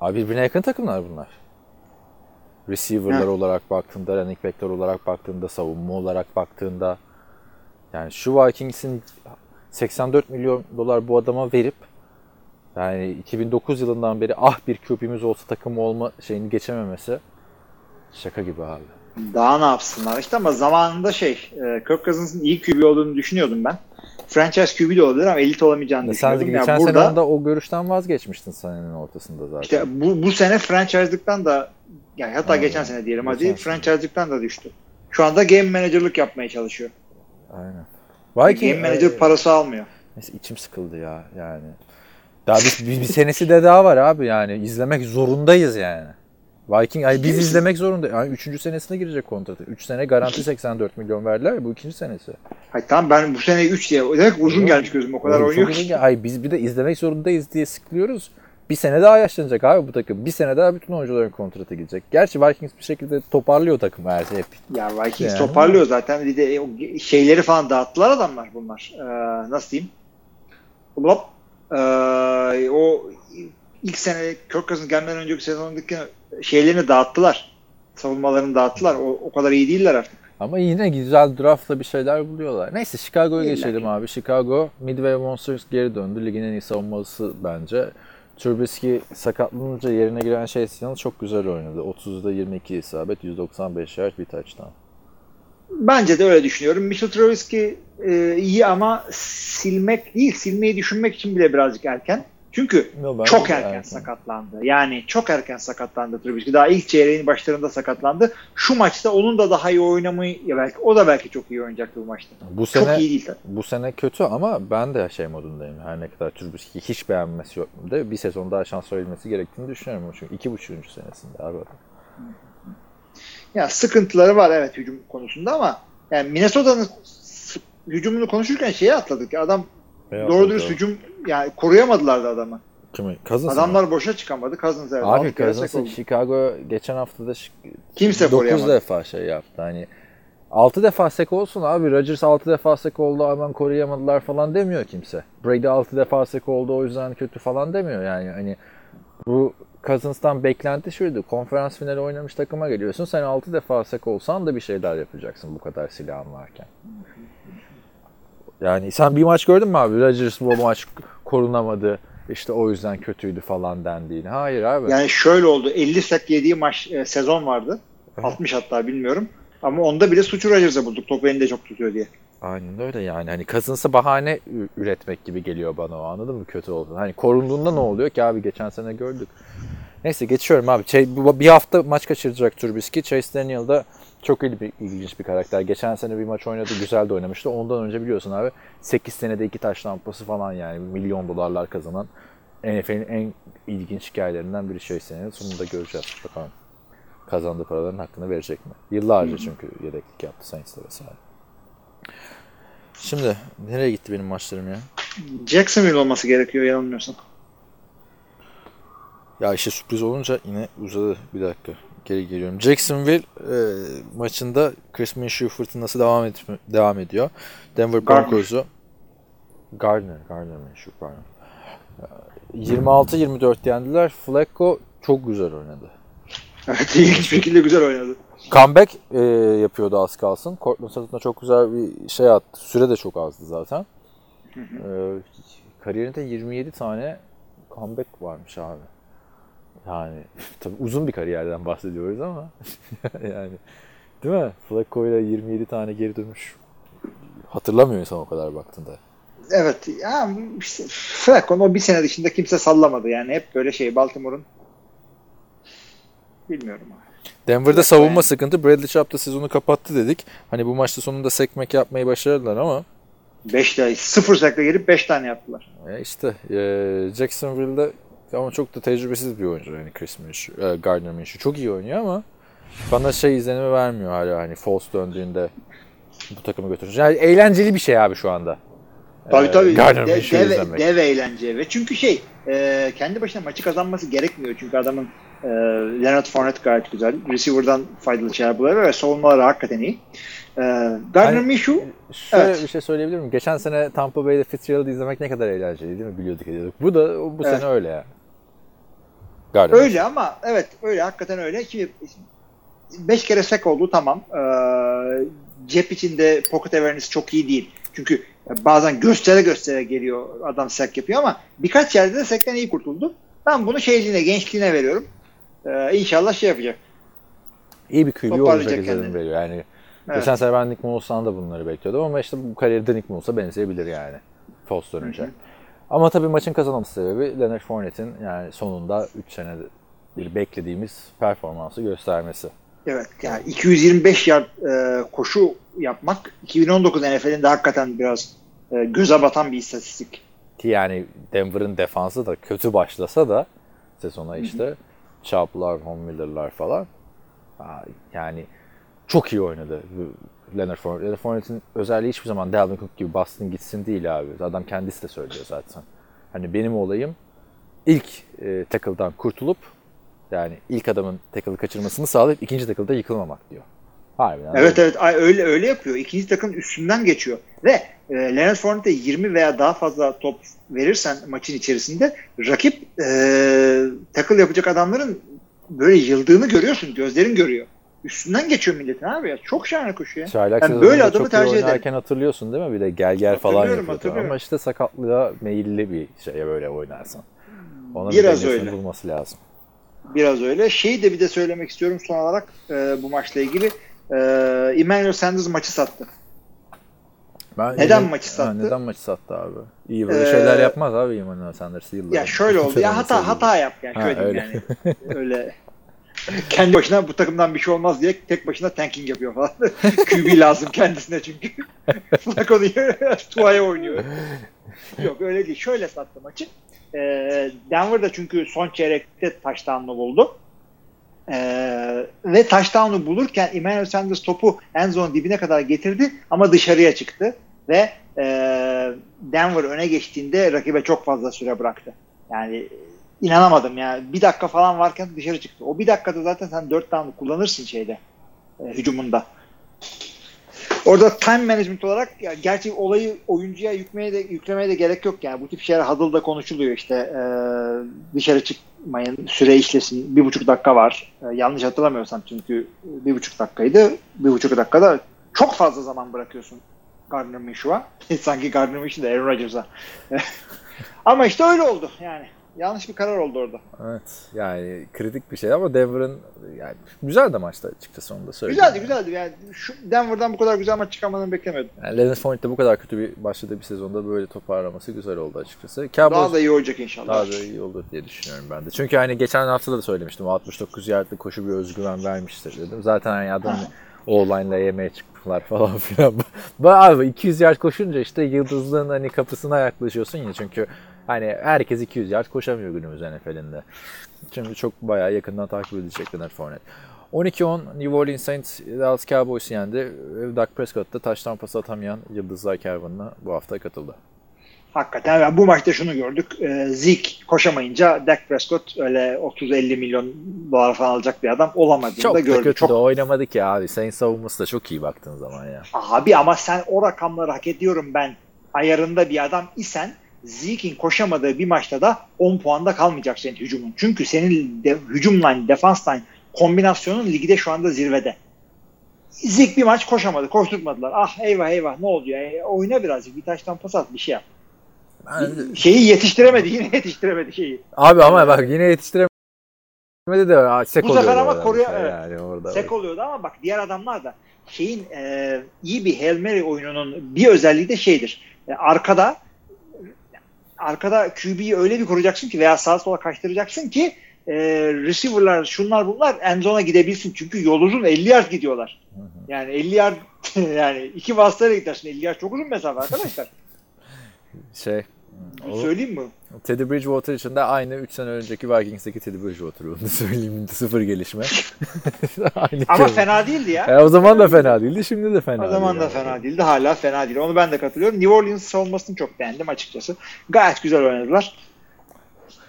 abi birbirine yakın takımlar bunlar. Receiver'lar Evet. olarak baktığında, running back'ler olarak baktığında, savunma olarak baktığında yani şu Vikings'in 84 milyon dolar bu adama verip yani 2009 yılından beri ah bir QB'miz olsa takım olma şeyini geçememesi şaka gibi abi. Daha ne yapsınlar işte ama zamanında şey e, Kirk Cousins'ın iyi QB olduğunu düşünüyordum ben. Franchise QB de olabilir ama elit olamayacağını Ya sen düşünüyordum. geçen Yani sene burada onda o görüşten vazgeçmiştin senenin ortasında zaten. işte bu, bu sene franchise'lıktan da yani hatta Aynen. geçen sene diyelim hadi Geçen sene. franchise'lıktan da düştü. Şu anda game manager'lık yapmaya çalışıyor. Aynen. Viking, game manager e, parası almıyor. Neyse içim sıkıldı ya yani. Daha bir, bir, bir senesi de daha var abi yani izlemek zorundayız yani. Viking ay biz izlemek zorundayız. Yani üçüncü senesine girecek kontratı. 3 sene garanti 84 milyon verdiler ya bu ikinci senesi. Hayır tamam ben bu sene 3 diye demek uzun gelmiş gözüm o kadar Oğlum, oynuyor ki. Ay biz bir de izlemek zorundayız diye sıkılıyoruz. Bir sene daha yaşlanacak abi bu takım. Bir sene daha bütün oyuncuların kontratı gidecek. Gerçi Vikings bir şekilde toparlıyor takımı her şey hep. Ya Vikings Yani. toparlıyor zaten. Bir de şeyleri falan dağıttılar adamlar bunlar. Ee, nasıl diyeyim? Hop. Ee, o ilk sene Kirk Cousins gelmeden önceki sezondaki şeylerini dağıttılar. Savunmalarını dağıttılar. O, o kadar iyi değiller artık. Ama yine güzel draftla bir şeyler buluyorlar. Neyse Chicago'ya geçelim abi. Chicago Midway Monsters geri döndü. Ligin en iyi savunması bence. Trubisky sakatlanınca yerine giren şey Sinan çok güzel oynadı. 30'da 22 isabet, 195 yard bir touchdown. Bence de öyle düşünüyorum. Mitchell Trubisky e, iyi ama silmek değil, silmeyi düşünmek için bile birazcık erken. Çünkü bence çok erken, erken. sakatlandı. Yani çok erken sakatlandı Trubisky. Daha ilk çeyreğin başlarında sakatlandı. Şu maçta onun da daha iyi oynamayı belki o da belki çok iyi oynayacaktı bu maçta. Bu Çok sene iyi değil tabii. bu sene kötü ama ben de şey modundayım. Her ne kadar Trubisky hiç beğenmesi yok da bir sezon daha şans verilmesi gerektiğini düşünüyorum. Çünkü iki buçuğuncu senesinde abi. Adam. Ya sıkıntıları var evet hücum konusunda ama yani Minnesota'nın hücumunu konuşurken şeye atladık. ya, Adam Veya doğru dürüst hücum yani koruyamadılar da adamı. Kimi? Cousins mı? Adamlar boşa çıkamadı. Cousins evet. Abi Cousins'ı. Chicago geçen haftada Kimse 9 koruyamadı. defa şey yaptı. Hani 6 defa sek olsun abi. Rodgers 6 defa sek oldu aman koruyamadılar falan demiyor kimse. Brady 6 defa sek oldu o yüzden kötü falan demiyor yani. Hani bu Cousins'tan beklenti şuydu. Konferans finali oynamış takıma geliyorsun. Sen 6 defa sek olsan da bir şeyler yapacaksın bu kadar silahın varken. Yani sen bir maç gördün mü abi? Rodgers bu maç korunamadı. İşte o yüzden kötüydü falan dendiğini. Hayır abi. Yani şöyle oldu. 50 sack yediği maç e, sezon vardı. Evet. 60 hatta bilmiyorum. Ama onda bile suçu Rodgers'a bulduk. Topu elinde çok tutuyor diye. Aynen öyle yani. Hani Cousins'a bahane üretmek gibi geliyor bana o anladın mı kötü oldu. Hani korunduğunda ne oluyor ki abi geçen sene gördük. Neyse geçiyorum abi. Şey, bir hafta maç kaçıracak Trubisky. Chase Daniel da çok ilginç bir karakter. Geçen sene bir maç oynadı. Güzel de oynamıştı. Ondan önce biliyorsun abi 8 senede 2 taş lampası falan yani. Milyon dolarlar kazanan NFL'in en ilginç hikayelerinden biri Chase Daniel. Sonunda göreceğiz. Bakalım kazandığı paraların hakkını verecek mi? Yıllarca çünkü yedeklik yaptı Saints'te vesaire. Şimdi nereye gitti benim maçlarım ya? Jacksonville olması gerekiyor yanılmıyorsam. Ya işte sürpriz olunca yine uzadı. Bir dakika. Geri geliyorum. Jacksonville e, maçında Chris Minshew fırtınası devam, et, devam ediyor. Denver. Broncos'u Gardner, Gardner Minshew pardon. E, 26-24 yendiler. Flacco çok güzel oynadı. [laughs] Evet ilginç şekilde güzel oynadı. Comeback e, yapıyordu az kalsın. Cortland Sutton'a çok güzel bir şey attı. Süre de çok azdı zaten. E, kariyerinde 27 tane comeback varmış abi. Yani [laughs] tabii uzun bir kariyerden bahsediyoruz ama [laughs] yani değil mi? Flacco ile 27 tane geri dönüş. Hatırlamıyor insan o kadar baktığında. Evet. Ya, Flacco'nun o bir sene dışında kimse sallamadı. Yani hep böyle şey Baltimore'un bilmiyorum. Denver'da savunma sıkıntı. Bradley Chubb da sezonu kapattı dedik. Hani bu maçta sonunda sekmek yapmayı başardılar ama 5 tane 0 sack'la gelip 5 tane yaptılar. E işte e, Jacksonville'de ama çok da tecrübesiz bir oyuncu yani Chris Minshew, e, Gardner Minshew. Çok iyi oynuyor ama bana şey izlenimi vermiyor hala hani false döndüğünde bu takımı götürür. Yani eğlenceli bir şey abi şu anda. Tabii Ee, tabii. Gardner De- dev, izlemek. dev eğlence. Ve çünkü şey e, kendi başına maçı kazanması gerekmiyor. Çünkü adamın e, Leonard Fournette gayet güzel. Receiver'dan faydalı şeyler buluyor ve savunmaları hakikaten iyi. E, Gardner Hani- Minshew Şöyle Evet. bir şey söyleyebilir miyim? Geçen sene Tampa Bay'de Fitzgerald'ı izlemek ne kadar eğlenceli değil mi? Biliyorduk ediyorduk. Bu da bu Evet. sene öyle yani. Gardner öyle ama evet öyle hakikaten öyle. Şimdi 5 kere sack oldu tamam. E, cep içinde pocket awareness çok iyi değil. Çünkü bazen göstere göstere geliyor adam sack yapıyor ama birkaç yerde de sack'ten iyi kurtuldu. Ben bunu şeyliğine, gençliğine veriyorum. E, inşallah şey yapacak. İyi bir QB olacak izlenim veriyor. Yani Evet. geçen sene ben Nick Moles'tan da bunları bekliyordum ama işte bu kariyerde Nick Moles'a benzeyebilir yani. False dönünce. Ama tabii maçın kazanması sebebi Leonard Fournette'in yani sonunda 3 sene bir beklediğimiz performansı göstermesi. Evet yani 225 yard e, koşu yapmak 2019 NFL'inde hakikaten biraz e, göze batan bir istatistik. Ki yani Denver'ın defansı da kötü başlasa da sezona işte Chubb'lar, Von Miller'lar falan yani çok iyi oynadı Leonard Fournette. Leonard Fournette'in özelliği hiçbir zaman Dalvin Cook gibi bastın gitsin değil abi. Adam kendisi de söylüyor zaten. Hani benim olayım ilk e, tackle'dan kurtulup yani ilk adamın tackle'ı kaçırmasını sağlayıp ikinci tackle'da yıkılmamak diyor. Harbiden. Evet evet ay, öyle öyle yapıyor. İkinci takım üstünden geçiyor ve e, Leonard Fournette'e 20 veya daha fazla top verirsen maçın içerisinde rakip e, tackle yapacak adamların böyle yıldığını görüyorsun. Gözlerin görüyor. Üstünden geçiyor milletin abi ya. Çok şahane koşuyor. ya. Çaylak Yani böyle adamı tercih ederim. hatırlıyorsun değil mi? Bir de gel gel falan yapıyordu. Ama işte sakatlığa meyilli bir şeye böyle oynarsan. Ona Biraz bir öyle. bulması lazım. Biraz öyle. Şeyi de bir de söylemek istiyorum son olarak e, bu maçla ilgili. E, Emmanuel Sanders maçı sattı. Ben Neden yine- maçı Ha, sattı? neden maçı sattı abi? İyi böyle Ee, şeyler yapmaz abi Emmanuel Sanders yıllar. Ya şöyle oldu. Ya [laughs] hata hata yap yani. Ha, öyle. yani. Öyle kendi başına bu takımdan bir şey olmaz diye tek başına tanking yapıyor falan. [laughs] QB lazım kendisine çünkü. [laughs] Flacco diye Tua'ya oynuyor. Yok öyle değil. Şöyle sattı maçı. Ee, Denver'da çünkü son çeyrekte touchdown'u buldu. Ee, ve touchdown'u bulurken Emmanuel Sanders topu en zone dibine kadar getirdi ama dışarıya çıktı ve e, Denver öne geçtiğinde rakibe çok fazla süre bıraktı. Yani inanamadım yani bir dakika falan varken dışarı çıktı. O bir dakikada zaten sen dört down'u kullanırsın şeyde e, hücumunda. Orada time management olarak ya gerçi olayı oyuncuya yükmeye de yüklemeye de gerek yok yani. Bu tip şeyler huddle'da konuşuluyor işte e, dışarı çıkmayın, süre işlesin. Bir buçuk dakika var. E, yanlış hatırlamıyorsam çünkü bir buçuk dakikaydı. Bir buçuk dakikada çok fazla zaman bırakıyorsun Gardner Minshew'a. [laughs] Sanki Gardner Minshew de Aaron Rodgers'a. [laughs] Ama işte öyle oldu yani. Yanlış bir karar oldu orada. Evet yani kritik bir şey ama Denver'ın yani güzel de maçtı açıkçası onu da söyleyeyim. Güzeldi güzeldi. Yani şu Denver'dan bu kadar güzel maç çıkarmadığını beklemiyordum. Yani Leonard Fournette de bu kadar kötü bir başladığı bir sezonda böyle toparlaması güzel oldu açıkçası. Cowboys Daha da iyi olacak inşallah. daha da iyi olur diye düşünüyorum ben de. Çünkü hani geçen hafta da söylemiştim. o 69 yardlık koşu bir özgüven vermiştir dedim. Zaten hani adam [laughs] O-line'la yemeğe çıktılar falan filan. [laughs] Abi 200 yard koşunca işte yıldızlığın hani kapısına yaklaşıyorsun ya çünkü hani herkes 200 yard koşamıyor günümüz NFL'inde. Şimdi çok bayağı yakından takip edecek Leonard Fournette. 12-10 New Orleans Saints Dallas Cowboys'u yendi. Dak Prescott da taştan pas atamayan Yıldızlar Kervanı'na bu hafta katıldı. Hakikaten yani bu maçta şunu gördük. Ee, Zeke koşamayınca Dak Prescott öyle 30-50 milyon dolar falan alacak bir adam olamadığını Çok da da gördük. kötü Çok... de oynamadı ki abi. Saints savunması da çok iyi baktığın zaman ya. Abi ama sen o rakamları hak ediyorum ben ayarında bir adam isen Zeke'in koşamadığı bir maçta da 10 puanda kalmayacak senin hücumun. Çünkü senin de, hücum line, defans line kombinasyonun ligde şu anda zirvede. Zeke bir maç koşamadı, koşturmadılar. Ah eyvah eyvah ne oldu ya? E, oyna birazcık, bir taştan pas at, bir şey yap. Ben- Şeyi yetiştiremedi, yine yetiştiremedi şeyi. Abi ama bak yine yetiştiremedi de sek Bu sefer ama koruyor- mesela evet. Yani orada. Sek oluyordu ama bak diğer adamlar da şeyin e, iyi bir Hail Mary oyununun bir özelliği de şeydir. E, arkada arkada QB'yi öyle bir koruyacaksın ki veya sağa sola kaçtıracaksın ki e, receiver'lar şunlar bunlar endzona gidebilsin. Çünkü yol uzun 50 yard gidiyorlar. Yani 50 yard [laughs] yani iki vasıtayla gidersin. 50 yard çok uzun mesafe arkadaşlar. Şey O- söyleyeyim mi? Teddy Bridgewater için de aynı 3 sene önceki Vikings'teki Teddy Bridgewater onu [laughs] söyleyeyim sıfır gelişme. [laughs] aynı Ama kelime. fena değildi ya. E, o zaman da fena değildi şimdi de fena O zaman da fena değildi. Hala fena değil. Onu ben de katılıyorum. New Orleans savunmasını çok beğendim açıkçası. Gayet güzel oynadılar.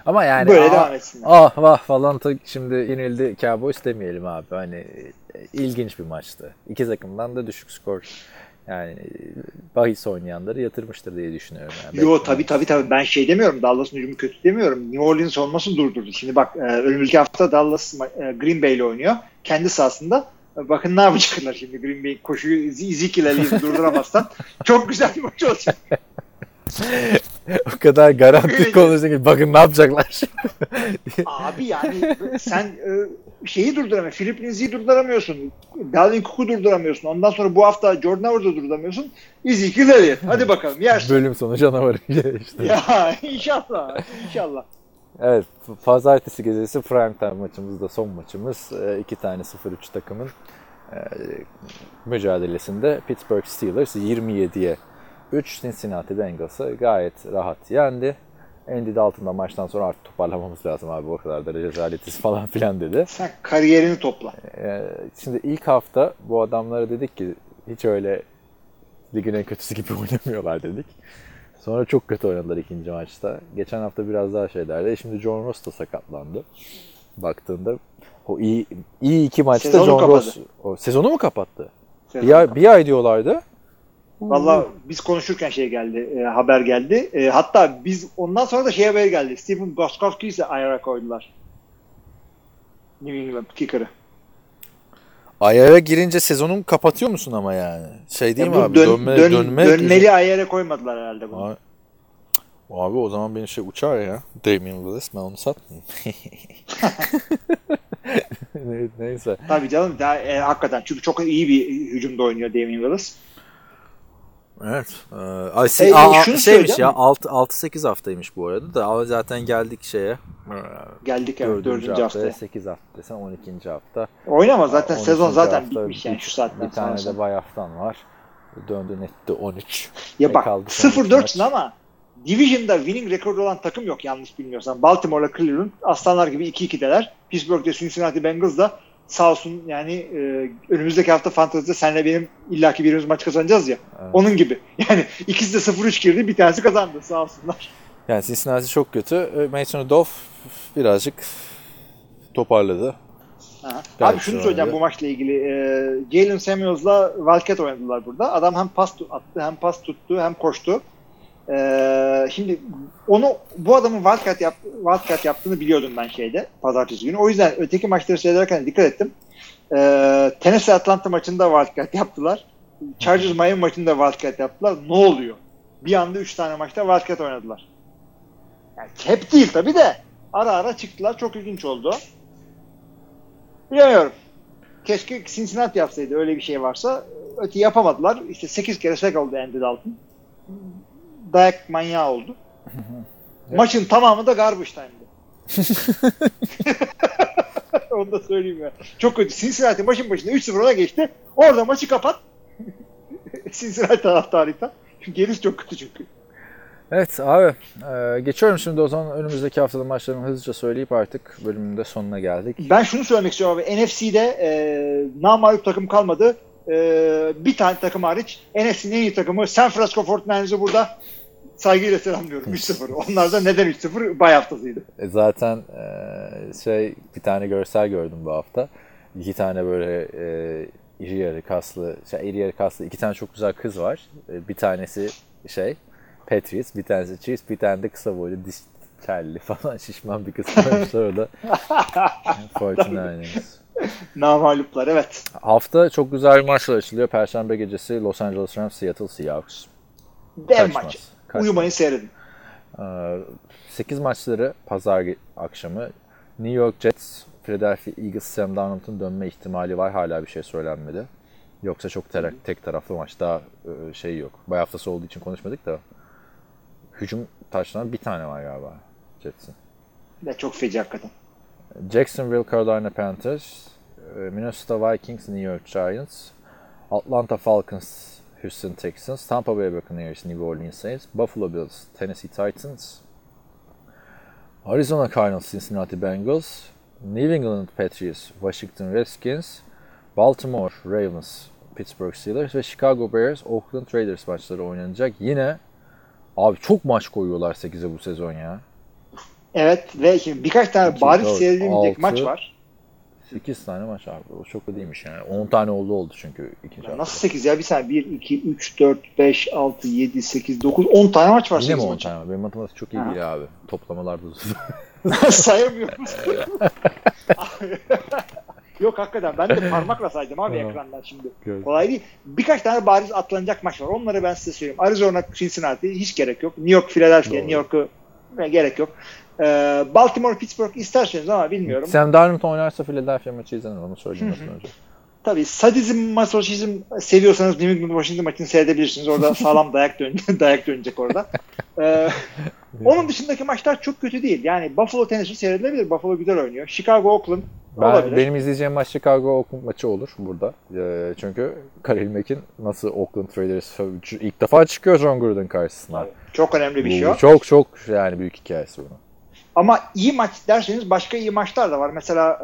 Ama yani Böyle aa, devam etsinler. ah vah falan da şimdi yenildi Cowboys demeyelim abi. Hani e, ilginç bir maçtı. İki takımdan da düşük skor. Yani bahis oynayanları yatırmıştır diye düşünüyorum. Yani. Yo tabii tabii tabii ben şey demiyorum Dallas'ın hücumu kötü demiyorum. New Orleans olmasını durdurdu. Şimdi bak e, önümüzdeki hafta Dallas e, Green Bay ile oynuyor. Kendi sahasında. E, Bakın ne yapacaklar şimdi Green Bay koşuyu Ezekiel Elliott'u [laughs] durduramazsan. Çok güzel bir maç olacak. [laughs] o kadar garanti konuşuyor ki bakın ne yapacaklar. Abi yani sen şeyi durduramıyorsun. Philip Lindsay'i durduramıyorsun. Dalvin Cook'u durduramıyorsun. Ondan sonra bu hafta Jordan Howard'ı durduramıyorsun. Ezekiel Elliott. Hadi bakalım yersin. Bölüm sonu canavarı işte. ya inşallah. İnşallah. Evet, pazartesi gecesi primetime maçımız da son maçımız. Ee, iki tane 0-3 takımın e, mücadelesinde Pittsburgh Steelers 27'ye 3 Cincinnati Bengals'ı gayet rahat yendi. Andy Dalton da maçtan sonra artık toparlamamız lazım abi o kadar da rezaletiz falan filan dedi. Sen kariyerini topla. Ee, şimdi ilk hafta bu adamlara dedik ki hiç öyle ligin en kötüsü gibi [laughs] oynamıyorlar dedik. Sonra çok kötü oynadılar ikinci maçta. Geçen hafta biraz daha şeylerdi. E Şimdi John Ross da sakatlandı. Baktığında o iyi iyi iki maçta Sezonu John kapadı. Ross o, sezonu mu kapattı? Sezon. Bir ay, bir ay diyorlardı. Valla biz konuşurken şey geldi, e, haber geldi. E, hatta biz ondan sonra da şey haber geldi. Stephen Gostkowski'yi ise ayara koydular. New England kicker'ı. Ayara girince sezonun kapatıyor musun ama yani? Şey değil Ya mi abi? dön- Dönme, dön- dönme dönmeli ayara koymadılar herhalde bunu. Ay- Abi o zaman beni şey uçar ya. Damian Willis ben onu satmayayım. [laughs] Ne- Neyse. Tabii canım daha, e, hakikaten çünkü çok iyi bir hücumda oynuyor Damian Willis. Evet. Ee, si- E, aa, şunu şeymiş ya mi? 6-8 haftaymış bu arada da ama zaten geldik şeye. e, Geldik evet Dördüncü dördüncü haftaya, haftaya. 8 hafta desen 12. hafta. Oynama zaten 12. sezon zaten bitmiş yani şu saatten Bir tane sonra. de bay haftan var. Döndü netti 13. [laughs] Ya bak kaldı son iki 0-4'sün maç? ama Division'da winning rekoru olan takım yok yanlış bilmiyorsan. Baltimore'la Cleveland aslanlar gibi 2-2'deler. Pittsburgh'de Cincinnati Bengals da sağ olsun yani e, önümüzdeki hafta fantezide senle benim illaki birimiz maç kazanacağız ya. Evet. Onun gibi. [laughs] Yani ikisi de 0-3 girdi bir tanesi kazandı sağ olsunlar. Yani Cincinnati çok kötü. E, Mason Rudolph birazcık toparladı. Gayet Abi şunu söyleyeceğim bu maçla ilgili. Ee, Jalen Samuels'la Wildcat oynadılar burada. Adam hem pas attı, hem pas tuttu, hem koştu. Ee, şimdi onu bu adamın Wildcat, yap, Wildcat yaptığını biliyordum ben şeyde pazartesi günü. O yüzden öteki maçları seyrederken dikkat ettim. Ee, Tennessee Atlanta maçında Wildcat yaptılar. Chargers Miami maçında Wildcat yaptılar. Ne oluyor? Bir anda 3 tane maçta Wildcat oynadılar. Yani hep değil tabii de ara ara çıktılar. Çok ilginç oldu. Bilemiyorum. Keşke Cincinnati yapsaydı öyle bir şey varsa. Öte yapamadılar. İşte 8 kere sek oldu Andy Dalton. Dayak manyağı oldu. [laughs] Maçın tamamı da garbage time'dı. [laughs] Onu da söyleyeyim ya. Çok kötü. Cincinnati maçın başında 3-0 öne geçti. Orada maçı kapat. [laughs] Cincinnati taraftarıyla. Gerisi çok kötü çünkü. Evet abi e, geçiyorum şimdi o zaman önümüzdeki haftanın maçlarını hızlıca söyleyip artık bölümün de sonuna geldik. Ben şunu söylemek istiyorum abi. NFC'de e, namalip takım kalmadı. E, bir tane takım hariç NFC'nin en iyi takımı San Francisco 49ers'ı burada saygıyla selamlıyorum. [laughs] 3-0. Onlar da neden 3-0? Bay haftasıydı. E, zaten e, şey bir tane görsel gördüm bu hafta. İki tane böyle e, iri yarı kaslı, şey, iri yarı kaslı iki tane çok güzel kız var. E, bir tanesi şey Patriots, bir tanesi Chiefs, bir tane de kısa boylu diş telli [laughs] falan şişman bir kız koymuşlar orada. [laughs] 49ers. [laughs] Namalipler evet. Hafta çok güzel bir maçlar açılıyor. Perşembe gecesi Los Angeles Rams, Seattle Seahawks. Dev Kaçmaz, maç. kaçmaz. Uyumayın seyredin. 8 maçları pazar akşamı. New York Jets, Philadelphia Eagles, Sam Darnold'un dönme ihtimali var. Hala bir şey söylenmedi. Yoksa çok tek, tek taraflı maç. Daha e, şey yok. Bay haftası olduğu için konuşmadık da. Hücum taşlanan bir tane var galiba Jets'in. Ve çok feci hakikaten. Jacksonville, Carolina Panthers, e, Minnesota Vikings, New York Giants, Atlanta Falcons, Houston Texans, Tampa Bay Buccaneers, New Orleans Saints, Buffalo Bills, Tennessee Titans, Arizona Cardinals, Cincinnati Bengals, New England Patriots, Washington Redskins, Baltimore Ravens, Pittsburgh Steelers ve Chicago Bears, Oakland Raiders maçları oynanacak. Yine abi çok maç koyuyorlar 8'e bu sezon ya. Evet ve şimdi birkaç tane bariz dört, seyredilmeyecek altı. maç var. 8 tane maç abi. O çok da değilmiş yani. 10 tane oldu oldu çünkü ikinci Ya. Nasıl 8 ya? Bir saniye 1, 2, 3, 4, 5, 6, 7, 8, 9, 10 tane maç var. Yine mi 8 10 maç. tane? Benim matematik çok iyi Ha. değil abi. Toplamalarda [laughs] Sayamıyorum. [laughs] Yok hakikaten ben de parmakla saydım abi ekrandan şimdi. Gördüm. Kolay değil. Birkaç tane bariz atlanacak maç var. Onları ben size söyleyeyim. Arizona, Cincinnati hiç gerek yok. New York, Philadelphia, Doğru. New York'u gerek yok. Ee, Baltimore, Pittsburgh isterseniz ama bilmiyorum. Sam Darnold oynarsa Philadelphia maçı izlenir. Onu söyleyeyim önce. Tabii sadizm, masoşizm seviyorsanız New England Washington maçını seyredebilirsiniz. Orada [laughs] sağlam dayak dön [laughs] dayak dönecek orada. Ee, [laughs] onun dışındaki maçlar çok kötü değil. Yani Buffalo Tennessee seyredilebilir. Buffalo güzel oynuyor. Chicago Oakland Ben, olabilir. benim izleyeceğim maç Chicago Oakland maçı olur burada. Ee, çünkü Khalil Mack'in nasıl Oakland Raiders ilk defa çıkıyor John Gruden karşısına. Çok önemli bir şey o. çok çok yani büyük hikayesi bunun. Ama iyi maç derseniz başka iyi maçlar da var. Mesela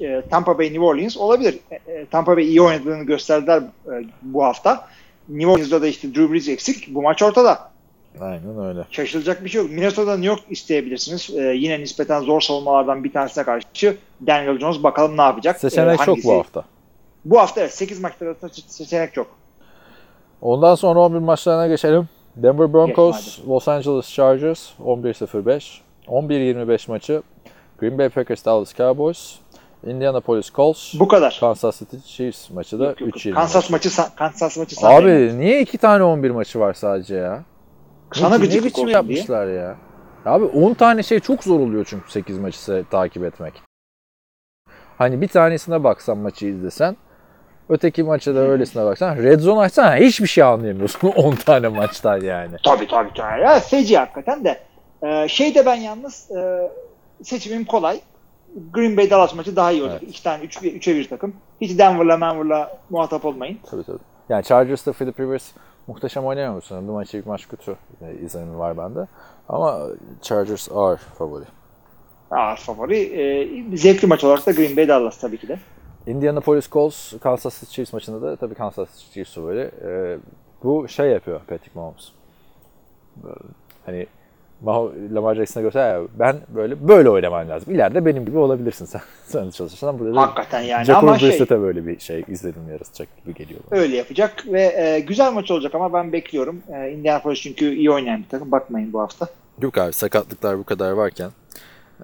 e, e, Tampa Bay New Orleans olabilir. E, e, Tampa Bay iyi oynadığını gösterdiler e, bu hafta. New Orleans'da da işte Drew Brees eksik. Bu maç ortada. Aynen öyle. Şaşılacak bir şey yok. Minnesota New York isteyebilirsiniz. E, yine nispeten zor savunmalardan bir tanesine karşı Daniel Jones bakalım ne yapacak. Seçenek E, çok bu hafta. Bu hafta evet 8 maçta seçenek çok. Ondan sonra 11 maçlarına geçelim. Denver Broncos, Los Angeles Chargers 11-0-5. 11-25 maçı Green Bay Packers, Dallas Cowboys, Indianapolis Colts, Bu kadar. Kansas City Chiefs maçı da Yok, yok, yok. 3-20. Kansas maçı sa- Kansas maçı. Abi niye iki tane 11 maçı var sadece ya? Sana ne, ne biçim yapmışlar ya. Abi 10 tane şey çok zor oluyor çünkü 8 maçı takip etmek. Hani bir tanesine baksan maçı izlesen, öteki maça da öylesine baksan, Red Zone açsan hiçbir şey anlayamıyorsun [laughs] 10 tane maçtan yani. Tabii tabii tabii. Ya, feci hakikaten de. Ee, şey de ben yalnız e, seçimim kolay. Green Bay Dallas maçı daha iyi olacak. Evet. İki tane, üç, üçe bir takım. Hiç Denver'la Manver'la muhatap olmayın. Tabii tabii. Yani Chargers'ta Philip Rivers muhteşem oynayamamış sanırım. Bu maçı ilk maç kötü izlenimi var bende. Ama Chargers ağır favori. Ağır favori. Ee, zevkli maç olarak da Green Bay Dallas tabii ki de. Indianapolis Colts Kansas City Chiefs maçında da tabii Kansas City Chiefs favori. E, bu şey yapıyor Patrick Mahomes. Böyle, Hani Lamar Jackson'a göre "Ya ben böyle böyle oynaman lazım. İleride benim gibi olabilirsin sen. [laughs] sen çalışırsan burada da Hakikaten yani Jacoby ama şey Brissett'e böyle bir şey izlenim yaratacak gibi geliyor. bana. öyle yapacak ve e, güzel maç olacak ama ben bekliyorum. E, Indianapolis çünkü iyi oynayan bir takım. Bakmayın bu hafta. Yok abi sakatlıklar bu kadar varken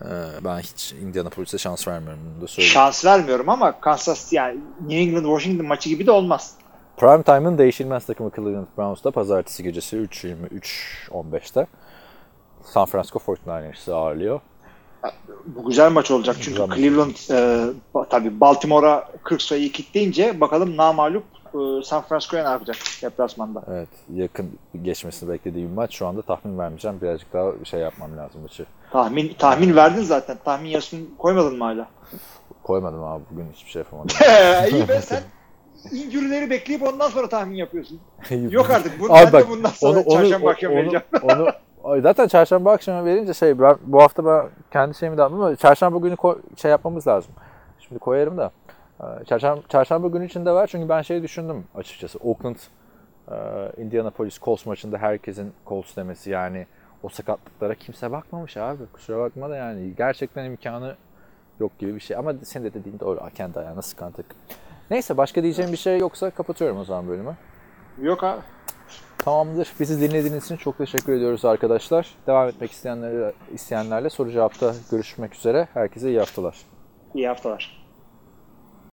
e, ben hiç Indianapolis'e şans vermiyorum bunu da söyleyeyim. Şans vermiyorum ama Kansas yani New England Washington maçı gibi de olmaz. Prime Time'ın değişilmez takımı Cleveland Browns'ta pazartesi gecesi 3.23-15'te San Francisco 49ers'ı ağırlıyor. Bu güzel maç olacak çünkü Güzel. Cleveland e, tabii Baltimore'a 40 sayıyı kilitleyince bakalım namalup e, San Francisco'ya ne yapacak deplasmanda. Evet yakın geçmesini beklediğim maç. Şu anda tahmin vermeyeceğim. Birazcık daha şey yapmam lazım maçı. Tahmin tahmin verdin zaten. Tahmin yarısını koymadın mı hala? Koymadım abi bugün hiçbir şey yapamadım. [laughs] İyi be sen injürileri bekleyip ondan sonra tahmin yapıyorsun. Yok artık. Bu, Abi ben bak, de bundan sonra çarşamba akşam onu, vereceğim. onu, zaten çarşamba akşamı verince şey ben bu hafta ben kendi şeyimi de aldım ama çarşamba günü şey yapmamız lazım. Şimdi koyarım da. Ee, Çarşamba, çarşamba günü içinde var çünkü ben şey düşündüm açıkçası. Oakland e, Indianapolis Colts maçında herkesin Colts demesi yani o sakatlıklara kimse bakmamış abi. Kusura bakma da yani gerçekten imkanı yok gibi bir şey. Ama senin de dediğin doğru. Kendi ayağına sıkan takım. Neyse başka diyeceğim bir şey yoksa kapatıyorum o zaman bölümü. Yok abi. Tamamdır. Bizi dinlediğiniz için çok teşekkür ediyoruz arkadaşlar. Devam etmek isteyenlerle, isteyenlerle soru cevapta görüşmek üzere. Herkese iyi haftalar. İyi haftalar.